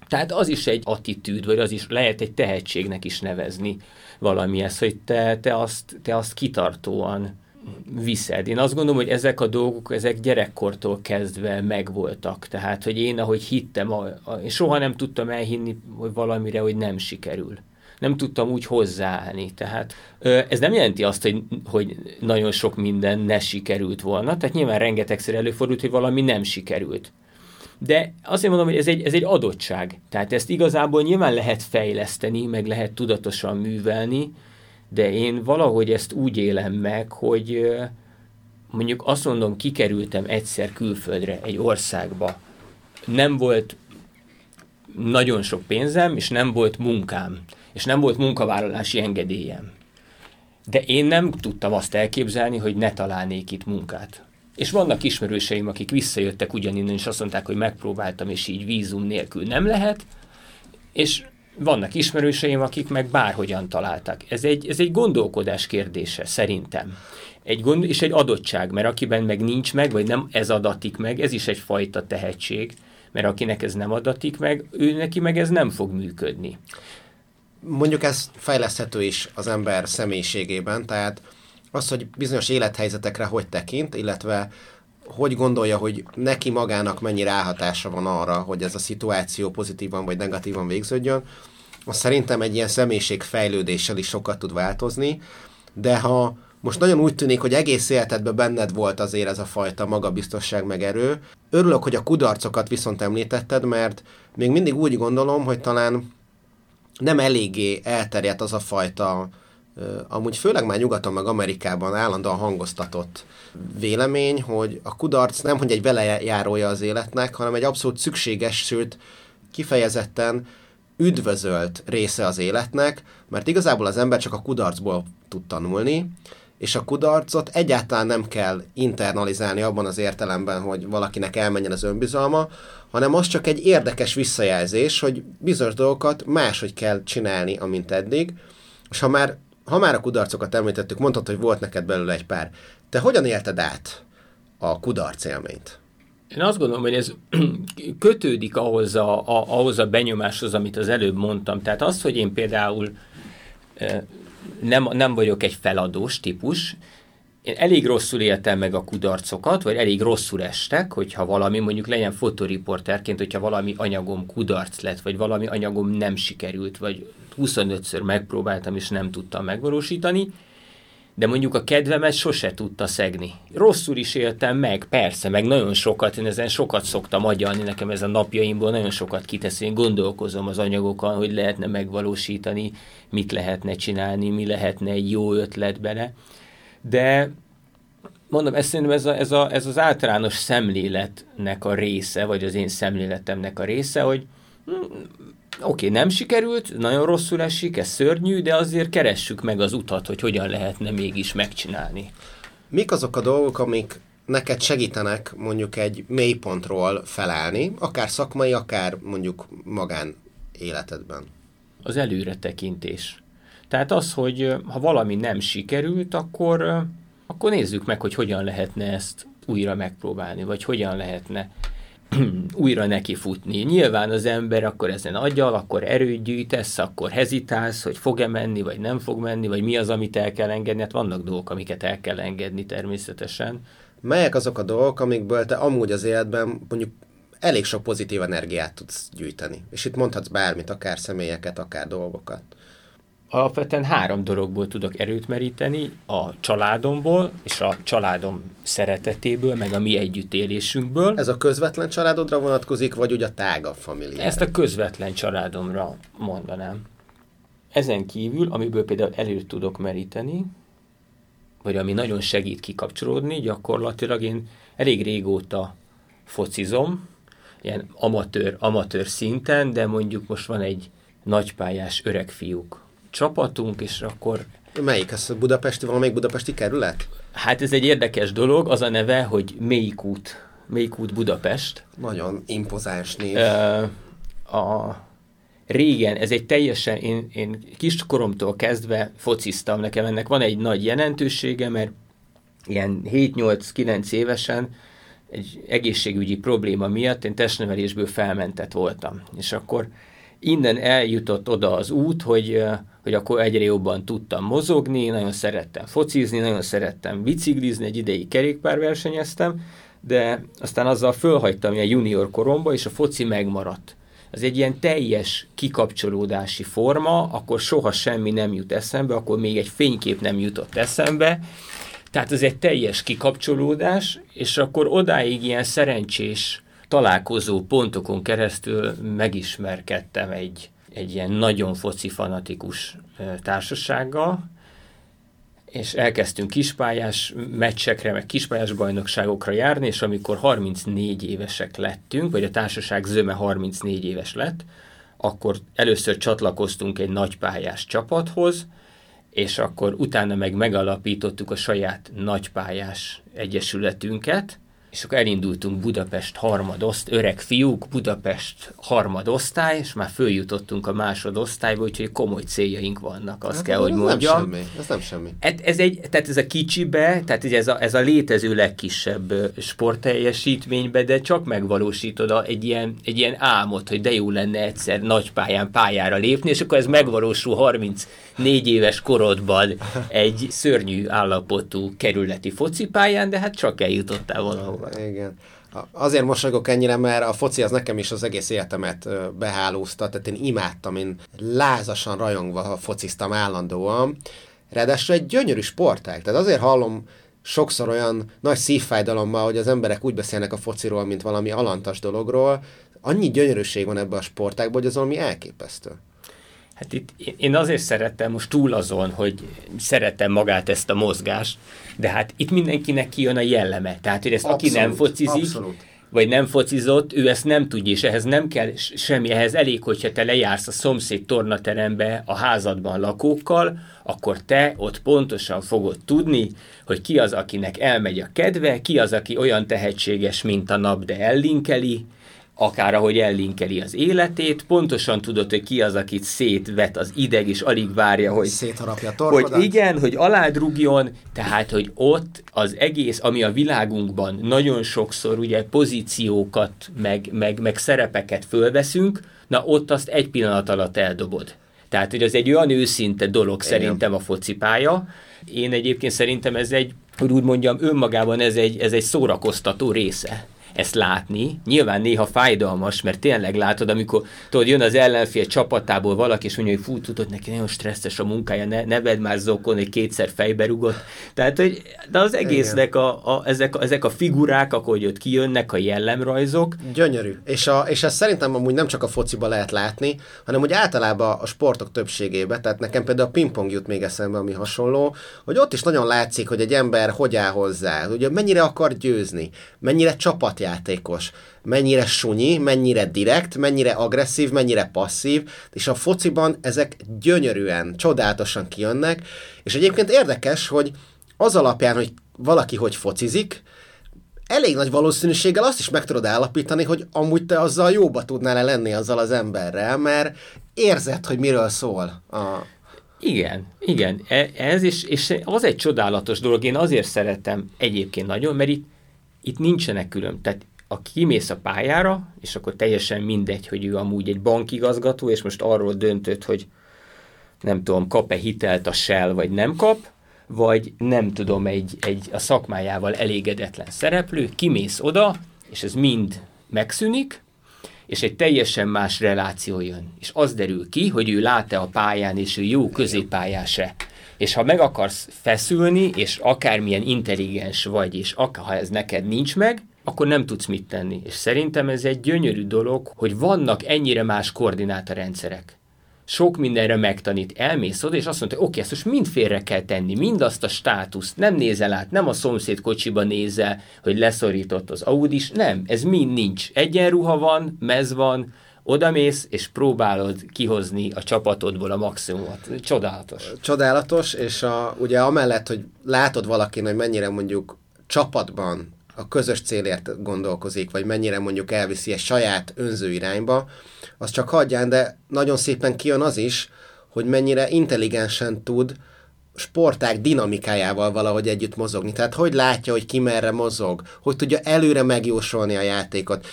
Tehát az is egy attitűd, vagy az is lehet egy tehetségnek is nevezni valamihez, hogy te, te, azt, te azt kitartóan viszed. Én azt gondolom, hogy ezek a dolgok, ezek gyerekkortól kezdve megvoltak. Tehát, hogy én, ahogy hittem, a, a, soha nem tudtam elhinni hogy valamire, hogy nem sikerül nem tudtam úgy hozzáállni. Tehát ez nem jelenti azt, hogy, hogy nagyon sok minden ne sikerült volna, tehát nyilván rengetegszer előfordult, hogy valami nem sikerült. De azért mondom, hogy ez egy, ez egy adottság. Tehát ezt igazából nyilván lehet fejleszteni, meg lehet tudatosan művelni, de én valahogy ezt úgy élem meg, hogy mondjuk azt mondom, kikerültem egyszer külföldre, egy országba. Nem volt nagyon sok pénzem, és nem volt munkám és nem volt munkavállalási engedélyem. De én nem tudtam azt elképzelni, hogy ne találnék itt munkát. És vannak ismerőseim, akik visszajöttek ugyaninnen, és azt mondták, hogy megpróbáltam, és így vízum nélkül nem lehet, és vannak ismerőseim, akik meg bárhogyan találtak. Ez egy, ez egy gondolkodás kérdése, szerintem. Egy gond, és egy adottság, mert akiben meg nincs meg, vagy nem ez adatik meg, ez is egyfajta tehetség, mert akinek ez nem adatik meg, ő neki meg ez nem fog működni mondjuk ez fejleszthető is az ember személyiségében, tehát az, hogy bizonyos élethelyzetekre hogy tekint, illetve hogy gondolja, hogy neki magának mennyi ráhatása van arra, hogy ez a szituáció pozitívan vagy negatívan végződjön, az szerintem egy ilyen személyiség fejlődéssel is sokat tud változni, de ha most nagyon úgy tűnik, hogy egész életedben benned volt azért ez a fajta magabiztosság meg erő. Örülök, hogy a kudarcokat viszont említetted, mert még mindig úgy gondolom, hogy talán nem eléggé elterjedt az a fajta, amúgy főleg már nyugaton meg Amerikában állandóan hangoztatott vélemény, hogy a kudarc nem hogy egy velejárója az életnek, hanem egy abszolút szükséges, sőt kifejezetten üdvözölt része az életnek, mert igazából az ember csak a kudarcból tud tanulni, és a kudarcot egyáltalán nem kell internalizálni abban az értelemben, hogy valakinek elmenjen az önbizalma, hanem az csak egy érdekes visszajelzés, hogy bizonyos dolgokat máshogy kell csinálni, amint eddig, és ha már, ha már a kudarcokat említettük, mondtad, hogy volt neked belőle egy pár. Te hogyan élted át a kudarc élményt? Én azt gondolom, hogy ez kötődik ahhoz a, a, ahhoz a benyomáshoz, amit az előbb mondtam. Tehát az, hogy én például nem, nem vagyok egy feladós típus, én elég rosszul éltem meg a kudarcokat, vagy elég rosszul estek, hogyha valami, mondjuk legyen fotoriporterként, hogyha valami anyagom kudarc lett, vagy valami anyagom nem sikerült, vagy 25-ször megpróbáltam, és nem tudtam megvalósítani, de mondjuk a kedvemet sose tudta szegni. Rosszul is éltem meg, persze, meg nagyon sokat, én ezen sokat szoktam agyalni, nekem ez a napjaimból nagyon sokat kitesz, én gondolkozom az anyagokon, hogy lehetne megvalósítani, mit lehetne csinálni, mi lehetne egy jó ötlet bele, de mondom, ez szerintem ez, a, ez, a, ez az általános szemléletnek a része, vagy az én szemléletemnek a része, hogy hm, oké, okay, nem sikerült, nagyon rosszul esik, ez szörnyű, de azért keressük meg az utat, hogy hogyan lehetne mégis megcsinálni. Mik azok a dolgok, amik neked segítenek mondjuk egy mélypontról felállni, akár szakmai, akár mondjuk magán életedben? Az előre tekintés. Tehát az, hogy ha valami nem sikerült, akkor, akkor nézzük meg, hogy hogyan lehetne ezt újra megpróbálni, vagy hogyan lehetne újra neki futni. Nyilván az ember akkor ezen agyal, akkor erőt gyűjtesz, akkor hezitálsz, hogy fog-e menni, vagy nem fog menni, vagy mi az, amit el kell engedni. Hát vannak dolgok, amiket el kell engedni természetesen. Melyek azok a dolgok, amikből te amúgy az életben mondjuk elég sok pozitív energiát tudsz gyűjteni? És itt mondhatsz bármit, akár személyeket, akár dolgokat. Alapvetően három dologból tudok erőt meríteni, a családomból, és a családom szeretetéből, meg a mi együttélésünkből. Ez a közvetlen családodra vonatkozik, vagy ugye a tágabb familiára? Ezt a közvetlen családomra mondanám. Ezen kívül, amiből például erőt tudok meríteni, vagy ami nagyon segít kikapcsolódni, gyakorlatilag én elég régóta focizom, ilyen amatőr, amatőr szinten, de mondjuk most van egy nagypályás öreg fiúk csapatunk, és akkor... Melyik? Ez a budapesti, valamelyik budapesti kerület? Hát ez egy érdekes dolog, az a neve, hogy Mélyikút, Mélyikút Budapest. Nagyon impozáns név. A, régen, ez egy teljesen, én, én kiskoromtól kezdve fociztam, nekem ennek van egy nagy jelentősége, mert ilyen 7-8-9 évesen egy egészségügyi probléma miatt én testnevelésből felmentett voltam. És akkor innen eljutott oda az út, hogy, hogy akkor egyre jobban tudtam mozogni, nagyon szerettem focizni, nagyon szerettem biciklizni, egy ideig kerékpárversenyeztem, de aztán azzal fölhagytam a junior koromba, és a foci megmaradt. Az egy ilyen teljes kikapcsolódási forma, akkor soha semmi nem jut eszembe, akkor még egy fénykép nem jutott eszembe, tehát ez egy teljes kikapcsolódás, és akkor odáig ilyen szerencsés találkozó pontokon keresztül megismerkedtem egy, egy ilyen nagyon foci fanatikus társasággal, és elkezdtünk kispályás meccsekre, meg kispályás bajnokságokra járni, és amikor 34 évesek lettünk, vagy a társaság zöme 34 éves lett, akkor először csatlakoztunk egy nagypályás csapathoz, és akkor utána meg megalapítottuk a saját nagypályás egyesületünket, és akkor elindultunk Budapest harmadoszt, öreg fiúk, Budapest harmadosztály, és már följutottunk a másodosztályba, úgyhogy komoly céljaink vannak, azt hát, kell, hogy mondjam. Nem semmi, ez nem semmi. Ez, ez egy, tehát ez a kicsibe, tehát ez a, ez a létező legkisebb sportteljesítménybe, de csak megvalósítod a, egy, ilyen, egy ilyen álmot, hogy de jó lenne egyszer nagy pályán pályára lépni, és akkor ez megvalósul 34 éves korodban egy szörnyű állapotú kerületi focipályán, de hát csak eljutottál valahol szóval. Igen. Azért mosolygok ennyire, mert a foci az nekem is az egész életemet behálózta, tehát én imádtam, én lázasan rajongva fociztam állandóan. Ráadásul egy gyönyörű sportág, tehát azért hallom sokszor olyan nagy szívfájdalommal, hogy az emberek úgy beszélnek a fociról, mint valami alantas dologról. Annyi gyönyörűség van ebben a sportágban, hogy az valami elképesztő. Hát itt én azért szerettem, most túl azon, hogy szeretem magát ezt a mozgást, de hát itt mindenkinek kijön a jelleme. Tehát, hogy ezt abszolút, aki nem focizik, abszolút. vagy nem focizott, ő ezt nem tudja, és ehhez nem kell semmi, ehhez elég, hogyha te lejársz a szomszéd tornaterembe a házadban lakókkal, akkor te ott pontosan fogod tudni, hogy ki az, akinek elmegy a kedve, ki az, aki olyan tehetséges, mint a nap, de ellinkeli, akár ahogy ellinkeli az életét, pontosan tudod, hogy ki az, akit szétvet az ideg, és alig várja, hogy, Szétharapja a hogy igen, hogy aládrugjon, tehát, hogy ott az egész, ami a világunkban nagyon sokszor ugye pozíciókat, meg, meg, meg szerepeket fölveszünk, na ott azt egy pillanat alatt eldobod. Tehát, hogy az egy olyan őszinte dolog igen. szerintem a focipálya. Én egyébként szerintem ez egy, hogy úgy mondjam, önmagában ez egy, ez egy szórakoztató része ezt látni. Nyilván néha fájdalmas, mert tényleg látod, amikor tudod, jön az ellenfél csapatából valaki, és mondja, hogy fú, tudod, neki nagyon stresszes a munkája, ne, ne vedd már zokon, hogy kétszer fejbe rugott. Tehát, hogy de az egésznek a, a, ezek, ezek a figurák, ahogy ott kijönnek, a jellemrajzok. Gyönyörű. És, a, és ezt szerintem amúgy nem csak a fociba lehet látni, hanem hogy általában a sportok többségében, tehát nekem például a pingpong jut még eszembe, ami hasonló, hogy ott is nagyon látszik, hogy egy ember hogy áll hozzá, ugye mennyire akar győzni, mennyire csapatjátékos, mennyire sunyi, mennyire direkt, mennyire agresszív, mennyire passzív, és a fociban ezek gyönyörűen, csodálatosan kijönnek, és egyébként érdekes, hogy az alapján, hogy valaki hogy focizik, elég nagy valószínűséggel azt is meg tudod állapítani, hogy amúgy te azzal jóba tudnál lenni azzal az emberrel, mert érzed, hogy miről szól a, igen, igen, e, ez is, és az egy csodálatos dolog, én azért szeretem egyébként nagyon, mert itt, itt nincsenek külön, tehát a kimész a pályára, és akkor teljesen mindegy, hogy ő amúgy egy bankigazgató, és most arról döntött, hogy nem tudom, kap-e hitelt a Shell, vagy nem kap, vagy nem tudom, egy, egy a szakmájával elégedetlen szereplő, kimész oda, és ez mind megszűnik, és egy teljesen más reláció jön. És az derül ki, hogy ő lát-e a pályán, és ő jó középpályás-e. És ha meg akarsz feszülni, és akármilyen intelligens vagy, és akár, ha ez neked nincs meg, akkor nem tudsz mit tenni. És szerintem ez egy gyönyörű dolog, hogy vannak ennyire más koordinátorrendszerek sok mindenre megtanít. Elmész oda, és azt mondta, hogy oké, ezt most mind félre kell tenni, mind azt a státuszt, nem nézel át, nem a szomszéd kocsiba nézel, hogy leszorított az Audis, nem, ez mind nincs. Egyenruha van, mez van, odamész, és próbálod kihozni a csapatodból a maximumot. Csodálatos. Csodálatos, és a, ugye amellett, hogy látod valakin, hogy mennyire mondjuk csapatban a közös célért gondolkozik, vagy mennyire mondjuk elviszi egy saját önző irányba, az csak hagyján, de nagyon szépen kijön az is, hogy mennyire intelligensen tud sporták dinamikájával valahogy együtt mozogni. Tehát hogy látja, hogy ki merre mozog, hogy tudja előre megjósolni a játékot.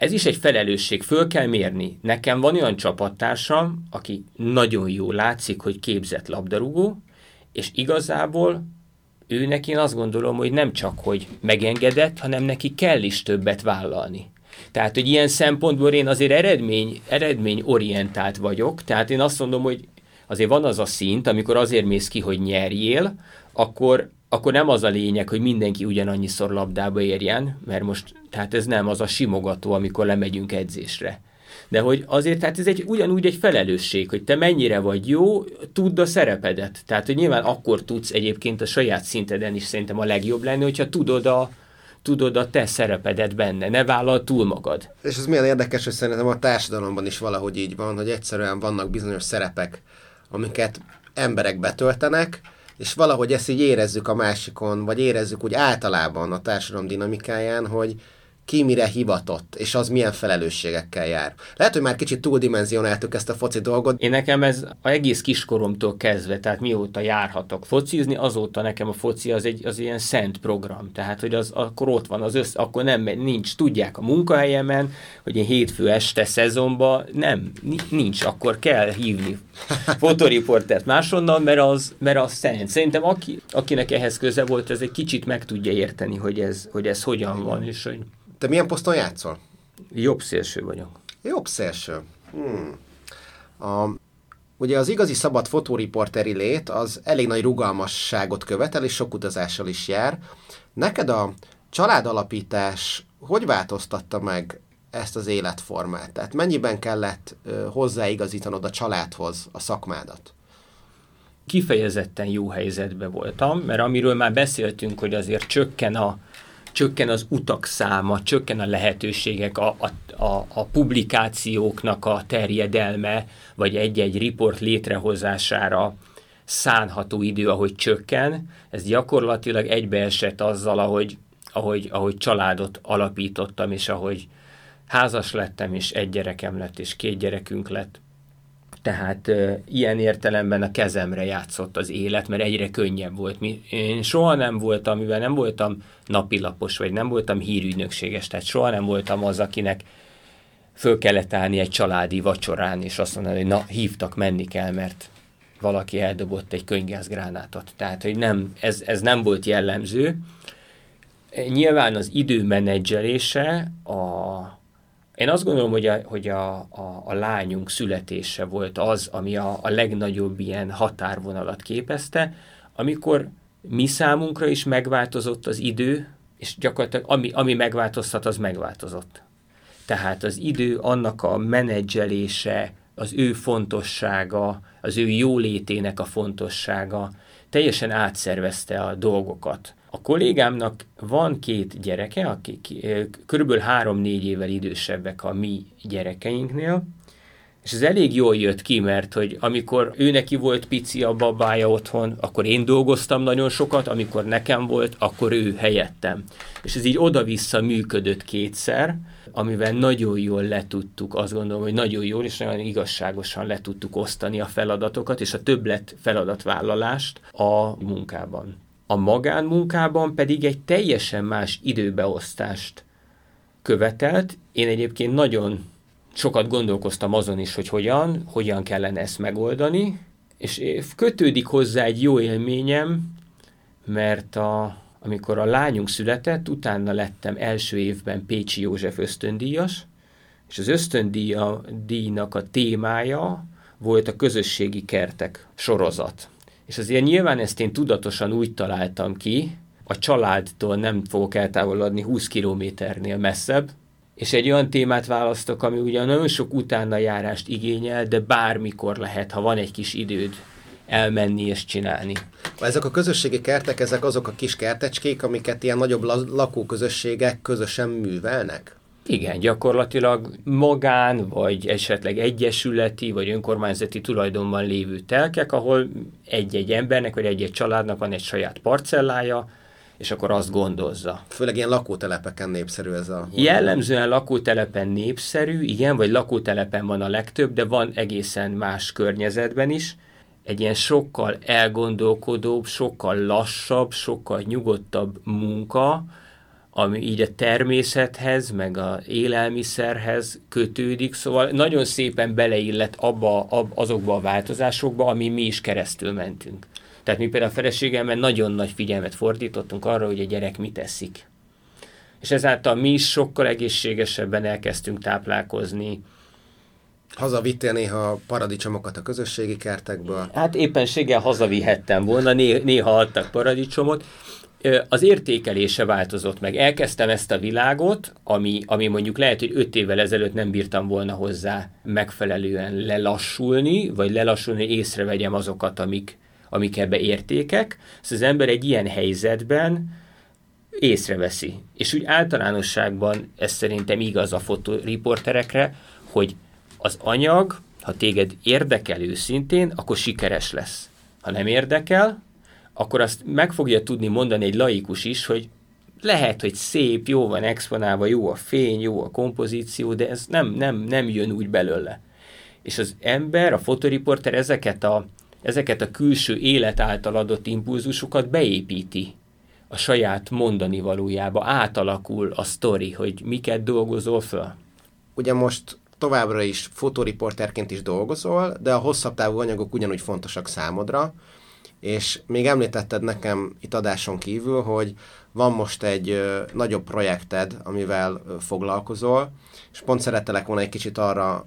Ez is egy felelősség, föl kell mérni. Nekem van olyan csapattársam, aki nagyon jó látszik, hogy képzett labdarúgó, és igazából őnek én azt gondolom, hogy nem csak, hogy megengedett, hanem neki kell is többet vállalni. Tehát, hogy ilyen szempontból én azért eredmény, eredményorientált vagyok, tehát én azt mondom, hogy azért van az a szint, amikor azért mész ki, hogy nyerjél, akkor, akkor nem az a lényeg, hogy mindenki ugyanannyiszor labdába érjen, mert most, tehát ez nem az a simogató, amikor lemegyünk edzésre. De hogy azért, tehát ez egy, ugyanúgy egy felelősség, hogy te mennyire vagy jó, tudd a szerepedet. Tehát, hogy nyilván akkor tudsz egyébként a saját szinteden is szerintem a legjobb lenni, hogyha tudod a, tudod a te szerepedet benne, ne vállal túl magad. És ez milyen érdekes, hogy szerintem a társadalomban is valahogy így van, hogy egyszerűen vannak bizonyos szerepek, amiket emberek betöltenek, és valahogy ezt így érezzük a másikon, vagy érezzük úgy általában a társadalom dinamikáján, hogy, ki mire hivatott, és az milyen felelősségekkel jár. Lehet, hogy már kicsit túldimenzionáltuk ezt a foci dolgot. Én nekem ez a egész kiskoromtól kezdve, tehát mióta járhatok focizni, azóta nekem a foci az egy az ilyen szent program. Tehát, hogy az akkor ott van az össz, akkor nem nincs, tudják a munkahelyemen, hogy én hétfő este szezonban nem, nincs, akkor kell hívni fotoriportert máshonnan, mert az, mert az szent. Szerintem aki, akinek ehhez köze volt, ez egy kicsit meg tudja érteni, hogy ez, hogy ez hogyan van, és hogy te milyen poszton játszol? Jobb szélső vagyok. Jobb szélső. Hmm. A, ugye az igazi szabad fotóriporteri lét az elég nagy rugalmasságot követel, és sok utazással is jár. Neked a családalapítás hogy változtatta meg ezt az életformát? Tehát mennyiben kellett ö, hozzáigazítanod a családhoz a szakmádat? Kifejezetten jó helyzetben voltam, mert amiről már beszéltünk, hogy azért csökken a, csökken az utak száma, csökken a lehetőségek, a, a, a, a publikációknak a terjedelme, vagy egy-egy riport létrehozására szánható idő, ahogy csökken, ez gyakorlatilag egybeesett azzal, ahogy, ahogy, ahogy családot alapítottam, és ahogy házas lettem, és egy gyerekem lett, és két gyerekünk lett. Tehát ilyen értelemben a kezemre játszott az élet, mert egyre könnyebb volt. Én soha nem voltam, mivel nem voltam napilapos, vagy nem voltam hírügynökséges, tehát soha nem voltam az, akinek föl kellett állni egy családi vacsorán, és azt mondani, hogy na, hívtak, menni kell, mert valaki eldobott egy könyvgázgránátot. Tehát, hogy nem, ez, ez nem volt jellemző. Nyilván az idő menedzselése a én azt gondolom, hogy a, hogy a, a, a lányunk születése volt az, ami a, a legnagyobb ilyen határvonalat képezte, amikor mi számunkra is megváltozott az idő, és gyakorlatilag ami, ami megváltoztat, az megváltozott. Tehát az idő, annak a menedzselése, az ő fontossága, az ő jólétének a fontossága teljesen átszervezte a dolgokat. A kollégámnak van két gyereke, akik körülbelül három-négy évvel idősebbek a mi gyerekeinknél, és ez elég jól jött ki, mert hogy amikor ő neki volt pici a babája otthon, akkor én dolgoztam nagyon sokat, amikor nekem volt, akkor ő helyettem. És ez így oda-vissza működött kétszer, amivel nagyon jól le tudtuk, azt gondolom, hogy nagyon jól és nagyon igazságosan le tudtuk osztani a feladatokat és a többlet feladatvállalást a munkában. A magánmunkában pedig egy teljesen más időbeosztást követelt. Én egyébként nagyon sokat gondolkoztam azon is, hogy hogyan, hogyan kellene ezt megoldani, és kötődik hozzá egy jó élményem, mert a, amikor a lányunk született, utána lettem első évben Pécsi József ösztöndíjas, és az ösztöndíjnak a témája volt a közösségi kertek sorozat. És azért nyilván ezt én tudatosan úgy találtam ki, a családtól nem fogok eltávolodni 20 kilométernél messzebb, és egy olyan témát választok, ami ugyan nagyon sok utána járást igényel, de bármikor lehet, ha van egy kis időd elmenni és csinálni. Ezek a közösségi kertek, ezek azok a kis kertecskék, amiket ilyen nagyobb lakóközösségek közösen művelnek? Igen, gyakorlatilag magán, vagy esetleg egyesületi, vagy önkormányzati tulajdonban lévő telkek, ahol egy-egy embernek, vagy egy-egy családnak van egy saját parcellája, és akkor azt gondozza. Főleg ilyen lakótelepeken népszerű ez a... Jellemzően lakótelepen népszerű, igen, vagy lakótelepen van a legtöbb, de van egészen más környezetben is. Egy ilyen sokkal elgondolkodóbb, sokkal lassabb, sokkal nyugodtabb munka, ami így a természethez, meg a élelmiszerhez kötődik, szóval nagyon szépen beleillett abba, ab, azokba a változásokba, ami mi is keresztül mentünk. Tehát mi például a feleségemmel nagyon nagy figyelmet fordítottunk arra, hogy a gyerek mit eszik. És ezáltal mi is sokkal egészségesebben elkezdtünk táplálkozni. Hazavittél néha paradicsomokat a közösségi kertekből? Hát éppenséggel hazavihettem volna, néha adtak paradicsomot, az értékelése változott meg. Elkezdtem ezt a világot, ami, ami mondjuk lehet, hogy öt évvel ezelőtt nem bírtam volna hozzá megfelelően lelassulni, vagy lelassulni, hogy észrevegyem azokat, amik, amik ebbe értékek. Szóval az ember egy ilyen helyzetben észreveszi. És úgy általánosságban ez szerintem igaz a fotoriporterekre, hogy az anyag, ha téged érdekel őszintén, akkor sikeres lesz. Ha nem érdekel, akkor azt meg fogja tudni mondani egy laikus is, hogy lehet, hogy szép, jó van exponálva, jó a fény, jó a kompozíció, de ez nem, nem, nem jön úgy belőle. És az ember, a fotoriporter ezeket a, ezeket a külső élet által adott impulzusokat beépíti a saját mondani valójába, átalakul a sztori, hogy miket dolgozol föl. Ugye most továbbra is fotoriporterként is dolgozol, de a hosszabb távú anyagok ugyanúgy fontosak számodra és még említetted nekem itt adáson kívül, hogy van most egy ö, nagyobb projekted, amivel ö, foglalkozol, és pont szerettelek volna egy kicsit arra,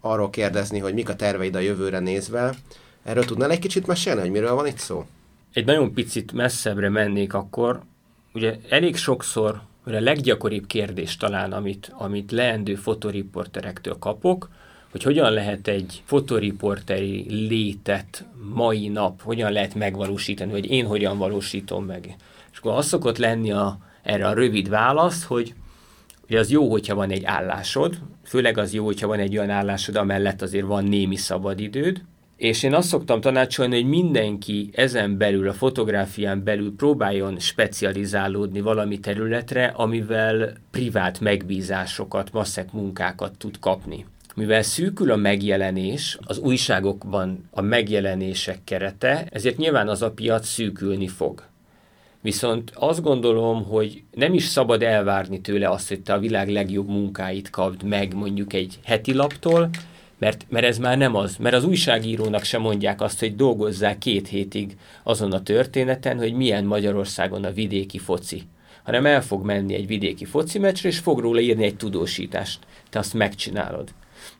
arról kérdezni, hogy mik a terveid a jövőre nézve. Erről tudnál egy kicsit mesélni, hogy miről van itt szó? Egy nagyon picit messzebbre mennék akkor. Ugye elég sokszor, a leggyakoribb kérdés talán, amit, amit leendő fotoriporterektől kapok, hogy hogyan lehet egy fotoriporteri létet mai nap, hogyan lehet megvalósítani, vagy én hogyan valósítom meg. És akkor az szokott lenni a, erre a rövid válasz, hogy ugye az jó, hogyha van egy állásod, főleg az jó, hogyha van egy olyan állásod, amellett azért van némi szabadidőd, és én azt szoktam tanácsolni, hogy mindenki ezen belül, a fotográfián belül próbáljon specializálódni valami területre, amivel privát megbízásokat, masszek munkákat tud kapni mivel szűkül a megjelenés, az újságokban a megjelenések kerete, ezért nyilván az a piac szűkülni fog. Viszont azt gondolom, hogy nem is szabad elvárni tőle azt, hogy te a világ legjobb munkáit kapd meg mondjuk egy heti laptól, mert, mert ez már nem az. Mert az újságírónak sem mondják azt, hogy dolgozzák két hétig azon a történeten, hogy milyen Magyarországon a vidéki foci hanem el fog menni egy vidéki foci meccsre, és fog róla írni egy tudósítást. Te azt megcsinálod.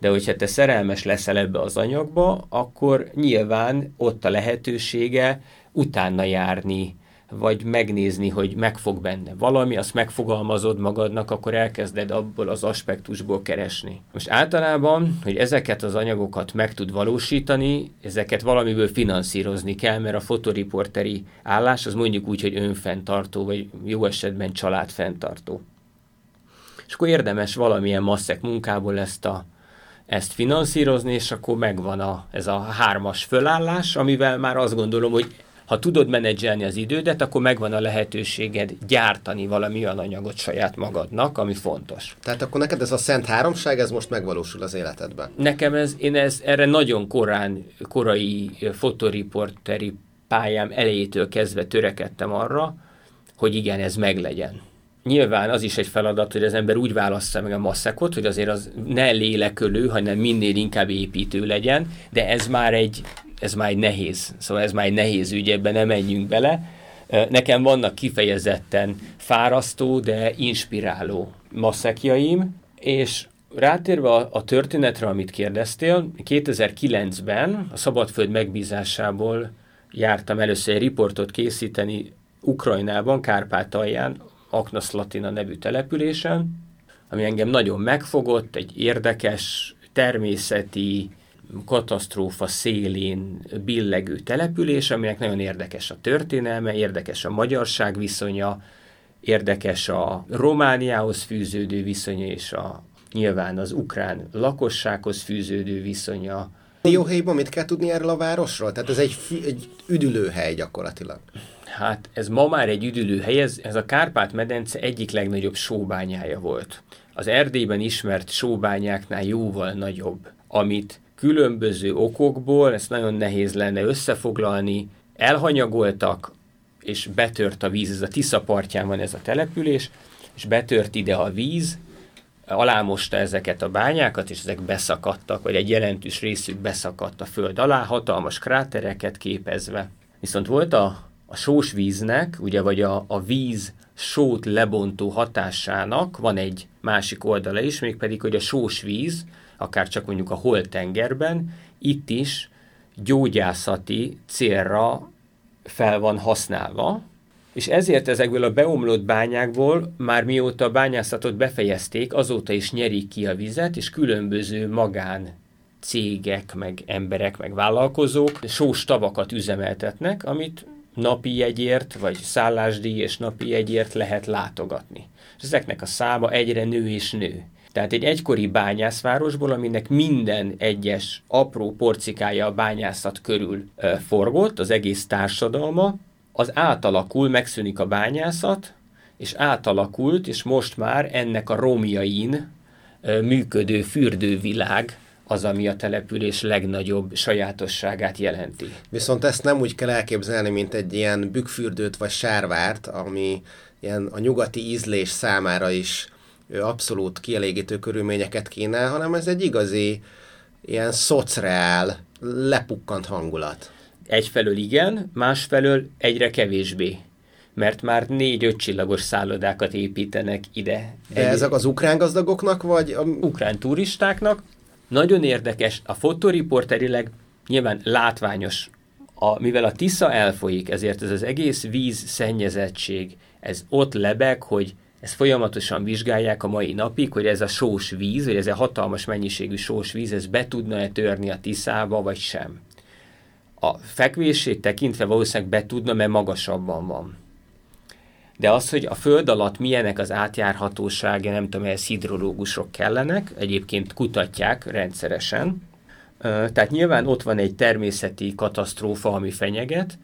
De hogyha te szerelmes leszel ebbe az anyagba, akkor nyilván ott a lehetősége utána járni, vagy megnézni, hogy megfog benne valami, azt megfogalmazod magadnak, akkor elkezded abból az aspektusból keresni. Most általában, hogy ezeket az anyagokat meg tud valósítani, ezeket valamiből finanszírozni kell, mert a fotoriporteri állás az mondjuk úgy, hogy önfenntartó, vagy jó esetben családfenntartó. És akkor érdemes valamilyen masszek munkából ezt a ezt finanszírozni, és akkor megvan a, ez a hármas fölállás, amivel már azt gondolom, hogy ha tudod menedzselni az idődet, akkor megvan a lehetőséged gyártani valami olyan anyagot saját magadnak, ami fontos. Tehát akkor neked ez a szent háromság, ez most megvalósul az életedben? Nekem ez, én ez, erre nagyon korán, korai fotoriporteri pályám elejétől kezdve törekedtem arra, hogy igen, ez meglegyen. Nyilván az is egy feladat, hogy az ember úgy válassza meg a masszekot, hogy azért az ne lélekölő, hanem minél inkább építő legyen, de ez már egy ez már egy nehéz, szóval ez már egy nehéz ügy, ebben nem menjünk bele. Nekem vannak kifejezetten fárasztó, de inspiráló masszekjaim, és rátérve a, a történetre, amit kérdeztél, 2009-ben a Szabadföld megbízásából jártam először egy riportot készíteni Ukrajnában, Kárpátalján, Aknasz Latina nevű településen, ami engem nagyon megfogott, egy érdekes, természeti, katasztrófa szélén billegő település, aminek nagyon érdekes a történelme, érdekes a magyarság viszonya, érdekes a Romániához fűződő viszonya, és a, nyilván az ukrán lakossághoz fűződő viszonya. Dióhéjban mit kell tudni erről a városról? Tehát ez egy, egy üdülőhely gyakorlatilag. Hát ez ma már egy üdülőhely, ez, ez a Kárpát-medence egyik legnagyobb sóbányája volt. Az Erdélyben ismert sóbányáknál jóval nagyobb, amit különböző okokból, ezt nagyon nehéz lenne összefoglalni, elhanyagoltak, és betört a víz, ez a Tisza partján van ez a település, és betört ide a víz, alámosta ezeket a bányákat, és ezek beszakadtak, vagy egy jelentős részük beszakadt a föld alá, hatalmas krátereket képezve. Viszont volt a, a sós víznek, ugye, vagy a, a víz sót lebontó hatásának van egy másik oldala is, mégpedig, hogy a sós víz akár csak mondjuk a holtengerben, itt is gyógyászati célra fel van használva, és ezért ezekből a beomlott bányákból már mióta a bányászatot befejezték, azóta is nyerik ki a vizet, és különböző magán cégek, meg emberek, meg vállalkozók sós tavakat üzemeltetnek, amit napi jegyért, vagy szállásdíj és napi jegyért lehet látogatni. És ezeknek a száma egyre nő és nő. Tehát egy egykori bányászvárosból, aminek minden egyes apró porcikája a bányászat körül forgott, az egész társadalma, az átalakul, megszűnik a bányászat, és átalakult, és most már ennek a romjain működő fürdővilág az, ami a település legnagyobb sajátosságát jelenti. Viszont ezt nem úgy kell elképzelni, mint egy ilyen bükkfürdőt vagy sárvárt, ami ilyen a nyugati ízlés számára is abszolút kielégítő körülményeket kínál, hanem ez egy igazi ilyen szociál, lepukkant hangulat. Egyfelől igen, másfelől egyre kevésbé mert már négy-öt csillagos szállodákat építenek ide. De egy... ezek az ukrán gazdagoknak, vagy? A... Ukrán turistáknak. Nagyon érdekes, a fotoriporterileg nyilván látványos, a, mivel a Tisza elfolyik, ezért ez az egész víz szennyezettség, ez ott lebeg, hogy ezt folyamatosan vizsgálják a mai napig, hogy ez a sós víz, vagy ez a hatalmas mennyiségű sós víz, ez be tudna-e törni a Tiszába, vagy sem. A fekvését tekintve valószínűleg be tudna, mert magasabban van. De az, hogy a föld alatt milyenek az átjárhatósága, nem tudom, ehhez hidrológusok kellenek, egyébként kutatják rendszeresen. Tehát nyilván ott van egy természeti katasztrófa, ami fenyeget,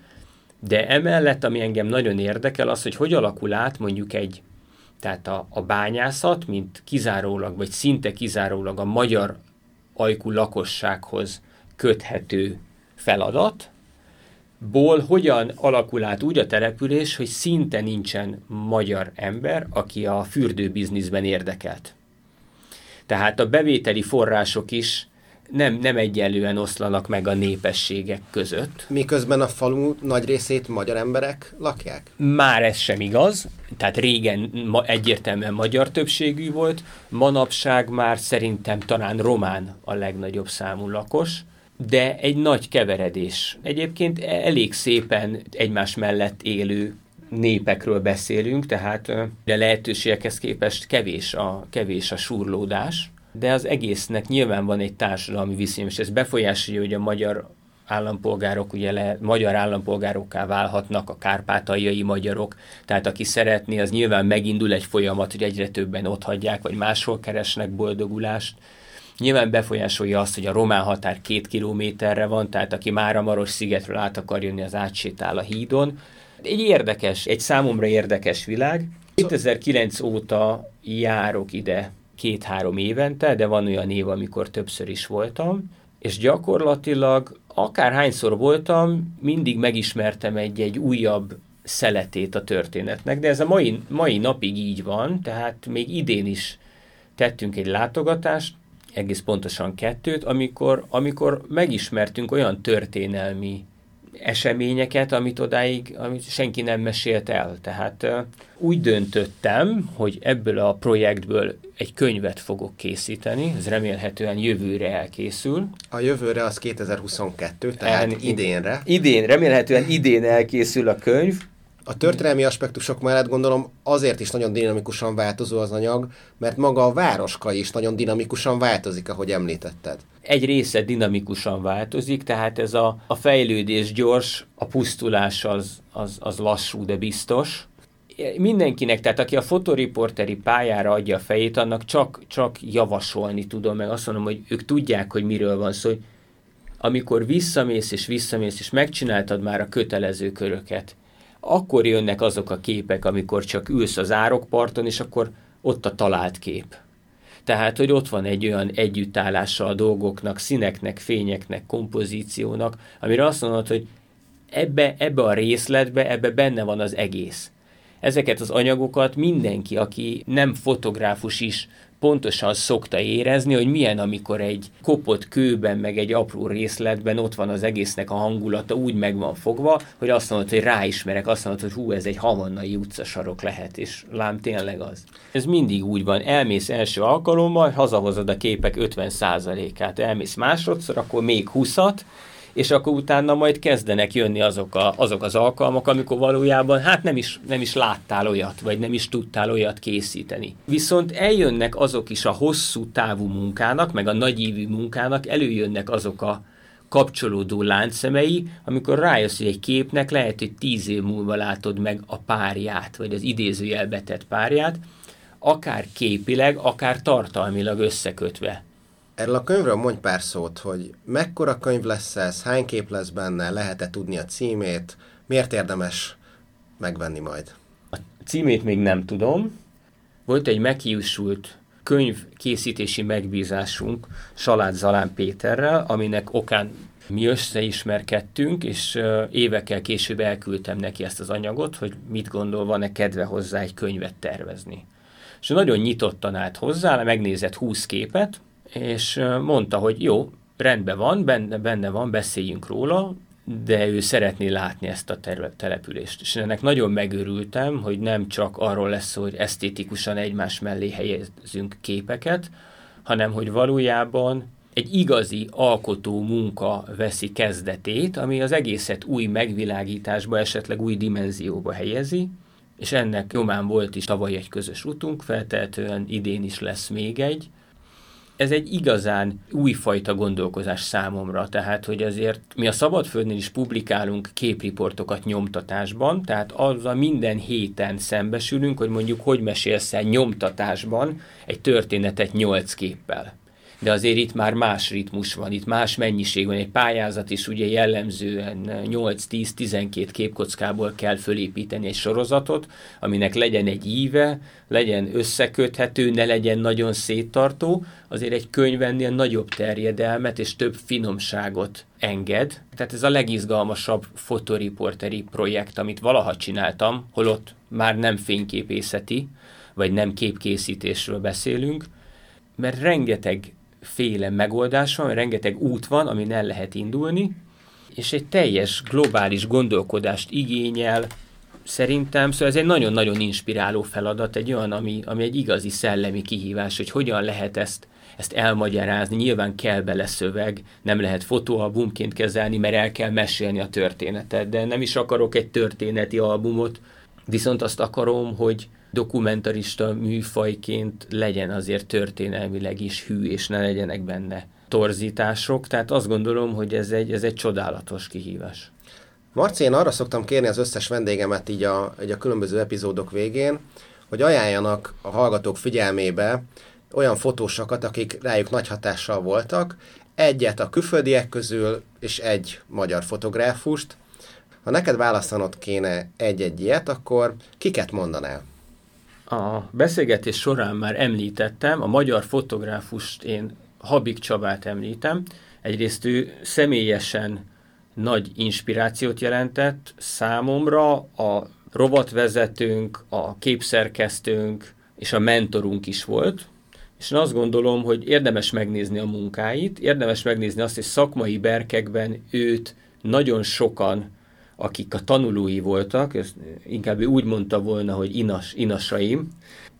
de emellett, ami engem nagyon érdekel, az, hogy hogy alakul át mondjuk egy tehát a, a bányászat, mint kizárólag, vagy szinte kizárólag a magyar ajkú lakossághoz köthető feladat, ból hogyan alakul át úgy a település, hogy szinte nincsen magyar ember, aki a fürdőbizniszben érdekelt. Tehát a bevételi források is nem, nem egyenlően oszlanak meg a népességek között. Miközben a falu nagy részét magyar emberek lakják? Már ez sem igaz. tehát régen ma egyértelműen magyar többségű volt, manapság már szerintem talán román a legnagyobb számú lakos, de egy nagy keveredés. Egyébként elég szépen egymás mellett élő népekről beszélünk, tehát a lehetőségekhez képest kevés a, kevés a surlódás, de az egésznek nyilván van egy társadalmi viszony, és ez befolyásolja, hogy a magyar állampolgárok ugye le, magyar állampolgárokká válhatnak, a kárpátaljai magyarok, tehát aki szeretné, az nyilván megindul egy folyamat, hogy egyre többen ott hagyják, vagy máshol keresnek boldogulást. Nyilván befolyásolja azt, hogy a román határ két kilométerre van, tehát aki már a Maros szigetről át akar jönni, az átsétál a hídon. Egy érdekes, egy számomra érdekes világ. 2009 óta járok ide két-három évente, de van olyan év, amikor többször is voltam, és gyakorlatilag akárhányszor voltam, mindig megismertem egy-egy újabb szeletét a történetnek, de ez a mai, mai napig így van, tehát még idén is tettünk egy látogatást, egész pontosan kettőt, amikor, amikor megismertünk olyan történelmi eseményeket, amit odáig amit senki nem mesélt el. Tehát úgy döntöttem, hogy ebből a projektből egy könyvet fogok készíteni, ez remélhetően jövőre elkészül. A jövőre az 2022, tehát El, idénre. Idén, remélhetően idén elkészül a könyv, a történelmi aspektusok mellett gondolom azért is nagyon dinamikusan változó az anyag, mert maga a városka is nagyon dinamikusan változik, ahogy említetted. Egy része dinamikusan változik, tehát ez a, a fejlődés gyors, a pusztulás az, az, az lassú, de biztos. Mindenkinek, tehát aki a fotoriporteri pályára adja a fejét, annak csak, csak javasolni tudom, meg azt mondom, hogy ők tudják, hogy miről van szó, hogy amikor visszamész és visszamész, és megcsináltad már a kötelező köröket, akkor jönnek azok a képek, amikor csak ülsz az árokparton, és akkor ott a talált kép. Tehát, hogy ott van egy olyan együttállása a dolgoknak, színeknek, fényeknek, kompozíciónak, amire azt mondod, hogy ebbe, ebbe a részletbe, ebbe benne van az egész. Ezeket az anyagokat mindenki, aki nem fotográfus is pontosan szokta érezni, hogy milyen, amikor egy kopott kőben, meg egy apró részletben ott van az egésznek a hangulata, úgy meg van fogva, hogy azt mondod, hogy ráismerek, azt mondod, hogy hú, ez egy havannai utcasarok lehet, és lám tényleg az. Ez mindig úgy van, elmész első alkalommal, hazahozod a képek 50%-át, elmész másodszor, akkor még 20-at, és akkor utána majd kezdenek jönni azok, a, azok az alkalmak, amikor valójában hát nem is, nem is láttál olyat, vagy nem is tudtál olyat készíteni. Viszont eljönnek azok is a hosszú távú munkának, meg a nagyívű munkának, előjönnek azok a kapcsolódó láncszemei, amikor rájössz, hogy egy képnek lehet, hogy tíz év múlva látod meg a párját, vagy az idézőjelbetett párját, akár képileg, akár tartalmilag összekötve. Erről a könyvről mondj pár szót, hogy mekkora könyv lesz ez, hány kép lesz benne, lehet-e tudni a címét, miért érdemes megvenni majd? A címét még nem tudom. Volt egy meghiúsult könyv készítési megbízásunk Salád Zalán Péterrel, aminek okán mi összeismerkedtünk, és évekkel később elküldtem neki ezt az anyagot, hogy mit gondol, van-e kedve hozzá egy könyvet tervezni. És nagyon nyitottan állt hozzá, megnézett 20 képet, és mondta, hogy jó, rendben van, benne, benne van, beszéljünk róla, de ő szeretné látni ezt a települést. És ennek nagyon megörültem, hogy nem csak arról lesz hogy esztétikusan egymás mellé helyezünk képeket, hanem hogy valójában egy igazi alkotó munka veszi kezdetét, ami az egészet új megvilágításba, esetleg új dimenzióba helyezi, és ennek nyomán volt is tavaly egy közös utunk, feltehetően idén is lesz még egy, ez egy igazán újfajta gondolkozás számomra, tehát hogy azért mi a Szabadföldnél is publikálunk képriportokat nyomtatásban, tehát azzal minden héten szembesülünk, hogy mondjuk hogy mesélsz el nyomtatásban egy történetet nyolc képpel de azért itt már más ritmus van, itt más mennyiség van. Egy pályázat is ugye jellemzően 8-10-12 képkockából kell fölépíteni egy sorozatot, aminek legyen egy íve, legyen összeköthető, ne legyen nagyon széttartó, azért egy könyv ennél nagyobb terjedelmet és több finomságot enged. Tehát ez a legizgalmasabb fotoriporteri projekt, amit valaha csináltam, holott már nem fényképészeti, vagy nem képkészítésről beszélünk, mert rengeteg féle megoldás van, rengeteg út van, amin el lehet indulni, és egy teljes globális gondolkodást igényel szerintem, szóval ez egy nagyon-nagyon inspiráló feladat, egy olyan, ami, ami egy igazi szellemi kihívás, hogy hogyan lehet ezt, ezt elmagyarázni. Nyilván kell bele szöveg, nem lehet fotóalbumként kezelni, mert el kell mesélni a történetet, de nem is akarok egy történeti albumot, viszont azt akarom, hogy dokumentarista műfajként legyen azért történelmileg is hű, és ne legyenek benne torzítások, tehát azt gondolom, hogy ez egy, ez egy csodálatos kihívás. Marci, én arra szoktam kérni az összes vendégemet így a, így a különböző epizódok végén, hogy ajánljanak a hallgatók figyelmébe olyan fotósokat, akik rájuk nagy hatással voltak, egyet a külföldiek közül, és egy magyar fotográfust. Ha neked választanod kéne egy-egy ilyet, akkor kiket mondanál? A beszélgetés során már említettem, a magyar fotográfust én Habik Csabát említem. Egyrészt ő személyesen nagy inspirációt jelentett számomra, a rovatvezetőnk, a képszerkesztőnk és a mentorunk is volt, és én azt gondolom, hogy érdemes megnézni a munkáit, érdemes megnézni azt, hogy szakmai berkekben őt nagyon sokan, akik a tanulói voltak, ezt inkább ő úgy mondta volna, hogy inas, inasaim,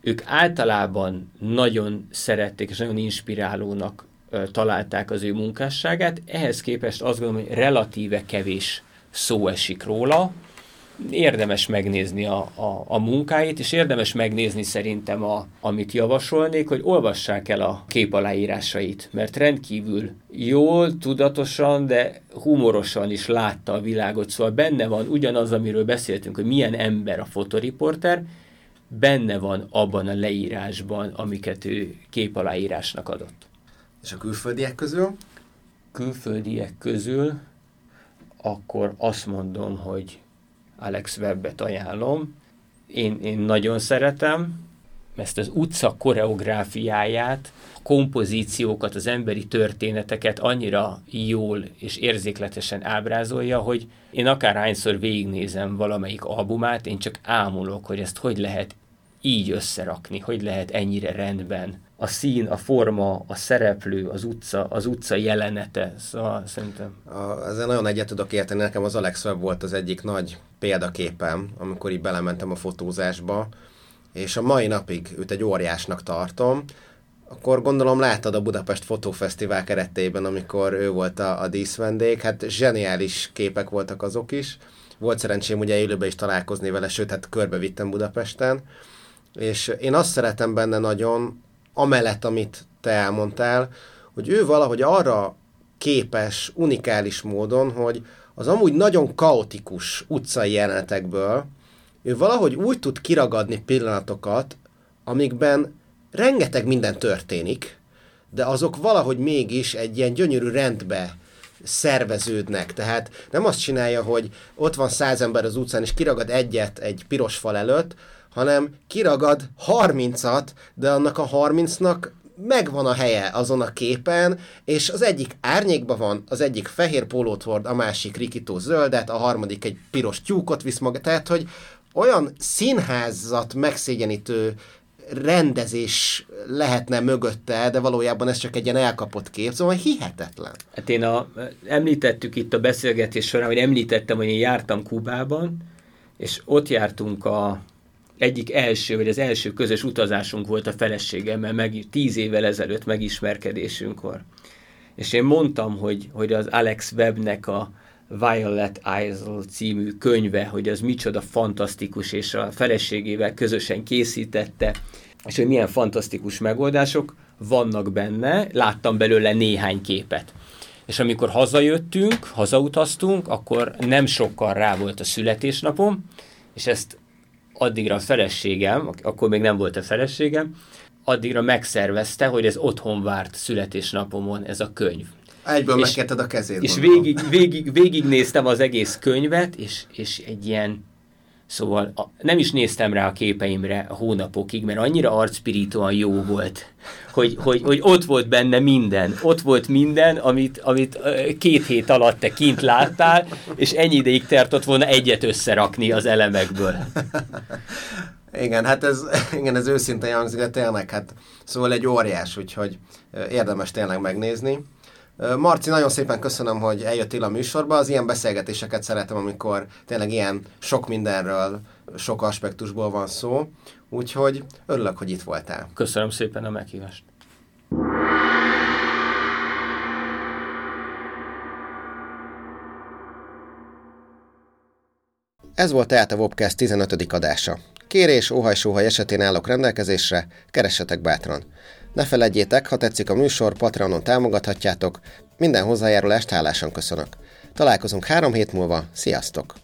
ők általában nagyon szerették és nagyon inspirálónak találták az ő munkásságát, ehhez képest azt gondolom, hogy relatíve kevés szó esik róla, érdemes megnézni a, a, a munkáit, és érdemes megnézni szerintem, a, amit javasolnék, hogy olvassák el a képaláírásait, mert rendkívül jól, tudatosan, de humorosan is látta a világot, szóval benne van ugyanaz, amiről beszéltünk, hogy milyen ember a fotoriporter, benne van abban a leírásban, amiket ő képaláírásnak adott. És a külföldiek közül? Külföldiek közül akkor azt mondom, hogy Alex Webbet ajánlom. Én, én nagyon szeretem, ezt az utca koreográfiáját, a kompozíciókat, az emberi történeteket annyira jól és érzékletesen ábrázolja, hogy én akárhányszor végignézem valamelyik albumát, én csak ámulok, hogy ezt hogy lehet így összerakni, hogy lehet ennyire rendben a szín, a forma, a szereplő, az utca, az utca jelenete, szóval szerintem. A, ezzel nagyon egyet tudok érteni, nekem az Alex Webb volt az egyik nagy példaképem, amikor így belementem a fotózásba, és a mai napig őt egy óriásnak tartom, akkor gondolom láttad a Budapest Fotófesztivál keretében, amikor ő volt a, a díszvendég, hát zseniális képek voltak azok is. Volt szerencsém ugye élőben is találkozni vele, sőt, hát körbevittem Budapesten, és én azt szeretem benne nagyon, amellett, amit te elmondtál, hogy ő valahogy arra képes unikális módon, hogy az amúgy nagyon kaotikus utcai jelenetekből ő valahogy úgy tud kiragadni pillanatokat, amikben rengeteg minden történik, de azok valahogy mégis egy ilyen gyönyörű rendbe szerveződnek. Tehát nem azt csinálja, hogy ott van száz ember az utcán, és kiragad egyet egy piros fal előtt, hanem kiragad 30-at, de annak a 30-nak megvan a helye azon a képen, és az egyik árnyékban van, az egyik fehér pólót hord, a másik rikító zöldet, a harmadik egy piros tyúkot visz maga, tehát, hogy olyan színházat megszégyenítő rendezés lehetne mögötte, de valójában ez csak egy ilyen elkapott kép, szóval hihetetlen. Hát én a, említettük itt a beszélgetés során, hogy említettem, hogy én jártam Kubában, és ott jártunk a egyik első, vagy az első közös utazásunk volt a feleségemmel, meg tíz évvel ezelőtt megismerkedésünkkor. És én mondtam, hogy, hogy az Alex Webbnek a Violet Isle című könyve, hogy az micsoda fantasztikus, és a feleségével közösen készítette, és hogy milyen fantasztikus megoldások vannak benne, láttam belőle néhány képet. És amikor hazajöttünk, hazautaztunk, akkor nem sokkal rá volt a születésnapom, és ezt addigra a feleségem, akkor még nem volt a feleségem, addigra megszervezte, hogy ez otthon várt születésnapomon ez a könyv. Egyből megketted a kezét. És végig, végig, végig néztem az egész könyvet, és, és egy ilyen Szóval a, nem is néztem rá a képeimre hónapokig, mert annyira arcspirítóan jó volt, hogy, hogy, hogy ott volt benne minden. Ott volt minden, amit, amit két hét alatt te kint láttál, és ennyi ideig tartott volna egyet összerakni az elemekből. Igen, hát ez, igen, ez őszinte hangzik, de tényleg, hát szóval egy óriás, úgyhogy érdemes tényleg megnézni. Marci, nagyon szépen köszönöm, hogy eljöttél a műsorba. Az ilyen beszélgetéseket szeretem, amikor tényleg ilyen sok mindenről sok aspektusból van szó, úgyhogy örülök, hogy itt voltál. Köszönöm szépen a meghívást. Ez volt tehát a Wobcast 15. adása. Kérés, óhaj-sóhaj esetén állok rendelkezésre, keressetek bátran. Ne felejtjétek, ha tetszik a műsor, Patreonon támogathatjátok, minden hozzájárulást hálásan köszönök. Találkozunk három hét múlva, sziasztok!